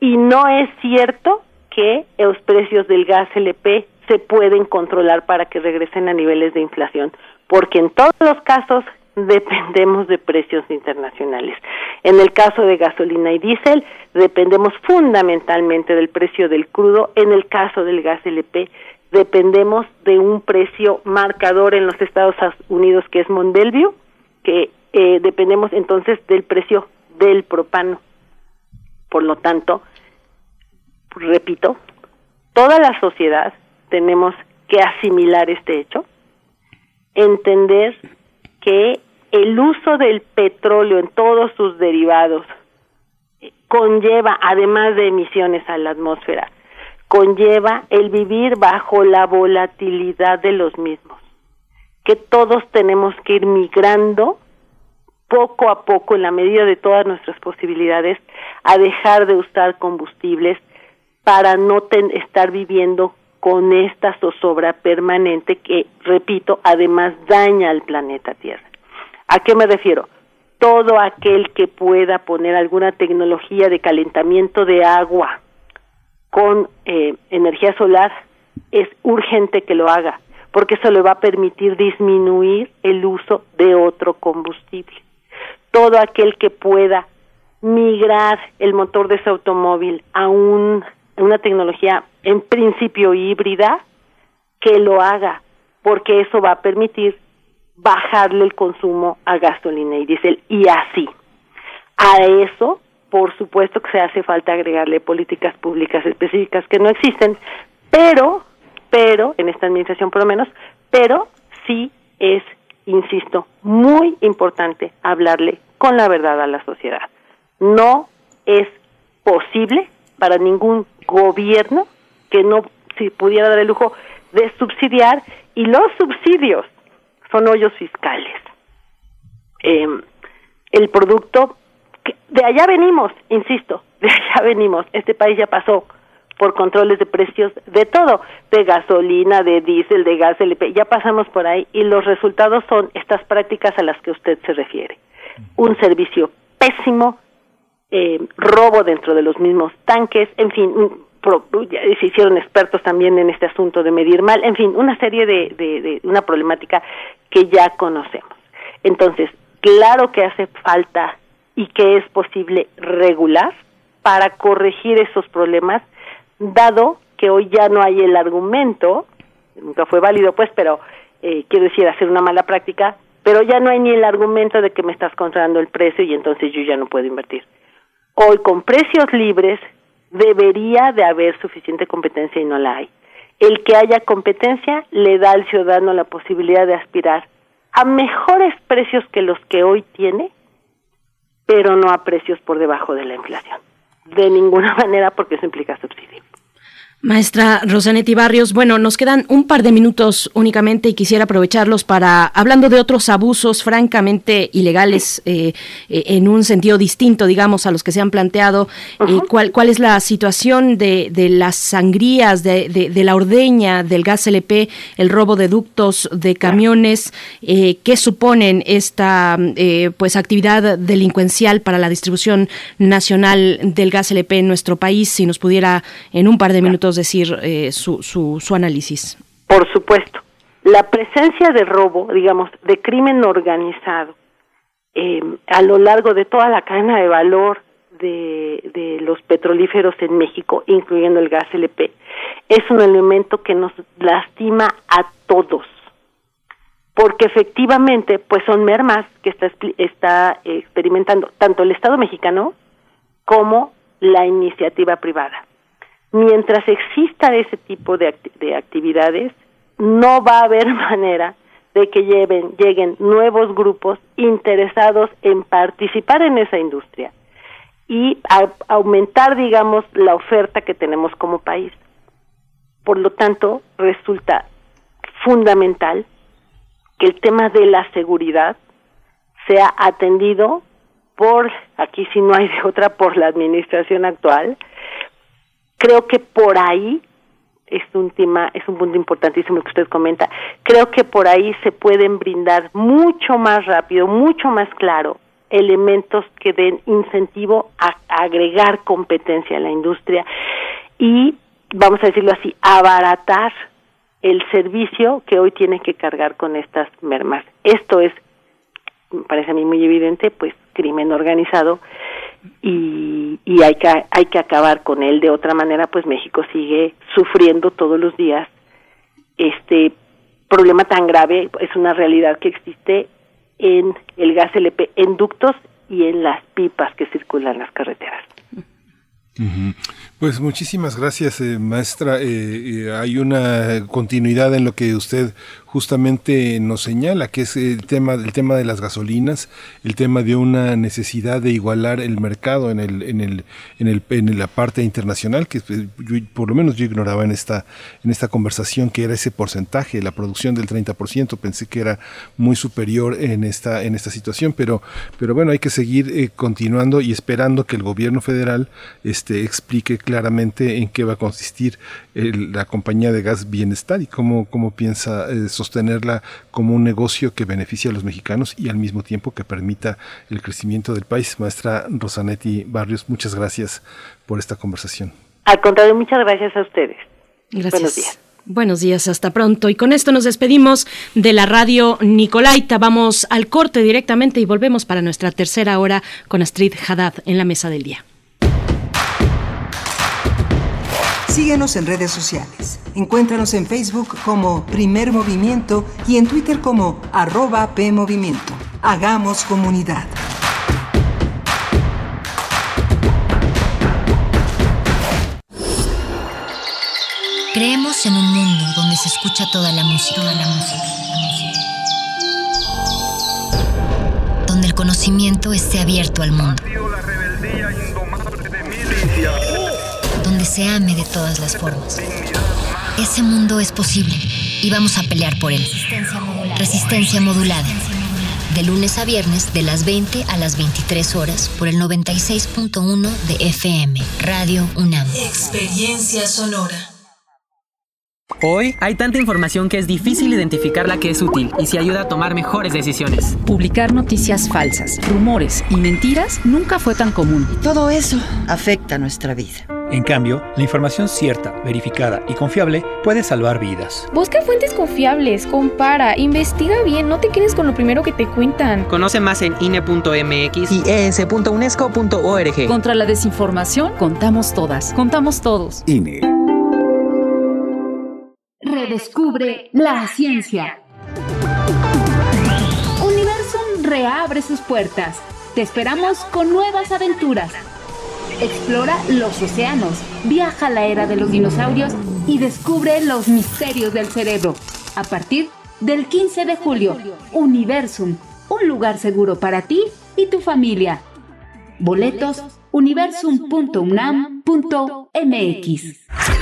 y no es cierto que los precios del gas LP se pueden controlar para que regresen a niveles de inflación, porque en todos los casos dependemos de precios internacionales. En el caso de gasolina y diésel, dependemos fundamentalmente del precio del crudo. En el caso del gas LP, dependemos de un precio marcador en los Estados Unidos que es Mondelvio, que eh, dependemos entonces del precio del propano. Por lo tanto, repito, toda la sociedad tenemos que asimilar este hecho, entender que el uso del petróleo en todos sus derivados eh, conlleva, además de emisiones a la atmósfera, conlleva el vivir bajo la volatilidad de los mismos, que todos tenemos que ir migrando poco a poco, en la medida de todas nuestras posibilidades, a dejar de usar combustibles para no estar viviendo con esta zozobra permanente que, repito, además daña al planeta Tierra. ¿A qué me refiero? Todo aquel que pueda poner alguna tecnología de calentamiento de agua con eh, energía solar es urgente que lo haga, porque eso le va a permitir disminuir el uso de otro combustible todo aquel que pueda migrar el motor de ese automóvil a un, una tecnología en principio híbrida, que lo haga, porque eso va a permitir bajarle el consumo a gasolina y diésel y así. A eso, por supuesto que se hace falta agregarle políticas públicas específicas que no existen, pero, pero, en esta administración por lo menos, pero sí es insisto, muy importante hablarle con la verdad a la sociedad. No es posible para ningún gobierno que no si pudiera dar el lujo de subsidiar y los subsidios son hoyos fiscales. Eh, el producto de allá venimos, insisto, de allá venimos. Este país ya pasó por controles de precios de todo, de gasolina, de diésel, de gas LP, ya pasamos por ahí y los resultados son estas prácticas a las que usted se refiere. Un servicio pésimo, eh, robo dentro de los mismos tanques, en fin, se hicieron expertos también en este asunto de medir mal, en fin, una serie de, de una problemática que ya conocemos. Entonces, claro que hace falta y que es posible regular para corregir esos problemas, dado que hoy ya no hay el argumento, nunca fue válido pues, pero eh, quiero decir hacer una mala práctica, pero ya no hay ni el argumento de que me estás controlando el precio y entonces yo ya no puedo invertir. Hoy con precios libres debería de haber suficiente competencia y no la hay. El que haya competencia le da al ciudadano la posibilidad de aspirar a mejores precios que los que hoy tiene, pero no a precios por debajo de la inflación. De ninguna manera porque eso implica subsidio. Maestra Rosanetti Barrios, bueno, nos quedan un par de minutos únicamente y quisiera aprovecharlos para, hablando de otros abusos francamente ilegales eh, eh, en un sentido distinto, digamos, a los que se han planteado, eh, ¿cuál, ¿cuál es la situación de, de las sangrías, de, de, la ordeña, del gas LP, el robo de ductos de camiones? ¿Qué suponen esta pues actividad delincuencial para la distribución nacional del gas LP en nuestro país? Si nos pudiera en un par de minutos decir eh, su, su, su análisis. Por supuesto. La presencia de robo, digamos, de crimen organizado eh, a lo largo de toda la cadena de valor de, de, los petrolíferos en México, incluyendo el gas LP, es un elemento que nos lastima a todos, porque efectivamente, pues son mermas que está, está experimentando tanto el Estado mexicano como la iniciativa privada mientras exista ese tipo de, de actividades, no va a haber manera de que lleven, lleguen nuevos grupos interesados en participar en esa industria y aumentar, digamos, la oferta que tenemos como país. Por lo tanto, resulta fundamental que el tema de la seguridad sea atendido por, aquí si no hay de otra, por la administración actual, creo que por ahí es un tema, es un punto importantísimo que usted comenta. Creo que por ahí se pueden brindar mucho más rápido, mucho más claro elementos que den incentivo a, agregar competencia a la industria y vamos a decirlo así, abaratar el servicio que hoy tiene que cargar con estas mermas. Esto es, me parece a mí muy evidente, pues crimen organizado y, y hay, que, hay que acabar con él. De otra manera, pues México sigue sufriendo todos los días este problema tan grave. Es una realidad que existe en el gas LP, en ductos y en las pipas que circulan las carreteras. Pues muchísimas gracias, eh, maestra. Eh, eh, hay una continuidad en lo que usted justamente nos señala, que es el tema, el tema de las gasolinas, el tema de una necesidad de igualar el mercado en el, en el, en el, en la parte internacional, que por lo menos yo ignoraba en esta, en esta conversación que era ese porcentaje, la producción del 30%, pensé que era muy superior en esta, en esta situación, pero, pero bueno, hay que seguir continuando y esperando que el gobierno federal este, explique claramente en qué va a consistir la compañía de gas Bienestar y cómo, cómo piensa eh, sostenerla como un negocio que beneficie a los mexicanos y al mismo tiempo que permita el crecimiento del país. Maestra Rosanetti Barrios, muchas gracias por esta conversación. Al contrario, muchas gracias a ustedes. Gracias. Buenos días. Buenos días, hasta pronto. Y con esto nos despedimos de la radio Nicolaita. Vamos al corte directamente y volvemos para nuestra tercera hora con Astrid Haddad en la mesa del día. Síguenos en redes sociales. Encuéntranos en Facebook como Primer Movimiento y en Twitter como arroba PMovimiento. Hagamos comunidad. Creemos en un mundo donde se escucha toda la música, toda la música, donde el conocimiento esté abierto al mundo donde se ame de todas las formas. Ese mundo es posible y vamos a pelear por él. Resistencia modulada. de lunes a viernes de las 20 a las 23 horas por el 96.1 de FM, Radio UNAM. Experiencia sonora. Hoy hay tanta información que es difícil identificar la que es útil y si ayuda a tomar mejores decisiones. Publicar noticias falsas, rumores y mentiras nunca fue tan común. Todo eso afecta nuestra vida. En cambio, la información cierta, verificada y confiable puede salvar vidas. Busca fuentes confiables, compara, investiga bien, no te quedes con lo primero que te cuentan. Conoce más en INE.mx y es.unesco.org. Contra la desinformación, contamos todas, contamos todos. INE. Redescubre la ciencia. Universum reabre sus puertas. Te esperamos con nuevas aventuras. Explora los océanos, viaja a la era de los dinosaurios y descubre los misterios del cerebro. A partir del 15 de julio, Universum, un lugar seguro para ti y tu familia. Boletos universum.unam.mx.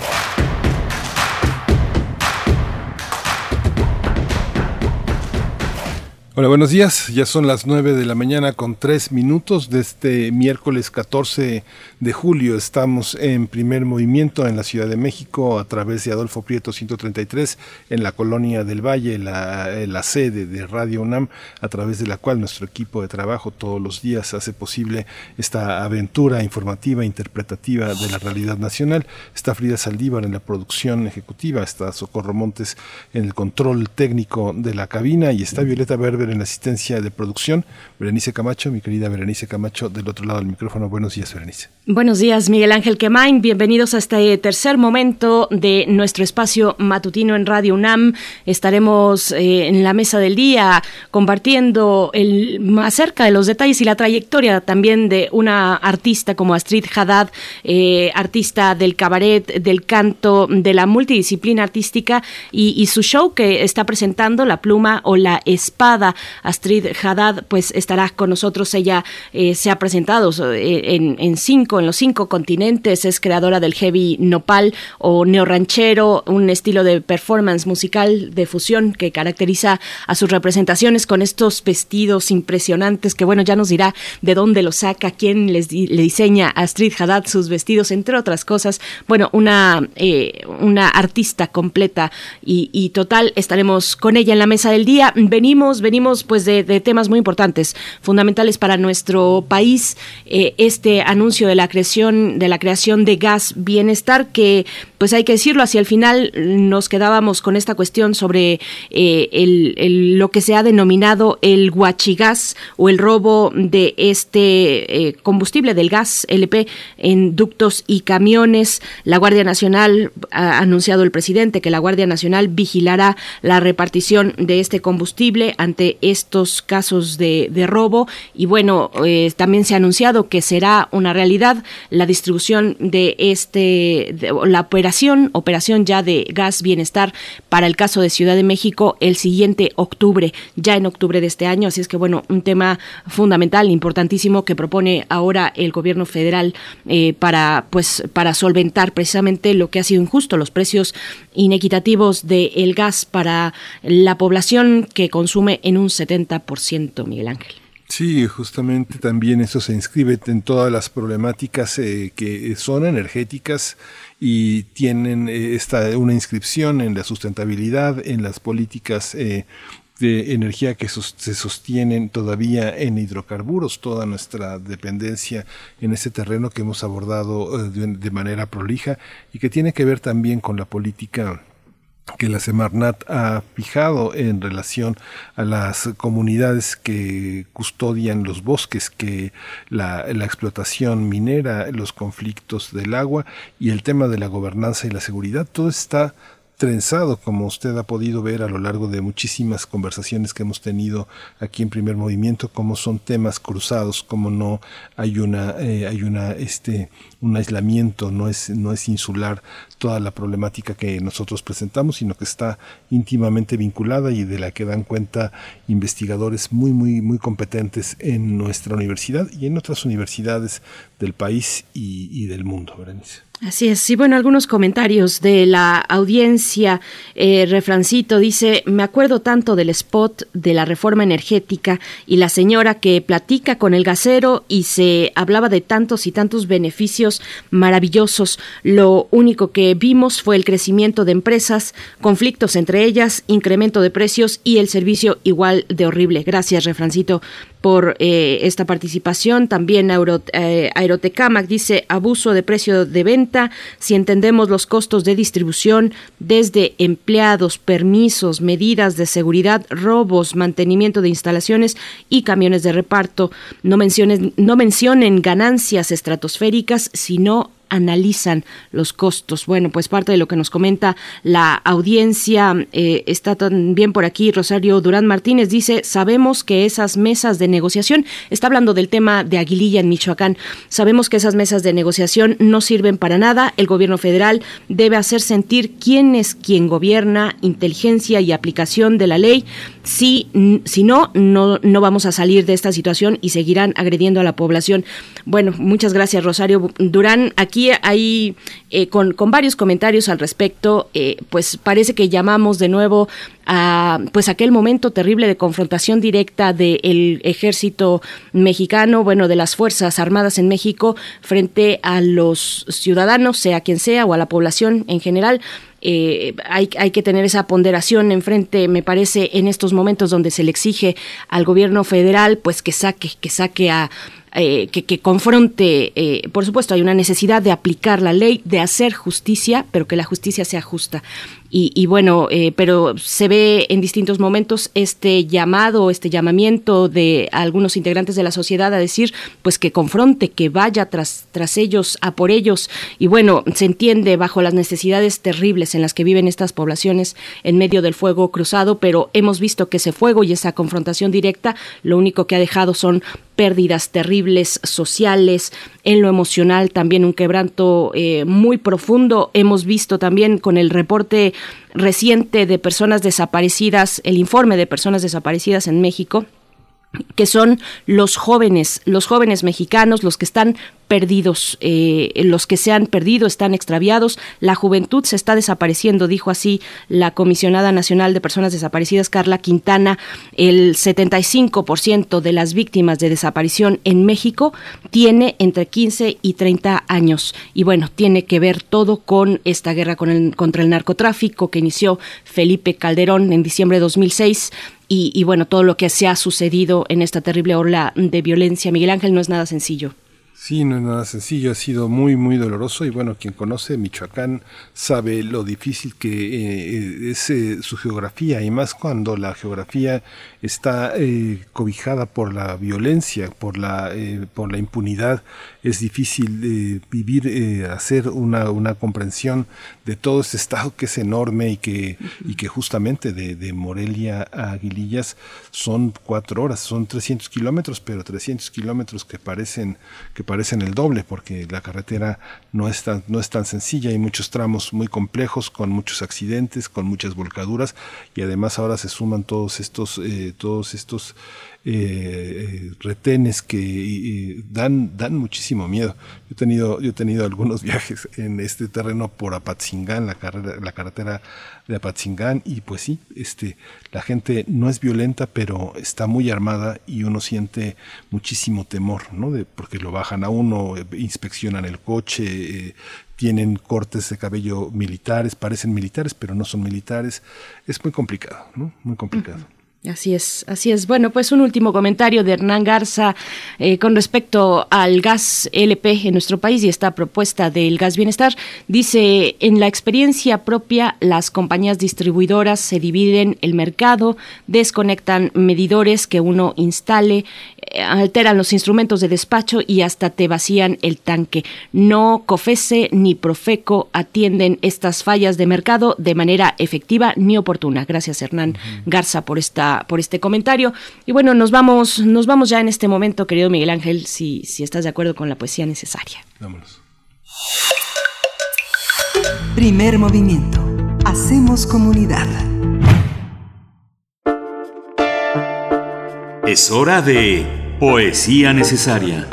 Hola, buenos días. Ya son las 9 de la mañana con 3 minutos de este miércoles 14 de julio. Estamos en primer movimiento en la Ciudad de México a través de Adolfo Prieto 133 en la Colonia del Valle, la, la sede de Radio UNAM, a través de la cual nuestro equipo de trabajo todos los días hace posible esta aventura informativa, interpretativa de la realidad nacional. Está Frida Saldívar en la producción ejecutiva, está Socorro Montes en el control técnico de la cabina y está Violeta En la asistencia de producción. Berenice Camacho, mi querida Berenice Camacho, del otro lado del micrófono. Buenos días, Berenice. Buenos días, Miguel Ángel Quemain. Bienvenidos a este tercer momento de nuestro espacio matutino en Radio UNAM. Estaremos eh, en la mesa del día compartiendo el, más cerca de los detalles y la trayectoria también de una artista como Astrid Haddad, eh, artista del cabaret, del canto, de la multidisciplina artística y su show que está presentando, La Pluma o La Espada. Astrid Haddad pues estará con nosotros. Ella eh, se ha presentado eh, en, cinco, en los cinco continentes. Es creadora del heavy nopal o neorranchero, un estilo de performance musical de fusión que caracteriza a sus representaciones con estos vestidos impresionantes que bueno, ya nos dirá de dónde los saca, quién les le diseña a Astrid Haddad sus vestidos, entre otras cosas. Bueno, una, eh, una artista completa y, y total. Estaremos con ella en la mesa del día. Venimos, venimos pues de, temas muy importantes, fundamentales para nuestro país. Eh, este anuncio de la creación de la creación de gas bienestar que pues hay que decirlo, hacia el final nos quedábamos con esta cuestión sobre eh, el, lo que se ha denominado el guachigas o el robo de este eh, combustible del gas LP en ductos y camiones. La Guardia Nacional ha anunciado el presidente que la Guardia Nacional vigilará la repartición de este combustible ante estos casos de, de robo. Y bueno, eh, también se ha anunciado que será una realidad la distribución de este, de, la operación, operación ya de gas bienestar para el caso de Ciudad de México el siguiente octubre, ya en octubre de este año, así es que bueno, un tema fundamental, importantísimo que propone ahora el gobierno federal eh, para pues para solventar precisamente lo que ha sido injusto, los precios inequitativos del el gas para la población que consume en un 70%, Miguel Ángel. Sí, justamente también eso se inscribe en todas las problemáticas eh, que son energéticas y tienen eh, esta una inscripción en la sustentabilidad, en las políticas eh, de energía que se sostienen todavía en hidrocarburos, toda nuestra dependencia en ese terreno que hemos abordado de manera prolija y que tiene que ver también con la política que la Semarnat ha fijado en relación a las comunidades que custodian los bosques, que la, explotación minera, los conflictos del agua y el tema de la gobernanza y la seguridad, todo está trenzado, como usted ha podido ver a lo largo de muchísimas conversaciones que hemos tenido aquí en Primer Movimiento, como son temas cruzados, como no hay una, eh, hay una, este, un aislamiento, no es, no es insular toda la problemática que nosotros presentamos, sino que está íntimamente vinculada y de la que dan cuenta investigadores muy, muy, muy competentes en nuestra universidad y en otras universidades del país y, del mundo, Berenice. Así es, y bueno, algunos comentarios de la audiencia. Eh, refrancito dice, me acuerdo tanto del spot de la reforma energética y la señora que platica con el gasero y se hablaba de tantos y tantos beneficios maravillosos. Lo único que vimos fue el crecimiento de empresas, conflictos entre ellas, incremento de precios y el servicio igual de horrible. Gracias, refrancito por eh, esta participación. También eh, Aerotecamac dice abuso de precio de venta. Si entendemos los costos de distribución desde empleados, permisos, medidas de seguridad, robos, mantenimiento de instalaciones y camiones de reparto, no, no mencionen ganancias estratosféricas, sino analizan los costos. Bueno, pues parte de lo que nos comenta la audiencia eh, está también por aquí Rosario Durán Martínez dice, sabemos que esas mesas de negociación, está hablando del tema de Aguililla en Michoacán, sabemos que esas mesas de negociación no sirven para nada, el gobierno federal debe hacer sentir quién es quien gobierna, inteligencia y aplicación de la ley, si, si no, no, no vamos a salir de esta situación y seguirán agrediendo a la población. Bueno, muchas gracias Rosario Durán. Aquí hay, eh, con, con, varios comentarios al respecto, eh, pues parece que llamamos de nuevo a pues aquel momento terrible de confrontación directa del ejército mexicano, bueno, de las Fuerzas Armadas en México frente a los ciudadanos, sea quien sea, o a la población en general. Eh, hay, hay, que tener esa ponderación enfrente, me parece, en estos momentos donde se le exige al gobierno federal, pues que saque, que saque a, eh, que, confronte, eh, por supuesto, hay una necesidad de aplicar la ley, de hacer justicia, pero que la justicia sea justa. Y, bueno, eh, pero se ve en distintos momentos este llamado, este llamamiento de algunos integrantes de la sociedad a decir, pues que confronte, que vaya tras, tras ellos, a por ellos. Y bueno, se entiende bajo las necesidades terribles en las que viven estas poblaciones en medio del fuego cruzado, pero hemos visto que ese fuego y esa confrontación directa lo único que ha dejado son pérdidas terribles sociales, en lo emocional también un quebranto eh, muy profundo. Hemos visto también con el reporte reciente de personas desaparecidas, el informe de personas desaparecidas en México, que son los jóvenes, los jóvenes mexicanos, los que están perdidos, eh, los que se han perdido están extraviados, la juventud se está desapareciendo, dijo así la comisionada nacional de personas desaparecidas, Carla Quintana, el 75% de las víctimas de desaparición en México tiene entre 15 y 30 años. Y bueno, tiene que ver todo con esta guerra con el, contra el narcotráfico que inició Felipe Calderón en diciembre de 2006 y, y, bueno, todo lo que se ha sucedido en esta terrible ola de violencia. Miguel Ángel no es nada sencillo. Sí, no es nada sencillo, ha sido muy, muy doloroso y bueno, quien conoce Michoacán sabe lo difícil que eh, es eh, su geografía y más cuando la geografía está eh, cobijada por la violencia, por la, por la impunidad, es difícil vivir, hacer una, una comprensión de todo este estado que es enorme y que, y que justamente de, Morelia a Aguilillas son cuatro horas, son 300 kilómetros, pero 300 kilómetros que parecen parecen el doble porque la carretera no es tan, no es tan sencilla, hay muchos tramos muy complejos con muchos accidentes, con muchas volcaduras y además ahora se suman todos estos, eh, todos estos eh, retenes que dan, dan muchísimo miedo. Yo he, tenido, yo he tenido algunos viajes en este terreno por Apatzingán, la, carretera de Apatzingán, y pues sí, este, la gente no es violenta, pero está muy armada y uno siente muchísimo temor, ¿no? Porque lo bajan a uno, inspeccionan el coche, eh, tienen cortes de cabello militares, parecen militares, pero no son militares. Es muy complicado. Muy complicado. Así es, así es. Bueno, pues un último comentario de Hernán Garza eh, con respecto al gas LP en nuestro país y esta propuesta del gas bienestar. Dice, en la experiencia propia, las compañías distribuidoras se dividen el mercado, desconectan medidores que uno instale, eh, alteran los instrumentos de despacho y hasta te vacían el tanque. No COFESE ni Profeco atienden estas fallas de mercado de manera efectiva ni oportuna. Gracias, Hernán Garza, por esta por este comentario. Y bueno, nos vamos, nos vamos ya en este momento, querido Miguel Ángel, si, si estás de acuerdo con la poesía necesaria. Vámonos. Primer movimiento. Hacemos comunidad. Es hora de poesía necesaria.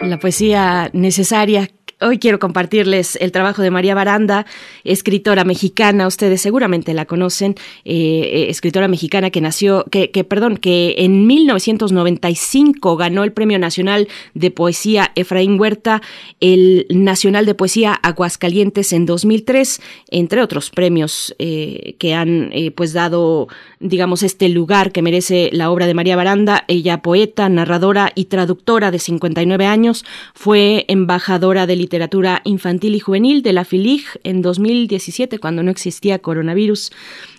La poesía necesaria Hoy quiero compartirles el trabajo de María Baranda, escritora mexicana. Ustedes seguramente la conocen, eh, eh, escritora mexicana que nació, que, que, perdón, que en 1995 ganó el Premio Nacional de Poesía Efraín Huerta, el Nacional de Poesía Aguascalientes en 2003, entre otros premios eh, que han pues dado, digamos, este lugar que merece la obra de María Baranda. Ella poeta, narradora y traductora de 59 años, fue embajadora de literatura infantil y juvenil de la FILIG en 2017, cuando no existía coronavirus.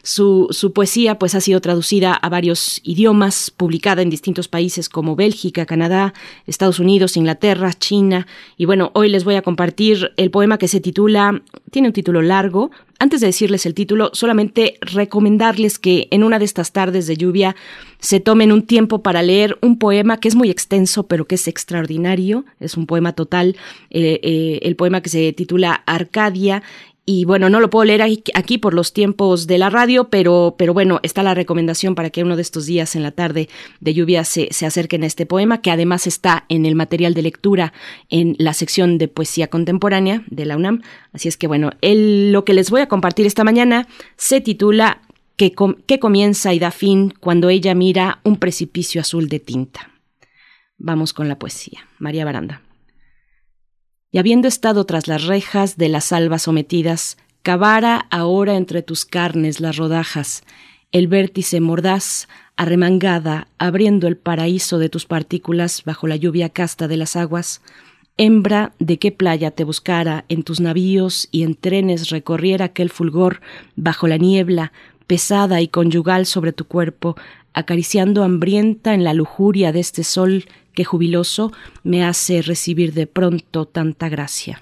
Su, poesía pues, ha sido traducida a varios idiomas, publicada en distintos países como Bélgica, Canadá, Estados Unidos, Inglaterra, China. Y bueno, hoy les voy a compartir el poema que se titula, tiene un título largo. Antes de decirles el título, solamente recomendarles que en una de estas tardes de lluvia se tomen un tiempo para leer un poema que es muy extenso, pero que es extraordinario. Es un poema total, eh, eh, el poema que se titula Arcadia y bueno, no lo puedo leer aquí por los tiempos de la radio, pero, pero bueno, está la recomendación para que uno de estos días en la tarde de lluvia se, se acerquen a este poema, que además está en el material de lectura en la sección de poesía contemporánea de la UNAM. Así es que bueno, el, lo que les voy a compartir esta mañana se titula ¿Qué, ¿Qué comienza y da fin cuando ella mira un precipicio azul de tinta? Vamos con la poesía. María Baranda y habiendo estado tras las rejas de las albas sometidas, cavara ahora entre tus carnes las rodajas, el vértice mordaz, arremangada, abriendo el paraíso de tus partículas bajo la lluvia casta de las aguas, hembra de qué playa te buscara en tus navíos y en trenes recorriera aquel fulgor bajo la niebla, pesada y conyugal sobre tu cuerpo, acariciando hambrienta en la lujuria de este sol que jubiloso me hace recibir de pronto tanta gracia.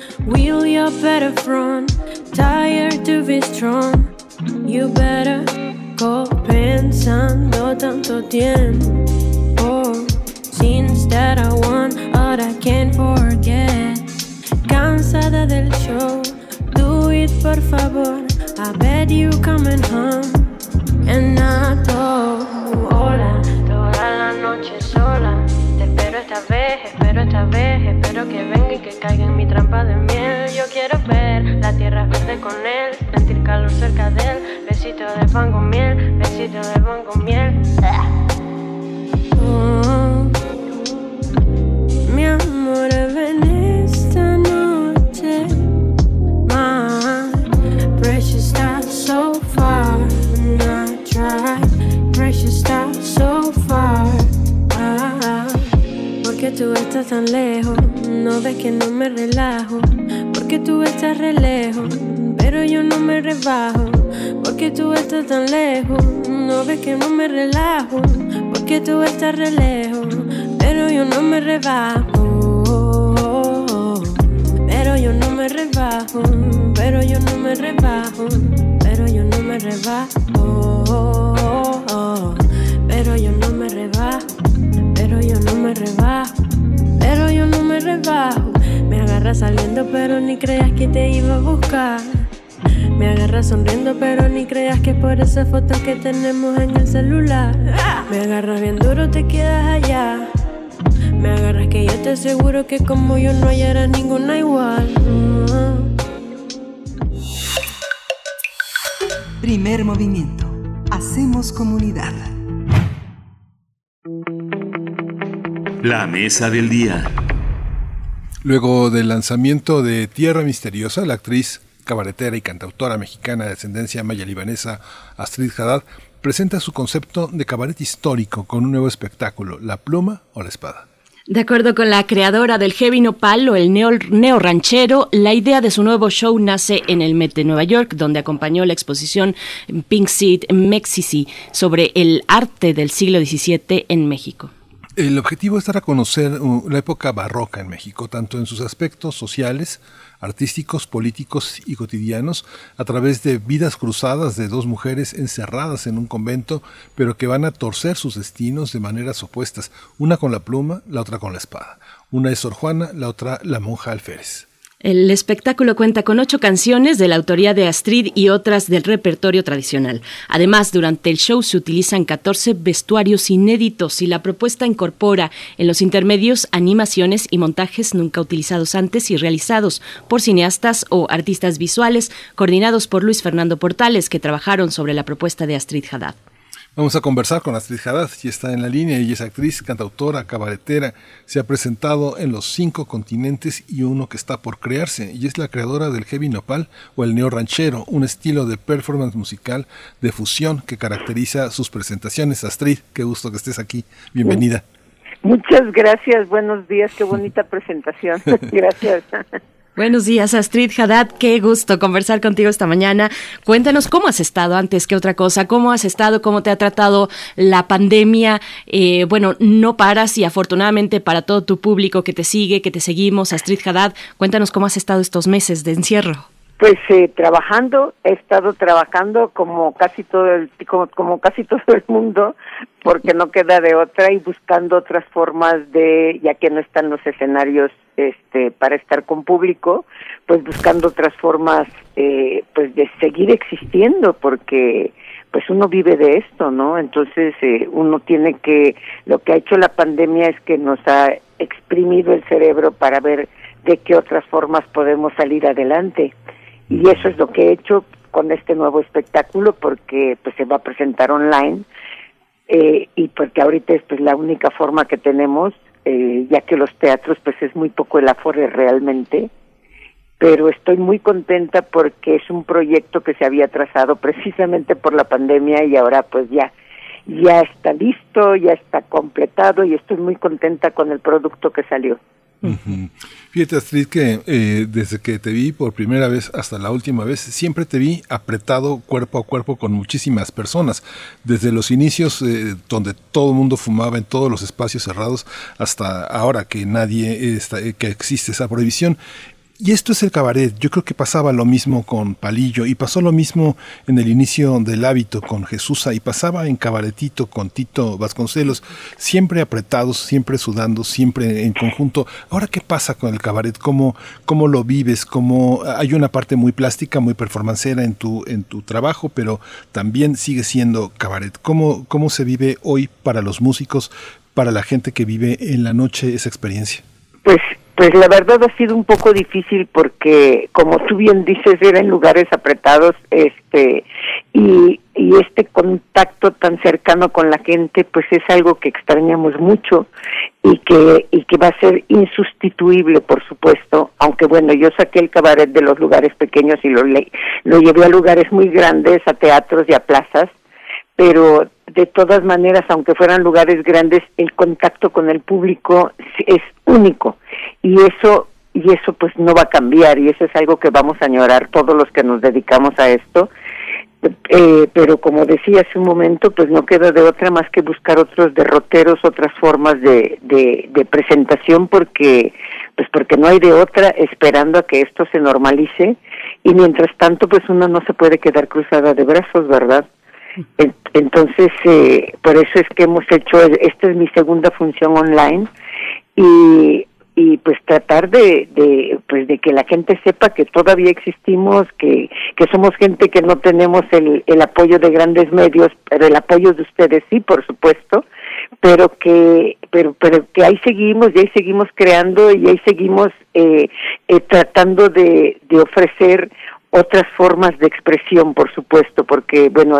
will you better front? Tired to be strong, you better go pensando tanto tiempo. Oh, since that I want, but I can't forget. Cansada del show, do it por favor. I bet you coming home and not all. Hola, toda la noche sola. Te espero esta vez, espero esta vez, espero que venga y que caiga en mi trampa de miel. Yo quiero ver la tierra verde con él, sentir calor cerca de él. Besito de pan con miel, besito de pan con miel. Oh, mi amor, ven esta noche. My precious star so far, not try. Precious star so far. Ah, porque tú estás tan lejos, no ves que no me relajo. Porque tú estás re lejos, pero yo no me rebajo. Porque tú estás tan lejos. No ves que no me relajo, porque tú estás re lejos. Pero yo no me rebajo. Pero yo no me rebajo, pero yo no me rebajo, pero yo no me rebajo. Agarras saliendo, pero ni creas que te iba a buscar. Me agarras sonriendo, pero ni creas que por esa foto que tenemos en el celular. Me agarras bien duro, te quedas allá. Me agarras que yo te aseguro que como yo no hallará ninguna igual. Primer movimiento. Hacemos comunidad. La mesa del día. Luego del lanzamiento de Tierra Misteriosa, la actriz, cabaretera y cantautora mexicana de ascendencia maya-libanesa Astrid Haddad presenta su concepto de cabaret histórico con un nuevo espectáculo, La pluma o la espada. De acuerdo con la creadora del heavy nopal o el neo, neo, ranchero, la idea de su nuevo show nace en el Met de Nueva York, donde acompañó la exposición Pink Seed Mexici sobre el arte del siglo XVII en México. El objetivo es dar a conocer uh, la época barroca en México, tanto en sus aspectos sociales, artísticos, políticos y cotidianos, a través de vidas cruzadas de dos mujeres encerradas en un convento, pero que van a torcer sus destinos de maneras opuestas, una con la pluma, la otra con la espada. Una es Sor Juana, la otra la monja alférez. El espectáculo cuenta con ocho canciones de la autoría de Astrid y otras del repertorio tradicional. Además, durante el show se utilizan 14 vestuarios inéditos y la propuesta incorpora en los intermedios animaciones y montajes nunca utilizados antes y realizados por cineastas o artistas visuales coordinados por Luis Fernando Portales que trabajaron sobre la propuesta de Astrid Haddad. Vamos a conversar con Astrid Haddad, ya está en la línea, ella es actriz, cantautora, cabaretera, se ha presentado en los cinco continentes y uno que está por crearse, y es la creadora del heavy nopal o el neo ranchero, un estilo de performance musical de fusión que caracteriza sus presentaciones. Astrid, qué gusto que estés aquí, bienvenida. Muchas gracias, buenos días, qué bonita presentación, gracias. Buenos días, Astrid Haddad. Qué gusto conversar contigo esta mañana. Cuéntanos cómo has estado antes que otra cosa. ¿Cómo has estado? ¿Cómo te ha tratado la pandemia? Eh, bueno, no paras y afortunadamente para todo tu público que te sigue, que te seguimos, Astrid Haddad, cuéntanos cómo has estado estos meses de encierro. Pues eh, trabajando, he estado trabajando como casi todo el como, como casi todo el mundo, porque no queda de otra y buscando otras formas de, ya que no están los escenarios este para estar con público pues buscando otras formas eh, pues de seguir existiendo porque pues uno vive de esto no entonces eh, uno tiene que lo que ha hecho la pandemia es que nos ha exprimido el cerebro para ver de qué otras formas podemos salir adelante y eso es lo que he hecho con este nuevo espectáculo porque pues se va a presentar online eh, y porque ahorita es pues la única forma que tenemos eh, ya que los teatros pues es muy poco el afore realmente, pero estoy muy contenta porque es un proyecto que se había trazado precisamente por la pandemia y ahora pues ya ya está listo, ya está completado y estoy muy contenta con el producto que salió. Fíjate, Astrid, que eh, desde que te vi por primera vez hasta la última vez, siempre te vi apretado cuerpo a cuerpo con muchísimas personas. Desde los inicios, eh, donde todo el mundo fumaba en todos los espacios cerrados, hasta ahora que nadie está, que existe esa prohibición. Y esto es el cabaret. Yo creo que pasaba lo mismo con Palillo y pasó lo mismo en el inicio del hábito con Jesús y pasaba en Cabaretito con Tito Vasconcelos, siempre apretados, siempre sudando, siempre en conjunto. Ahora, ¿qué pasa con el cabaret? ¿Cómo, cómo lo vives? ¿Cómo, hay una parte muy plástica, muy performancera en tu, en tu trabajo, pero también sigue siendo cabaret. ¿Cómo, ¿Cómo se vive hoy para los músicos, para la gente que vive en la noche esa experiencia? Pues pues la verdad ha sido un poco difícil porque, como tú bien dices, era en lugares apretados, este, y, y este contacto tan cercano con la gente, pues es algo que extrañamos mucho y que y que va a ser insustituible, por supuesto. Aunque bueno, yo saqué el cabaret de los lugares pequeños y lo lo llevé a lugares muy grandes, a teatros y a plazas, pero de todas maneras, aunque fueran lugares grandes, el contacto con el público es único y eso y eso pues no va a cambiar y eso es algo que vamos a añorar todos los que nos dedicamos a esto eh, pero como decía hace un momento, pues no queda de otra más que buscar otros derroteros, otras formas de, de, de presentación, porque pues porque no hay de otra esperando a que esto se normalice y mientras tanto pues uno no se puede quedar cruzada de brazos, ¿verdad? Entonces, eh, por eso es que hemos hecho, esta es mi segunda función online y y pues tratar de, de pues de que la gente sepa que todavía existimos que que somos gente que no tenemos el, el apoyo de grandes medios pero el apoyo de ustedes sí por supuesto pero que pero pero que ahí seguimos y ahí seguimos creando y ahí seguimos eh, eh, tratando de, de ofrecer otras formas de expresión, por supuesto, porque, bueno,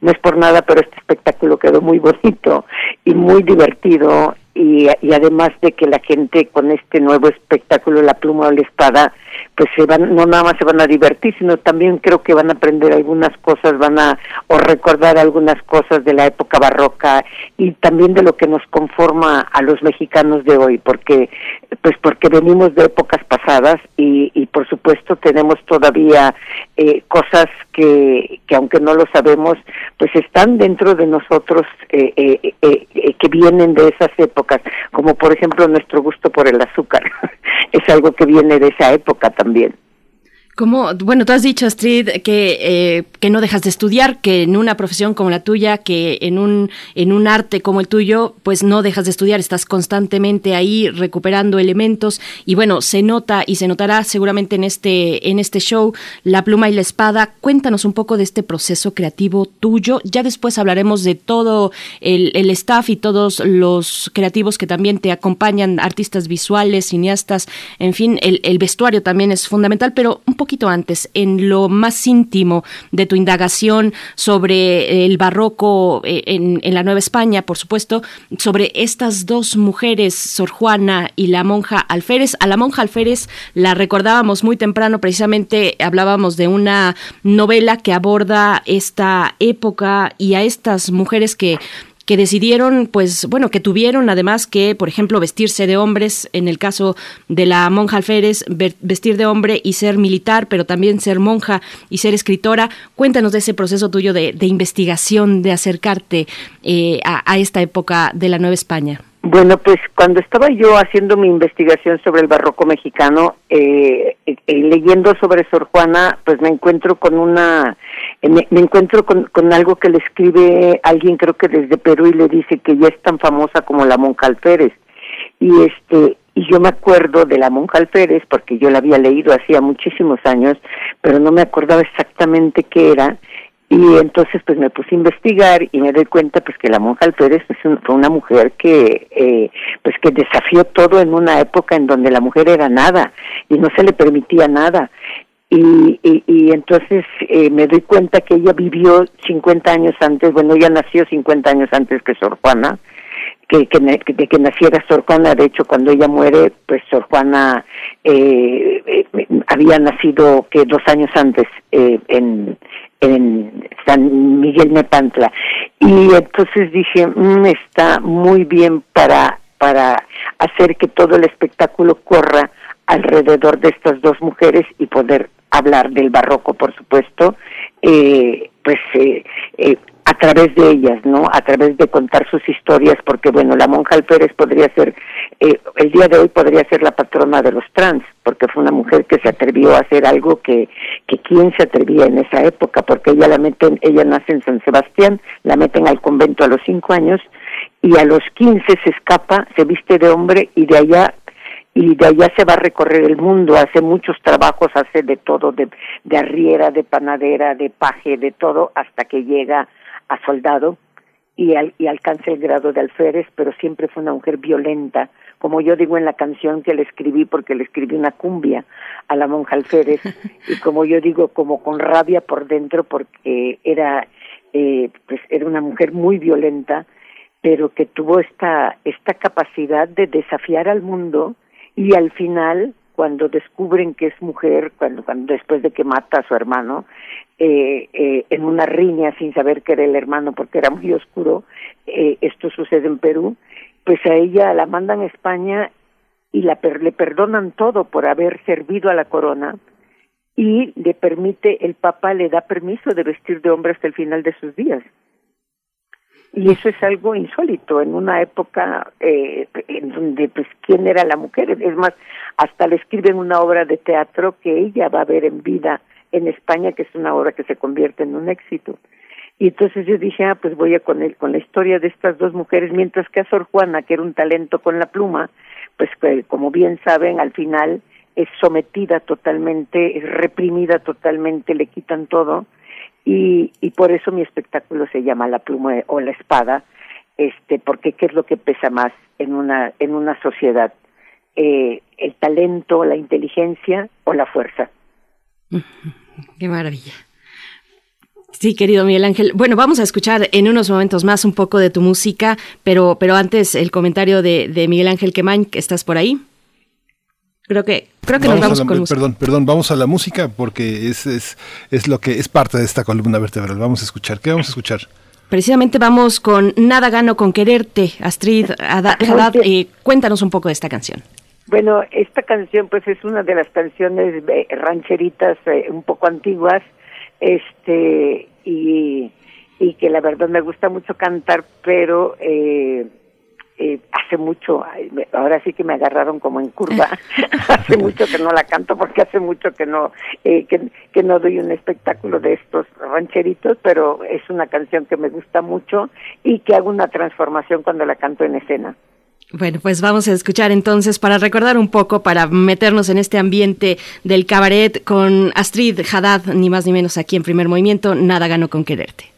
no es por nada, pero este espectáculo quedó muy bonito y muy divertido y, y además de que la gente con este nuevo espectáculo, La pluma o la espada, pues se van, no nada más se van a divertir, sino también creo que van a aprender algunas cosas, van a, o recordar algunas cosas de la época barroca y también de lo que nos conforma a los mexicanos de hoy, porque, pues porque venimos de épocas pasadas y, y por supuesto tenemos todavía eh, cosas que, que aunque no lo sabemos, pues están dentro de nosotros eh, eh, eh, eh que vienen de esas épocas, como por ejemplo nuestro gusto por el azúcar, es algo que viene de esa época también. Como, bueno, tú has dicho, Astrid, que, eh, que no dejas de estudiar, que en una profesión como la tuya, que en un, en un arte como el tuyo, pues no dejas de estudiar, estás constantemente ahí recuperando elementos y bueno, se nota y se notará seguramente en este, en este show, La pluma y la espada. Cuéntanos un poco de este proceso creativo tuyo. Ya después hablaremos de todo el, el staff y todos los creativos que también te acompañan, artistas visuales, cineastas, en fin, el, el vestuario también es fundamental, pero un poquito antes, en lo más íntimo de tu indagación sobre el barroco eh, en, en la Nueva España, por supuesto, sobre estas dos mujeres, Sor Juana y la monja Alférez. A la monja Alférez la recordábamos muy temprano, precisamente hablábamos de una novela que aborda esta época y a estas mujeres que que decidieron, pues bueno, que tuvieron además que, por ejemplo, vestirse de hombres, en el caso de la monja alférez, vestir de hombre y ser militar, pero también ser monja y ser escritora. Cuéntanos de ese proceso tuyo de, de investigación, de acercarte eh, a, a esta época de la Nueva España. Bueno, pues cuando estaba yo haciendo mi investigación sobre el barroco mexicano, eh, eh, leyendo sobre Sor Juana, pues me encuentro con una, eh, me, encuentro con, con, algo que le escribe alguien, creo que desde Perú, y le dice que ya es tan famosa como la monja Alférez. Y este, y yo me acuerdo de la monja Alférez, porque yo la había leído hacía muchísimos años, pero no me acordaba exactamente qué era, y entonces pues me puse a investigar y me doy cuenta pues que la monja Alférez pues, fue una mujer que eh, pues que desafió todo en una época en donde la mujer era nada y no se le permitía nada. Y, y, y entonces eh, me doy cuenta que ella vivió 50 años antes, bueno, ella nació 50 años antes que Sor Juana, que, que, de que naciera Sor Juana, de hecho cuando ella muere, pues Sor Juana eh, eh, había nacido que dos años antes eh, en, en San Miguel Nepantla y entonces dije mmm, está muy bien para para hacer que todo el espectáculo corra alrededor de estas dos mujeres y poder hablar del barroco por supuesto eh, pues eh, eh, a través de ellas, ¿no? A través de contar sus historias, porque bueno, la monja Alférez podría ser, eh, el día de hoy podría ser la patrona de los trans, porque fue una mujer que se atrevió a hacer algo que, que quién se atrevía en esa época, porque ella la meten, ella nace en San Sebastián, la meten al convento a los cinco años, y a los quince se escapa, se viste de hombre, y de allá y de allá se va a recorrer el mundo, hace muchos trabajos, hace de todo, de, de arriera, de panadera, de paje, de todo, hasta que llega a soldado y, al, y alcanza el grado de alférez, pero siempre fue una mujer violenta, como yo digo en la canción que le escribí, porque le escribí una cumbia a la monja alférez, y como yo digo, como con rabia por dentro, porque era, eh, pues era una mujer muy violenta, pero que tuvo esta, esta capacidad de desafiar al mundo y al final cuando descubren que es mujer, cuando, cuando después de que mata a su hermano, eh, eh, en una riña sin saber que era el hermano porque era muy oscuro, eh, esto sucede en Perú, pues a ella la mandan a España y la per le perdonan todo por haber servido a la corona y le permite, el Papa le da permiso de vestir de hombre hasta el final de sus días. Y eso es algo insólito en una época eh, en donde, pues, ¿quién era la mujer? Es más, hasta le escriben una obra de teatro que ella va a ver en vida en España, que es una obra que se convierte en un éxito. Y entonces yo dije, ah, pues voy a con, el, con la historia de estas dos mujeres, mientras que a Sor Juana, que era un talento con la pluma, pues como bien saben, al final es sometida totalmente, es reprimida totalmente, le quitan todo, y, y por eso mi espectáculo se llama La pluma o la espada, este, porque qué es lo que pesa más en una, en una sociedad, eh, el talento, la inteligencia o la fuerza. Qué maravilla. Sí, querido Miguel Ángel. Bueno, vamos a escuchar en unos momentos más un poco de tu música, pero, pero antes el comentario de, de Miguel Ángel Quemain, que estás por ahí. Creo que, creo que nos vamos la, con música. Perdón, perdón, vamos a la música porque es, es, es lo que es parte de esta columna vertebral. Vamos a escuchar. ¿Qué vamos a escuchar? Precisamente vamos con Nada gano con quererte, Astrid Haddad. Eh, cuéntanos un poco de esta canción. Bueno, esta canción pues es una de las canciones rancheritas eh, un poco antiguas este y, y que la verdad me gusta mucho cantar, pero eh, eh, hace mucho, ahora sí que me agarraron como en curva, hace mucho que no la canto porque hace mucho que no eh, que, que no doy un espectáculo de estos rancheritos, pero es una canción que me gusta mucho y que hago una transformación cuando la canto en escena. Bueno, pues vamos a escuchar entonces para recordar un poco, para meternos en este ambiente del cabaret con Astrid Haddad, ni más ni menos aquí en primer movimiento, Nada gano con quererte.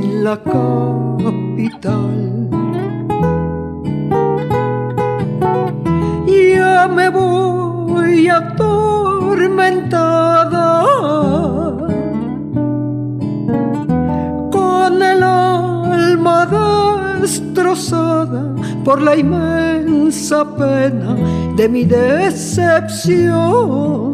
En la capital. Ya me voy atormentada con el alma destrozada por la inmensa pena de mi decepción.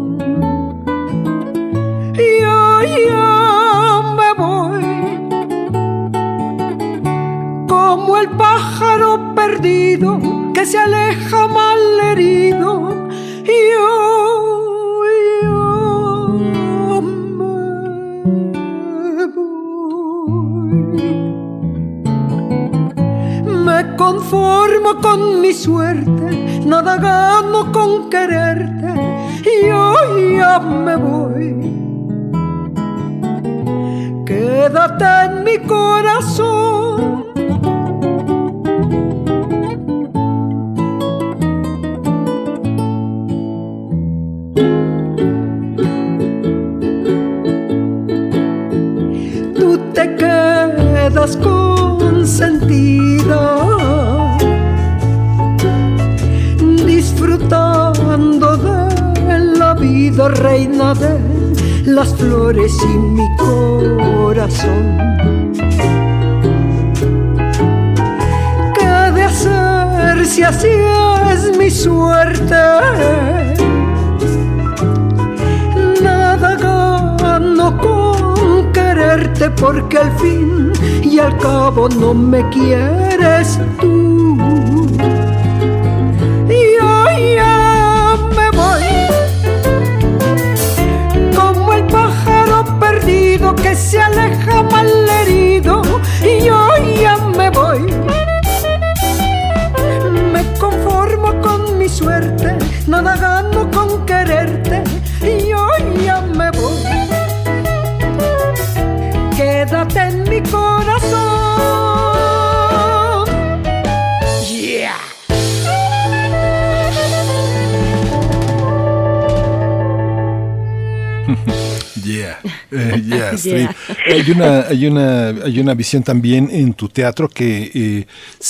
Hay una, hay una, visión también en tu teatro que eh,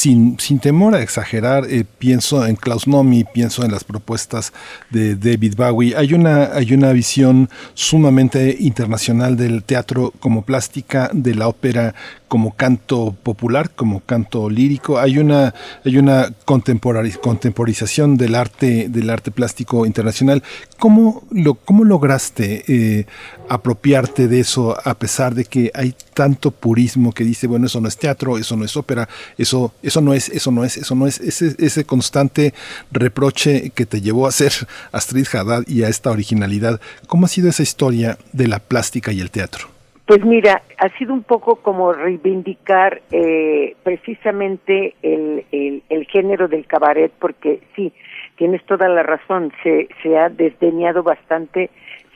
sin, temor a exagerar, eh, pienso en Klaus Nomi, pienso en las propuestas de David Bowie. Hay una, hay una visión sumamente internacional del teatro como plástica, de la ópera como canto popular, como canto lírico. Hay una, hay una contemporización del arte, del arte plástico internacional. ¿Cómo, lo, cómo lograste eh, apropiarte de eso a pesar de que hay tanto purismo que dice, bueno, eso no es teatro, eso no es ópera, eso, eso no es, eso no es, eso no es, ese, ese constante reproche que te llevó a ser Astrid Haddad y a esta originalidad. ¿Cómo ha sido esa historia de la plástica y el teatro? Pues mira, ha sido un poco como reivindicar eh, precisamente el, el, género del cabaret, porque sí, tienes toda la razón, se, se ha desdeñado bastante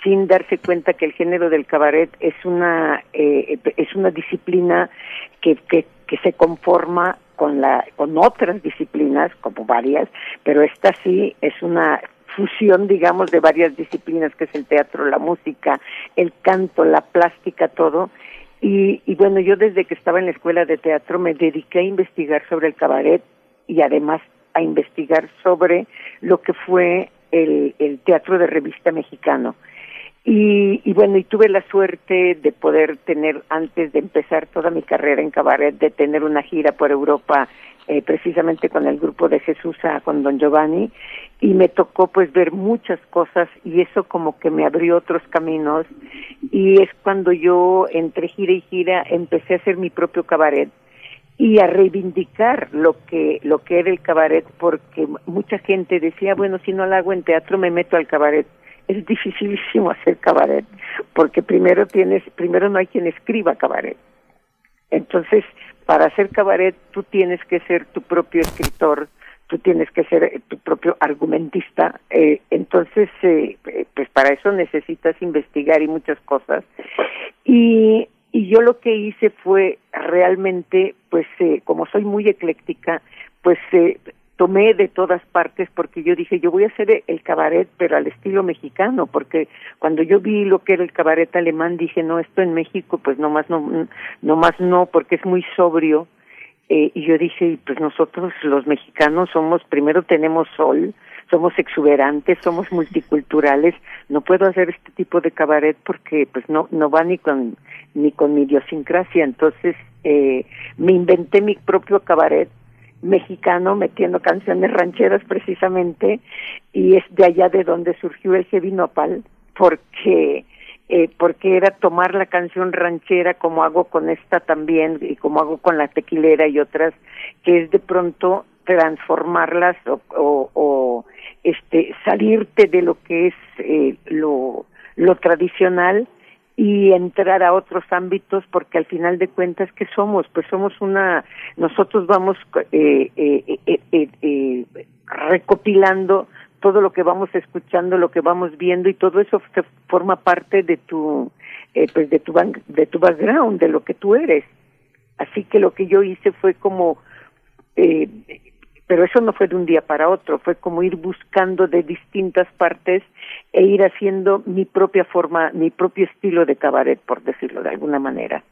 sin darse cuenta que el género del cabaret es una eh, es una disciplina que, que se conforma con la con otras disciplinas como varias pero esta sí es una fusión, digamos, de varias disciplinas, que es el teatro, la música, el canto, la plástica, todo. Y, y bueno, yo desde que estaba en la escuela de teatro me dediqué a investigar sobre el cabaret y además a investigar sobre lo que fue el, el teatro de revista mexicano. Y, y, bueno, y tuve la suerte de poder tener, antes de empezar toda mi carrera en cabaret, de tener una gira por Europa eh, precisamente con el grupo de Jesús, con Don Giovanni, y me tocó pues ver muchas cosas y eso como que me abrió otros caminos. Y es cuando yo entre gira y gira empecé a hacer mi propio cabaret y a reivindicar lo que lo que era el cabaret porque mucha gente decía bueno si no lo hago en teatro me meto al cabaret es dificilísimo hacer cabaret porque primero tienes primero no hay quien escriba cabaret entonces para hacer cabaret tú tienes que ser tu propio escritor, tú tienes que ser eh, tu propio argumentista, eh, entonces eh, pues para eso necesitas investigar y muchas cosas. Y, y yo lo que hice fue realmente, pues como soy muy ecléctica, pues tomé de todas partes porque yo dije, yo voy a hacer el cabaret, pero al estilo mexicano, porque cuando yo vi lo que era el cabaret alemán, dije, no, esto en México, pues nomás no, nomás no, porque es muy sobrio. Eh, y yo dije, pues nosotros los mexicanos somos, primero tenemos sol, somos exuberantes, somos multiculturales, no puedo hacer este tipo de cabaret porque pues no, no va ni con, ni con mi idiosincrasia. Entonces, eh, me inventé mi propio cabaret mexicano metiendo canciones rancheras precisamente y es de allá de donde surgió el heavy nopal porque eh, porque era tomar la canción ranchera como hago con esta también y como hago con la tequilera y otras que es de pronto transformarlas o, este salirte de lo que es eh, lo tradicional y entrar a otros ámbitos porque al final de cuentas qué somos pues somos una nosotros vamos eh, eh, eh, eh, recopilando todo lo que vamos escuchando lo que vamos viendo y todo eso forma parte de tu pues de tu de tu background de lo que tú eres. Así que lo que yo hice fue como eh, pero eso no fue de un día para otro, fue como ir buscando de distintas partes e ir haciendo mi propia forma, mi propio estilo de cabaret, por decirlo de alguna manera.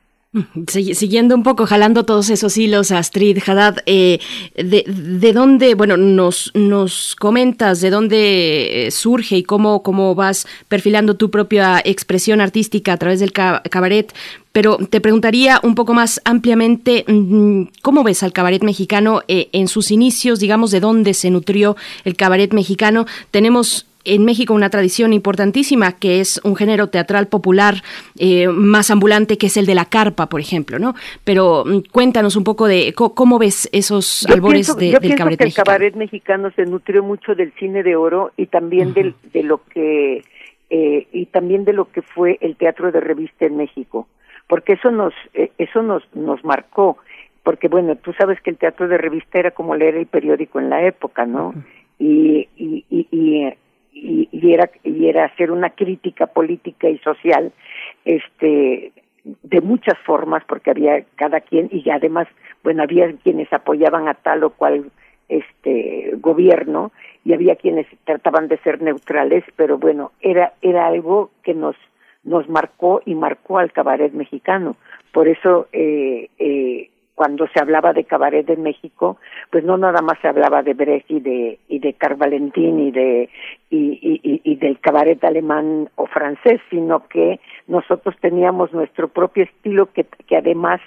Siguiendo un poco, jalando todos esos hilos, Astrid Haddad, eh, de, de, dónde, bueno, nos, nos comentas de dónde eh, surge y cómo, cómo vas perfilando tu propia expresión artística a través del cabaret, pero te preguntaría un poco más ampliamente, mm, ¿cómo ves al cabaret mexicano eh, en sus inicios, digamos, de dónde se nutrió el cabaret mexicano? Tenemos en México una tradición importantísima que es un género teatral popular eh, más ambulante que es el de la carpa, por ejemplo, ¿no? Pero mm, cuéntanos un poco de cómo, ves esos albores de, yo del cabaret que mexicano. El cabaret mexicano se nutrió mucho del cine de oro y también del, de lo que eh, y también de lo que fue el teatro de revista en México porque eso nos eh, eso nos nos marcó porque bueno tú sabes que el teatro de revista era como leer el periódico en la época no y, y, y, y y, y, era y era hacer una crítica política y social este de muchas formas porque había cada quien y además bueno había quienes apoyaban a tal o cual este gobierno y había quienes trataban de ser neutrales pero bueno era era algo que nos nos marcó y marcó al cabaret mexicano. Por eso eh, eh, cuando se hablaba de cabaret en México, pues no nada más se hablaba de Brecht y de y de Carl Valentín y de y, y, y del cabaret alemán o francés, sino que nosotros teníamos nuestro propio estilo que, que además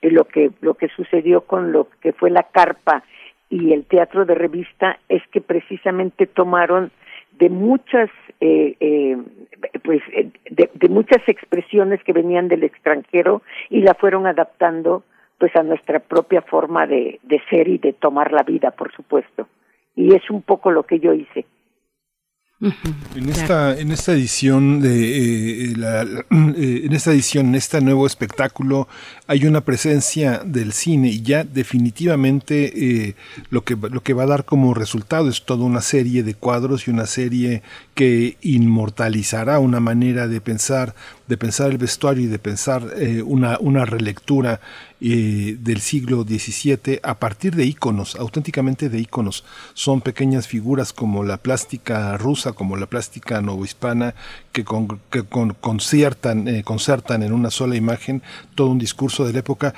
de lo que lo que sucedió con lo que fue la carpa y el teatro de revista es que precisamente tomaron de muchas eh, eh, pues eh, de, de, muchas expresiones que venían del extranjero y la fueron adaptando pues a nuestra propia forma de, de ser y de tomar la vida, por supuesto. Y es un poco lo que yo hice. En esta, en esta edición de eh, la, eh, en esta edición, en este nuevo espectáculo, hay una presencia del cine y ya definitivamente eh, lo que lo que va a dar como resultado es toda una serie de cuadros y una serie que inmortalizará una manera de pensar, de pensar el vestuario y de pensar eh, una, una relectura eh, del siglo XVII a partir de íconos, auténticamente de íconos. Son pequeñas figuras como la plástica rusa, como la plástica novohispana, que, con, que con, conciertan, eh, concertan en una sola imagen todo un discurso de la época.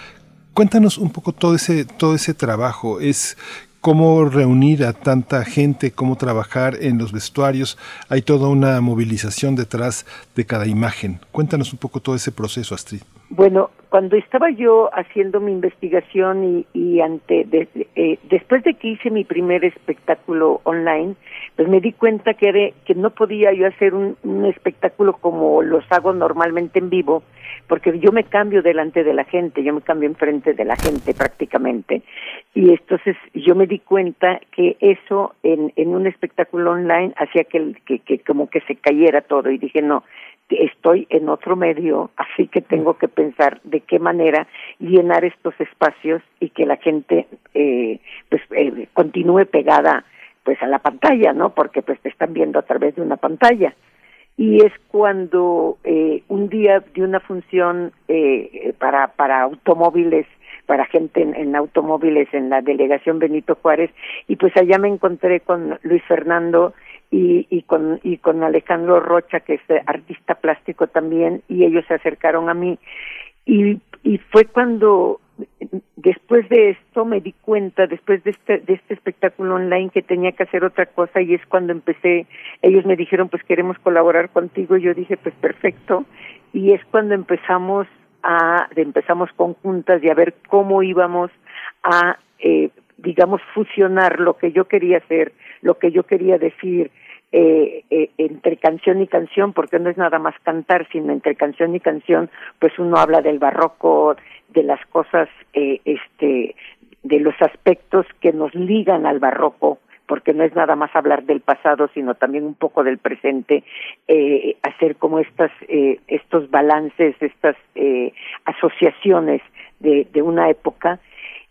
Cuéntanos un poco todo ese, todo ese trabajo. Es cómo reunir a tanta gente, cómo trabajar en los vestuarios. Hay toda una movilización detrás de cada imagen. Cuéntanos un poco todo ese proceso, Astrid. Bueno, cuando estaba yo haciendo mi investigación y, y ante eh, después de que hice mi primer espectáculo online, pues me di cuenta que, era, que no podía yo hacer un espectáculo como los hago normalmente en vivo, porque yo me cambio delante de la gente, yo me cambio enfrente de la gente prácticamente. Y entonces yo me di cuenta que eso en, un espectáculo online hacía que, que, que como que se cayera todo y dije, no, estoy en otro medio, así que tengo que pensar de qué manera llenar estos espacios y que la gente eh, pues eh, continúe pegada pues a la pantalla, ¿no? Porque pues te están viendo a través de una pantalla. Y es cuando eh, un día de una función eh, para para automóviles para gente en, en, automóviles en la delegación Benito Juárez y pues allá me encontré con Luis Fernando y, y con y con Alejandro Rocha que es artista plástico también y ellos se acercaron a mí. Y y fue cuando después de esto me di cuenta después de este de este espectáculo online que tenía que hacer otra cosa y es cuando empecé ellos me dijeron pues queremos colaborar contigo y yo dije pues perfecto y es cuando empezamos a empezamos conjuntas y a ver cómo íbamos a eh, digamos fusionar lo que yo quería hacer lo que yo quería decir eh, eh, entre canción y canción, porque no es nada más cantar, sino entre canción y canción, pues uno habla del barroco, de las cosas, eh, este, de los aspectos que nos ligan al barroco, porque no es nada más hablar del pasado, sino también un poco del presente, eh, hacer como estas, eh, estos balances, estas eh, asociaciones de, de una época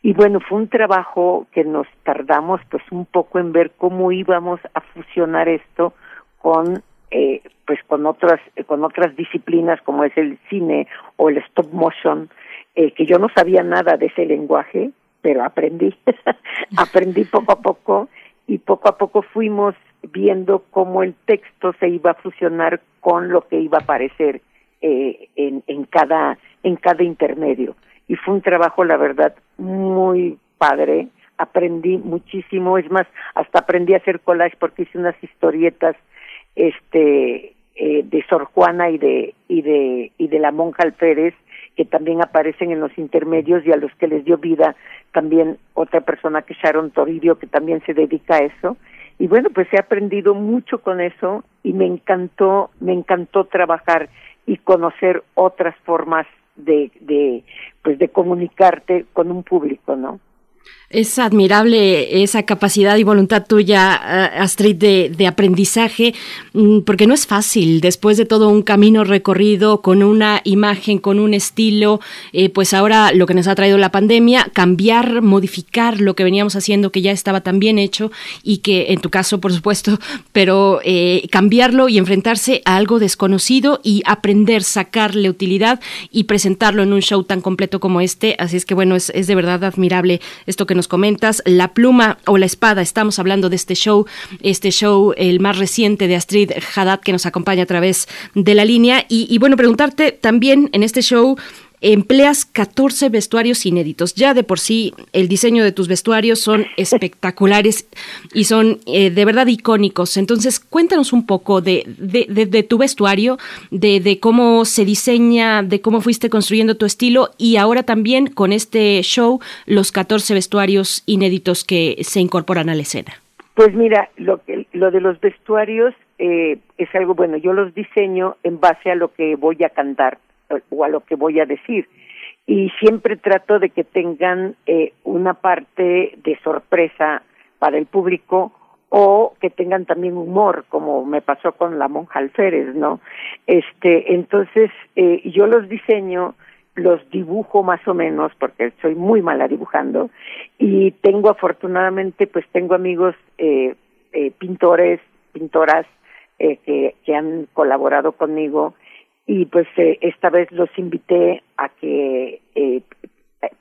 y bueno, fue un trabajo que nos tardamos pues un poco en ver cómo íbamos a fusionar esto con eh, pues con otras con otras disciplinas como es el cine o el stop motion eh, que yo no sabía nada de ese lenguaje pero aprendí aprendí poco a poco y poco a poco fuimos viendo cómo el texto se iba a fusionar con lo que iba a aparecer eh, en, en cada en cada intermedio y fue un trabajo, la verdad, muy padre. Aprendí muchísimo, es más, hasta aprendí a hacer collage porque hice unas historietas este eh, de Sor Juana y de y de y de la monja Alférez que también aparecen en los intermedios y a los que les dio vida también otra persona que Sharon Toribio que también se dedica a eso y bueno pues he aprendido mucho con eso y me encantó me encantó trabajar y conocer otras formas de, de pues de comunicarte con un público, ¿no? Es admirable esa capacidad y voluntad tuya, Astrid, de, de, aprendizaje, mm, porque no es fácil, después de todo un camino recorrido con una imagen, con un estilo, eh, pues ahora lo que nos ha traído la pandemia, cambiar, modificar lo que veníamos haciendo, que ya estaba tan bien hecho y que en tu caso, por supuesto, pero eh, cambiarlo y enfrentarse a algo desconocido y aprender, sacarle utilidad y presentarlo en un show tan completo como este. Así es que bueno, es, es de verdad admirable esto que nos comentas, La pluma o la espada, estamos hablando de este show, este show, el más reciente de Astrid Haddad que nos acompaña a través de la línea. Y, y bueno, preguntarte también en este show, empleas 14 vestuarios inéditos. Ya de por sí el diseño de tus vestuarios son espectaculares y son eh, de verdad icónicos. Entonces cuéntanos un poco de, de, tu vestuario, de, de, cómo se diseña, de cómo fuiste construyendo tu estilo y ahora también con este show los 14 vestuarios inéditos que se incorporan a la escena. Pues mira, lo, que, lo de los vestuarios eh, es algo bueno. Yo los diseño en base a lo que voy a cantar o a lo que voy a decir. Y siempre trato de que tengan eh, una parte de sorpresa para el público o que tengan también humor, como me pasó con la monja alférez, ¿no? Este, entonces, eh, yo los diseño, los dibujo más o menos, porque soy muy mala dibujando, y tengo afortunadamente, pues tengo amigos eh, eh, pintores, pintoras, eh, que, que han colaborado conmigo y pues eh, esta vez los invité a que eh,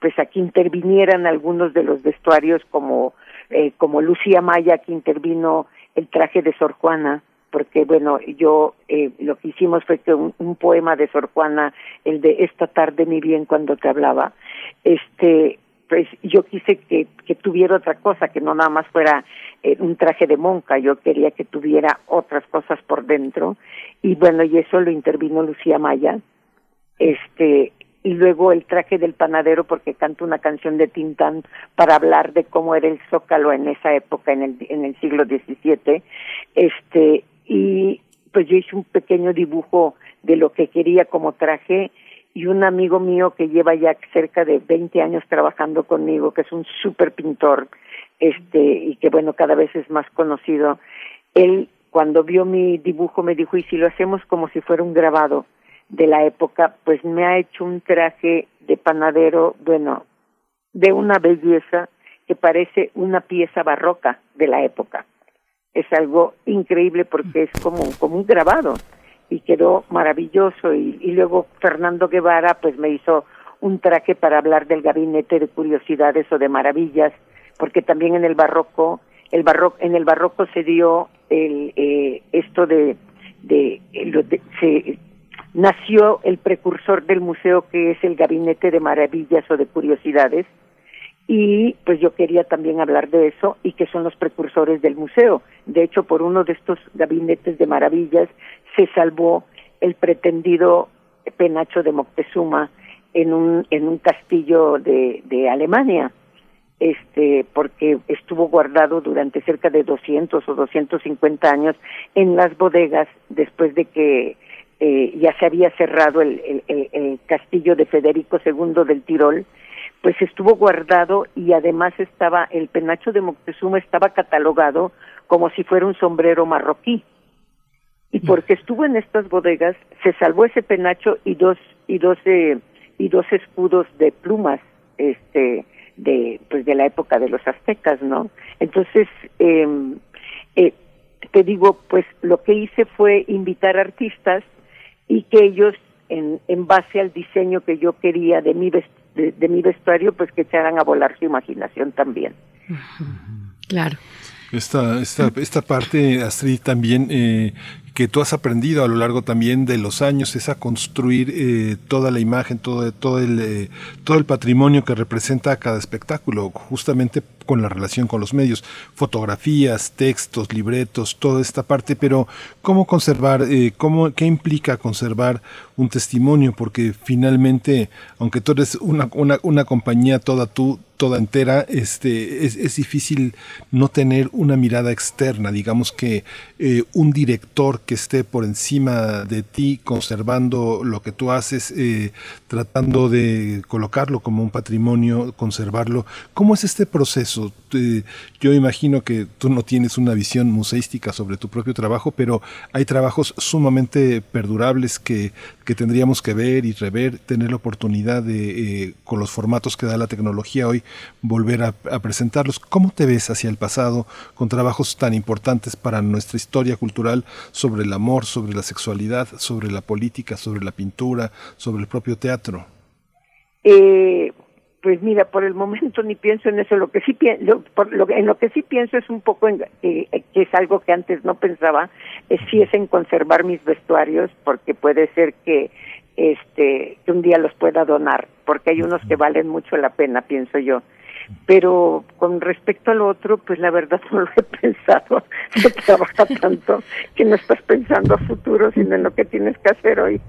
pues aquí intervinieran algunos de los vestuarios como eh, como Lucía Maya que intervino el traje de Sor Juana porque bueno yo eh, lo que hicimos fue que un, un, poema de Sor Juana el de esta tarde mi bien cuando te hablaba este pues yo quise que, tuviera otra cosa, que no nada más fuera eh, un traje de monja, yo quería que tuviera otras cosas por dentro, y bueno, y eso lo intervino Lucía Maya, este, y luego el traje del panadero porque canto una canción de Tintán para hablar de cómo era el zócalo en esa época, en el, en el siglo XVII, este, y pues yo hice un pequeño dibujo de lo que quería como traje, y un amigo mío que lleva ya cerca de 20 años trabajando conmigo, que es un súper pintor, este, y que bueno, cada vez es más conocido, él cuando vio mi dibujo me dijo, y si lo hacemos como si fuera un grabado de la época, pues me ha hecho un traje de panadero, bueno, de una belleza que parece una pieza barroca de la época. Es algo increíble porque es como, como un grabado y quedó maravilloso y, y luego Fernando Guevara pues me hizo un traje para hablar del gabinete de curiosidades o de maravillas porque también en el barroco el barroco en el barroco se dio el eh, esto de de, de se nació el precursor del museo que es el gabinete de maravillas o de curiosidades y pues yo quería también hablar de eso y que son los precursores del museo. De hecho, por uno de estos gabinetes de maravillas se salvó el pretendido penacho de Moctezuma en un en un castillo de, Alemania este porque estuvo guardado durante cerca de 200 o 250 años en las bodegas después de que eh, ya se había cerrado el, el, castillo de Federico II del Tirol pues estuvo guardado y además estaba el penacho de Moctezuma estaba catalogado como si fuera un sombrero marroquí y porque estuvo en estas bodegas se salvó ese penacho y dos y dos eh, y dos escudos de plumas este de pues de la época de los aztecas no entonces eh, eh, te digo pues lo que hice fue invitar artistas y que ellos en, en base al diseño que yo quería de mi de, de mi vestuario pues que echaran a volar su imaginación también. Claro. Esta, esta, esta parte, Astrid, también eh, que tú has aprendido a lo largo también de los años es a construir eh, toda la imagen, todo, el, eh, todo el patrimonio que representa cada espectáculo, justamente con la relación con los medios, fotografías, textos, libretos, toda esta parte, pero ¿cómo conservar, eh, cómo, qué implica conservar un testimonio? Porque finalmente, aunque tú eres una, una, compañía toda tú, toda entera, este, es, es, difícil no tener una mirada externa, digamos que un director que esté por encima de ti, conservando lo que tú haces, eh, tratando de colocarlo como un patrimonio, conservarlo. ¿Cómo es este proceso? yo imagino que tú no tienes una visión museística sobre tu propio trabajo, pero hay trabajos sumamente perdurables que, que tendríamos que ver y rever, tener la oportunidad de, eh, con los formatos que da la tecnología hoy, volver a, presentarlos. ¿Cómo te ves hacia el pasado con trabajos tan importantes para nuestra historia cultural el amor, sobre la sexualidad, sobre la política, sobre la pintura, sobre el propio teatro? Eh, pues mira, por el momento ni pienso en eso. Lo que sí por lo, en lo que sí pienso es un poco en, eh, que es algo que antes no pensaba, es si es en conservar mis vestuarios, porque puede ser que este que un día los pueda donar, porque hay unos que valen mucho la pena, pienso yo. Pero con respecto al otro, pues la verdad no lo he pensado. No trabaja tanto que no estás pensando a futuro, sino en lo que tienes que hacer hoy.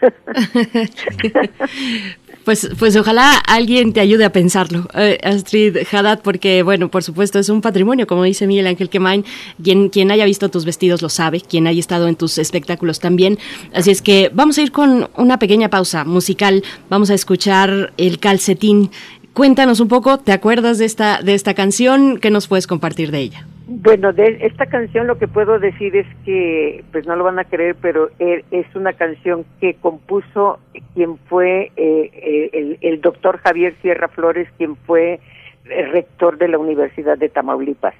Pues, pues ojalá alguien te ayude a pensarlo, eh, Astrid Haddad, porque, bueno, por supuesto es un patrimonio, como dice Miguel Ángel Quemain, quien, quien haya visto tus vestidos lo sabe, quien haya estado en tus espectáculos también. Así es que vamos a ir con una pequeña pausa musical, vamos a escuchar El Calcetín. Cuéntanos un poco, ¿te acuerdas de esta, de esta canción? ¿Qué nos puedes compartir de ella? Bueno, de esta canción lo que puedo decir es que, pues no lo van a creer, pero er, es una canción que compuso quien fue eh, eh, el, el, doctor Javier Sierra Flores, quien fue rector de la Universidad de Tamaulipas.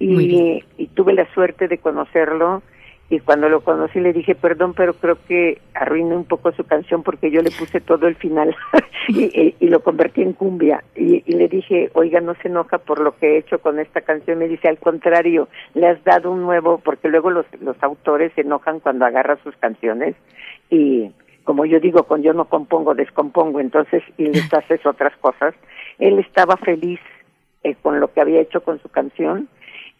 Y, y tuve la suerte de conocerlo y cuando lo conocí le dije, perdón, pero creo que arruiné un poco su canción porque yo le puse todo el final y, y, lo convertí en cumbia. Y, y, le dije, oiga, no se enoja por lo que he hecho con esta canción. Me dice, al contrario, le has dado un nuevo, porque luego los, los autores se enojan cuando agarran sus canciones y como yo digo, con yo no compongo, descompongo, entonces, y les haces otras cosas. Él estaba feliz eh, con lo que había hecho con su canción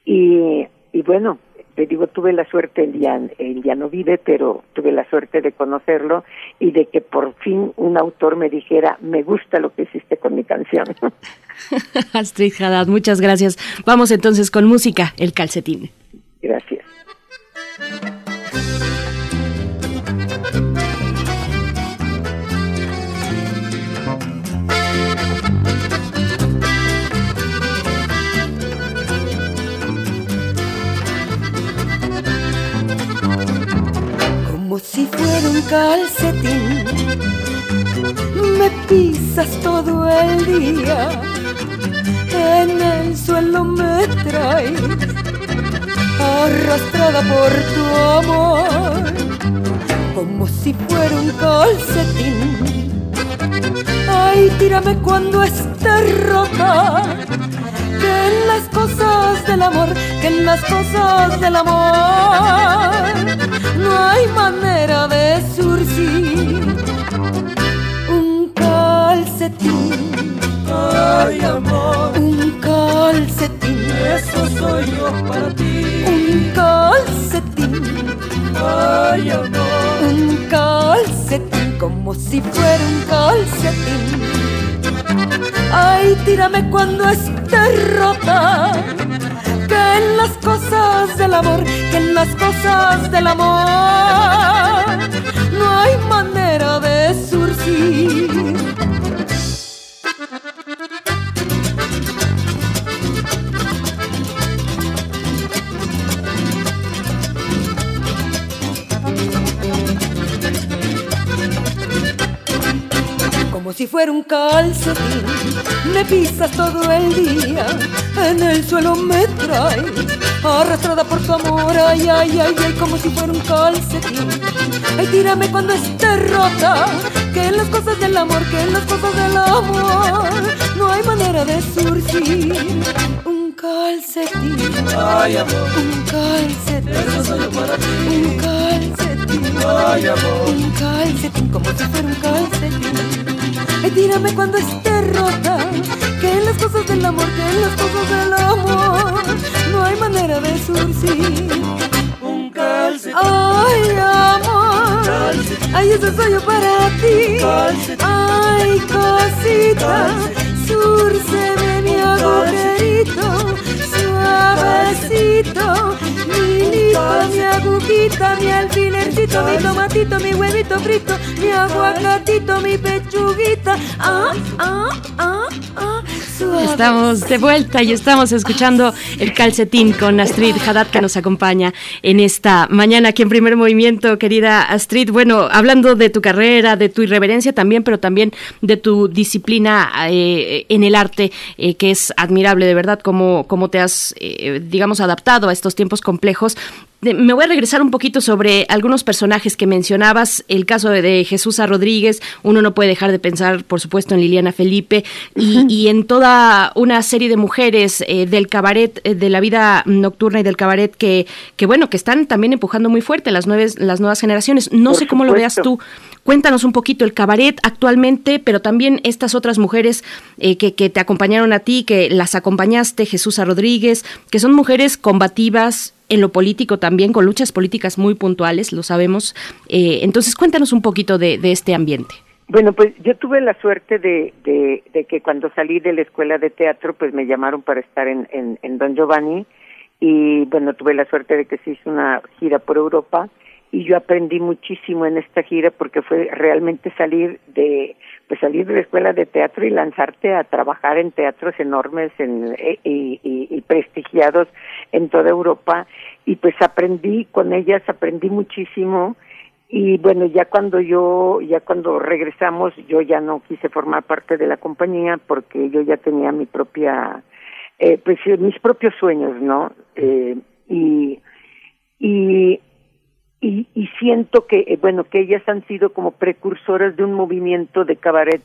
y, y bueno, te digo, tuve la suerte, él ya, él ya no vive, pero tuve la suerte de conocerlo y de que por fin un autor me dijera, me gusta lo que hiciste con mi canción. Astrid Haddad, muchas gracias. Vamos entonces con música, El Calcetín. Gracias. Como si fuera un calcetín. Me pisas todo el día, en el suelo me traes, arrastrada por tu amor, como si fuera un calcetín. Ay, tírame cuando esté rota, que en las cosas del amor, que en las cosas del amor no hay manera de surcir un calcetín. Ay, amor, un calcetín. Eso soy yo para ti. Un calcetín. Ay, amor, un calcetín como si fuera un calcetín. Ay, tírame cuando esté rota que en las cosas del amor, que en las cosas del amor no hay manera de surcir. Como si fuera un calcetín, me pisas todo el día, en el suelo me traes, arrastrada por tu amor, ay, ay, ay, ay, como si fuera un calcetín. Ay, tírame cuando esté rota, que en las cosas del amor, que en las cosas del amor, no hay manera de surcir. Un calcetín, ay, amor, un calcetín, para ti. un calcetín, Ay, amor, un calcetín, como si fuera un calcetín. Ay, tírame cuando esté rota, que en las cosas del amor, que en las cosas del amor, no hay manera de surcir. un calcetín. Ay, amor, ay, eso soy yo para ti. Calcetín. Ay, cosita, Calcetín. surceme mi agujerito, suavecito, mi agujita, mi alfilercito, mi tomatito, mi huevito frito, mi aguacatito, mi pechuguita. Ah, ah, ah, ah. Estamos de vuelta y estamos escuchando el calcetín con Astrid Haddad que nos acompaña en esta mañana aquí en Primer Movimiento, querida Astrid. Bueno, hablando de tu carrera, de tu irreverencia también, pero también de tu disciplina eh, en el arte, eh, que es admirable de verdad cómo, cómo te has, eh, digamos, adaptado a estos tiempos complejos. Me voy a regresar un poquito sobre algunos personajes que mencionabas, el caso de, Jesús A. Rodríguez, uno no puede dejar de pensar, por supuesto, en Liliana Felipe y, en toda una serie de mujeres eh, del cabaret, eh, de la vida nocturna y del cabaret que, que, bueno, que están también empujando muy fuerte las, nueve, las nuevas generaciones. No sé cómo lo veas tú. Cuéntanos un poquito el cabaret actualmente, pero también estas otras mujeres eh, que, que te acompañaron a ti, que las acompañaste, Jesús A. Rodríguez, que son mujeres combativas, en lo político también, con luchas políticas muy puntuales, lo sabemos. Eh, entonces, cuéntanos un poquito de, este ambiente. Bueno, pues yo tuve la suerte de, de, que cuando salí de la escuela de teatro, pues me llamaron para estar en, Don Giovanni y bueno, tuve la suerte de que se hizo una gira por Europa y yo aprendí muchísimo en esta gira porque fue realmente salir de pues salir de la escuela de teatro y lanzarte a trabajar en teatros enormes en, eh, y, prestigiados en toda Europa y pues aprendí con ellas aprendí muchísimo. Y bueno ya cuando yo ya cuando regresamos yo ya no quise formar parte de la compañía porque yo ya tenía mi propia eh, pues mis propios sueños no eh, y y y, y siento que eh, bueno que ellas han sido como precursoras de un movimiento de cabaret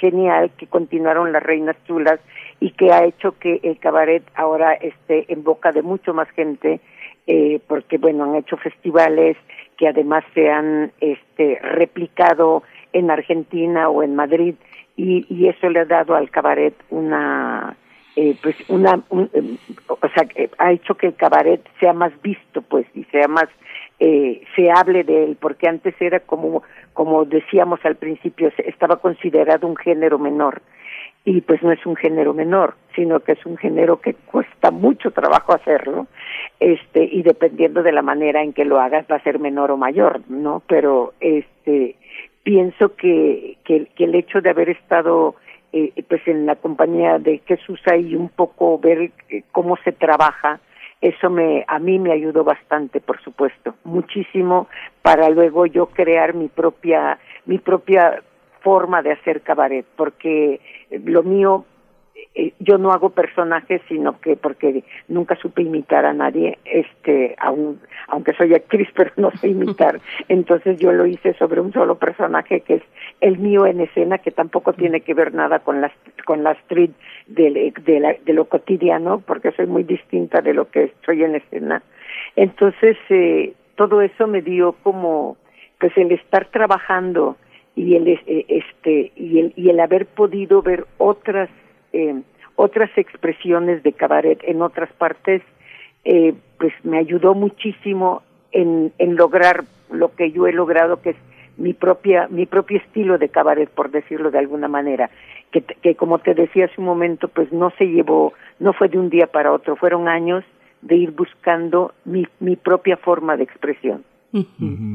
genial que continuaron las reinas chulas y que ha hecho que el cabaret ahora esté en boca de mucho más gente eh, porque bueno han hecho festivales que además se han este replicado en Argentina o en Madrid y, y eso le ha dado al cabaret una eh, pues una eh, o sea ha hecho que el cabaret sea más visto pues y sea más eh, se hable de él, porque antes era como, como decíamos al principio, estaba considerado un género menor. Y pues no es un género menor, sino que es un género que cuesta mucho trabajo hacerlo, este, y dependiendo de la manera en que lo hagas va a ser menor o mayor, ¿no? Pero este, pienso que, que, el hecho de haber estado eh, pues en la compañía de Jesús ahí un poco ver eh, cómo se trabaja, eso me a mí me ayudó bastante por supuesto muchísimo para luego yo crear mi propia mi propia forma de hacer cabaret porque lo mío eh, yo no hago personajes sino que porque nunca supe imitar a nadie este aun, aunque soy actriz pero no sé imitar. Entonces yo lo hice sobre un solo personaje que es el mío en escena que tampoco tiene que ver nada con la con la street de, de, de lo cotidiano porque soy muy distinta de lo que estoy en escena. Entonces eh, todo eso me dio como pues el estar trabajando y el eh, este y el y el haber podido ver otras eh, otras expresiones de cabaret en otras partes, eh, pues me ayudó muchísimo en, en lograr lo que yo he logrado, que es mi propia mi propio estilo de cabaret por decirlo de alguna manera que, que como te decía hace un momento pues no se llevó no fue de un día para otro fueron años de ir buscando mi mi propia forma de expresión.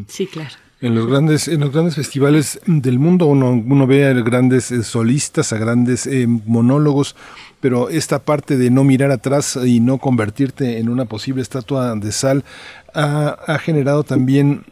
Sí claro en los grandes, en los grandes festivales del mundo. Uno, uno ve a grandes eh, solistas, a grandes eh, monólogos, pero esta parte de no mirar atrás y no convertirte en una posible estatua de sal ha, ha generado también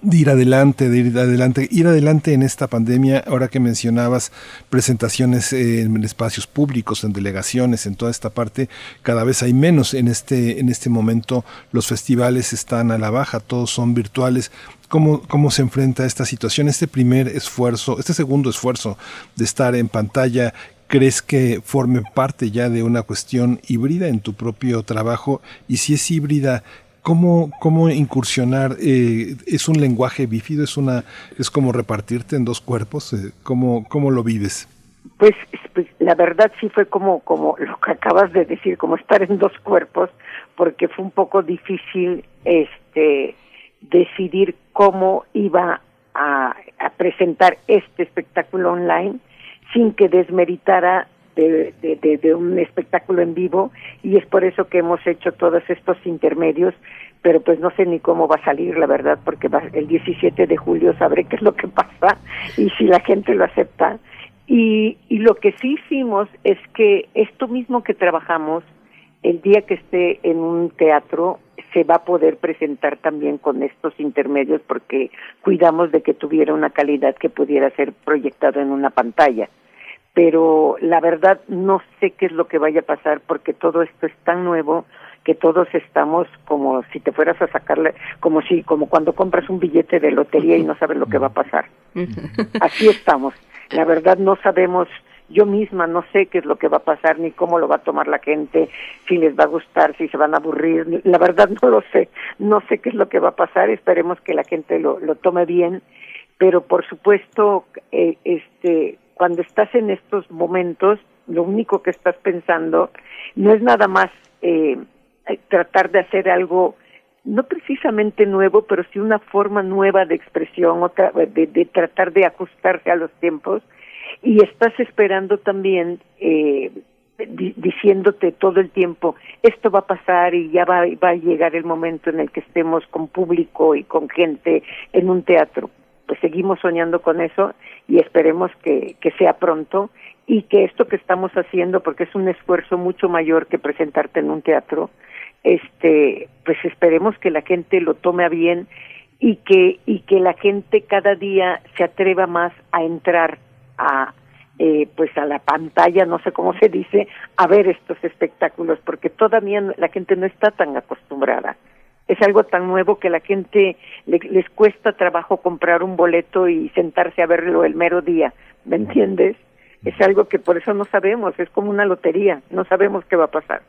de ir adelante, de ir adelante, ir adelante en esta pandemia, ahora que mencionabas presentaciones en espacios públicos, en delegaciones, en toda esta parte, cada vez hay menos en este, en este momento, los festivales están a la baja, todos son virtuales. ¿Cómo, ¿Cómo se enfrenta a esta situación? Este primer esfuerzo, este segundo esfuerzo de estar en pantalla, ¿crees que forme parte ya de una cuestión híbrida en tu propio trabajo? Y si es híbrida, ¿Cómo, cómo incursionar? Eh, ¿Es un lenguaje bífido? ¿Es, una, ¿Es como repartirte en dos cuerpos? Eh, ¿Cómo, ¿Cómo lo vives? Pues, pues, la verdad sí fue como, como lo que acabas de decir, como estar en dos cuerpos, porque fue un poco difícil este, decidir cómo iba a, a presentar este espectáculo online sin que desmeritara de, un espectáculo en vivo y es por eso que hemos hecho todos estos intermedios, pero pues no sé ni cómo va a salir, la verdad, porque va, el 17 de julio sabré qué es lo que pasa y si la gente lo acepta. Y, y lo que sí hicimos es que esto mismo que trabajamos, el día que esté en un teatro, se va a poder presentar también con estos intermedios porque cuidamos de que tuviera una calidad que pudiera ser proyectado en una pantalla pero la verdad no sé qué es lo que vaya a pasar porque todo esto es tan nuevo que todos estamos como si te fueras a sacarle, como si, como cuando compras un billete de lotería y no sabes lo que va a pasar. Así estamos. La verdad no sabemos, yo misma no sé qué es lo que va a pasar, ni cómo lo va a tomar la gente, si les va a gustar, si se van a aburrir. La verdad no lo sé, no sé qué es lo que va a pasar, esperemos que la gente lo, lo tome bien, pero por supuesto, eh, este, cuando estás en estos momentos, lo único que estás pensando no es nada más eh, tratar de hacer algo no precisamente nuevo, pero sí una forma nueva de expresión, otra, de, tratar de ajustarse a los tiempos, y estás esperando también, eh, di- diciéndote todo el tiempo, esto va a pasar y ya va, va a llegar el momento en el que estemos con público y con gente en un teatro. Pues seguimos soñando con eso y esperemos que, que sea pronto y que esto que estamos haciendo, porque es un esfuerzo mucho mayor que presentarte en un teatro, este, pues esperemos que la gente lo tome a bien y que y que la gente cada día se atreva más a entrar a eh, pues a la pantalla, no sé cómo se dice, a ver estos espectáculos, porque todavía la gente no está tan acostumbrada. Es algo tan nuevo que la gente le- les cuesta trabajo comprar un boleto y sentarse a verlo el mero día, ¿me entiendes? Es algo que por eso no sabemos, es como una lotería, no sabemos qué va a pasar.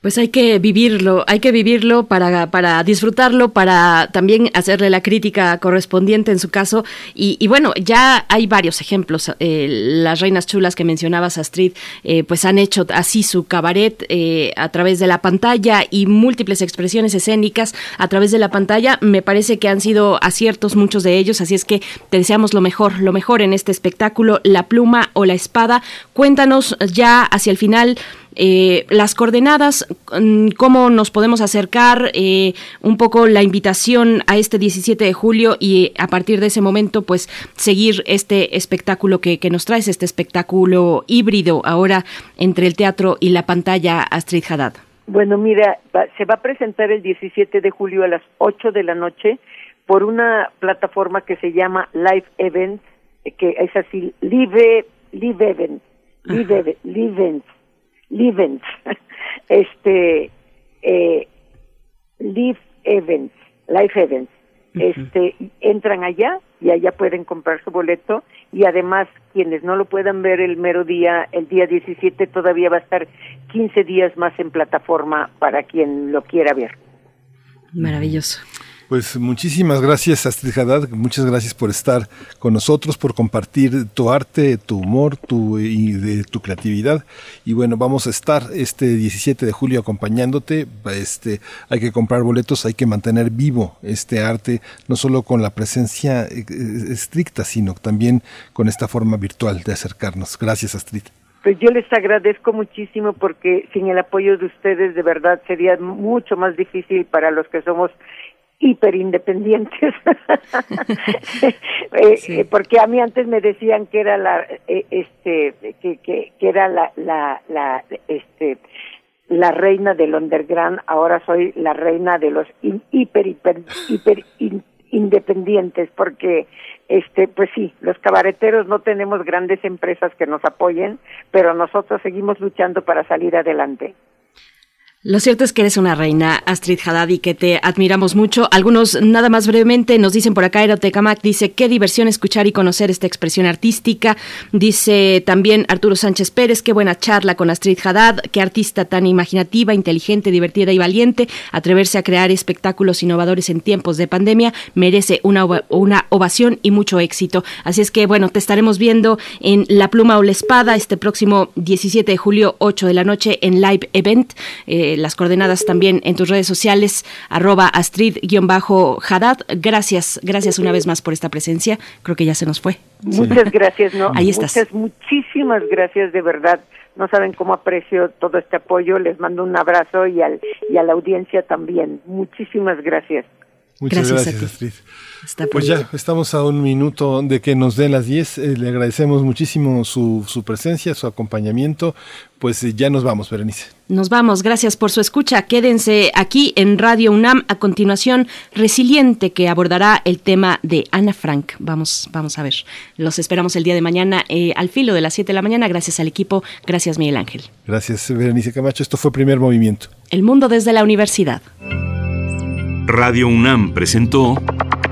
Pues hay que vivirlo, hay que vivirlo para, para disfrutarlo, para también hacerle la crítica correspondiente en su caso. Y, y bueno, ya hay varios ejemplos. Eh, las reinas chulas que mencionabas, Astrid, eh, pues han hecho así su cabaret eh, a través de la pantalla y múltiples expresiones escénicas a través de la pantalla. Me parece que han sido aciertos muchos de ellos, así es que te deseamos lo mejor, lo mejor en este espectáculo, La pluma o la espada. Cuéntanos ya hacia el final eh, las coordenadas, mm, cómo nos podemos acercar, eh, un poco la invitación a este 17 de julio y a partir de ese momento, pues seguir este espectáculo que, que nos traes, este espectáculo híbrido ahora entre el teatro y la pantalla, Astrid Haddad. Bueno, mira, va- se va a presentar el 17 de julio a las 8 de la noche por una plataforma que se llama Live Events, eh, que es así, Live, Live Events, Live, Live Events, Live Events, este, eh, Live Events, Live Events, este, entran allá y allá pueden comprar su boleto y además quienes no lo puedan ver el mero día, el día 17 todavía va a estar 15 días más en plataforma para quien lo quiera ver. Maravilloso. Pues muchísimas gracias Astrid Haddad, muchas gracias por estar con nosotros, por compartir tu arte, tu humor, tu y de tu creatividad. Y bueno, vamos a estar este 17 de julio acompañándote. Este, hay que comprar boletos, hay que mantener vivo este arte, no solo con la presencia eh, eh, estricta, sino también con esta forma virtual de acercarnos. Gracias Astrid. Pues yo les agradezco muchísimo porque sin el apoyo de ustedes de verdad sería mucho más difícil para los que somos hiperindependientes. Eh, eh, porque a mí antes me decían que era la eh, este que, que, que era la, la la este la reina del underground ahora soy la reina de los in- hiper hiper hiper in- independientes porque este pues sí los cabareteros no tenemos grandes empresas que nos apoyen pero nosotros seguimos luchando para salir adelante Lo cierto es que eres una reina, Astrid Haddad, y que te admiramos mucho. Algunos, nada más brevemente, nos dicen por acá, Erotecamac dice, qué diversión escuchar y conocer esta expresión artística. Dice también Arturo Sánchez Pérez, qué buena charla con Astrid Haddad, qué artista tan imaginativa, inteligente, divertida y valiente. Atreverse a crear espectáculos innovadores en tiempos de pandemia merece una, una ovación y mucho éxito. Así es que, bueno, te estaremos viendo en La Pluma o la Espada este próximo 17 de julio, 8 de la noche, en Live Event. Eh, las coordenadas también en tus redes sociales, arroba Astrid-Haddad. Gracias, gracias una vez más por esta presencia. Creo que ya se nos fue. Muchas gracias, ¿no? Ahí estás. Muchas, muchísimas gracias, de verdad. No saben cómo aprecio todo este apoyo. Les mando un abrazo y, al, y a la audiencia también. Muchísimas gracias. Muchas Gracias a gracias, ti. Astrid. Pues ya, estamos a un minuto de que nos den las 10. Eh, le agradecemos muchísimo su, su presencia, su acompañamiento. Pues eh, ya nos vamos, Berenice. Nos vamos, gracias por su escucha. Quédense aquí en Radio UNAM. A continuación, Resiliente, que abordará el tema de Ana Frank. Vamos, vamos a ver. Los esperamos el día de mañana eh, al filo de las 7 de la mañana. Gracias al equipo. Gracias, Miguel Ángel. Gracias, Berenice Camacho. Esto fue Primer Movimiento. El mundo desde la universidad. Radio UNAM presentó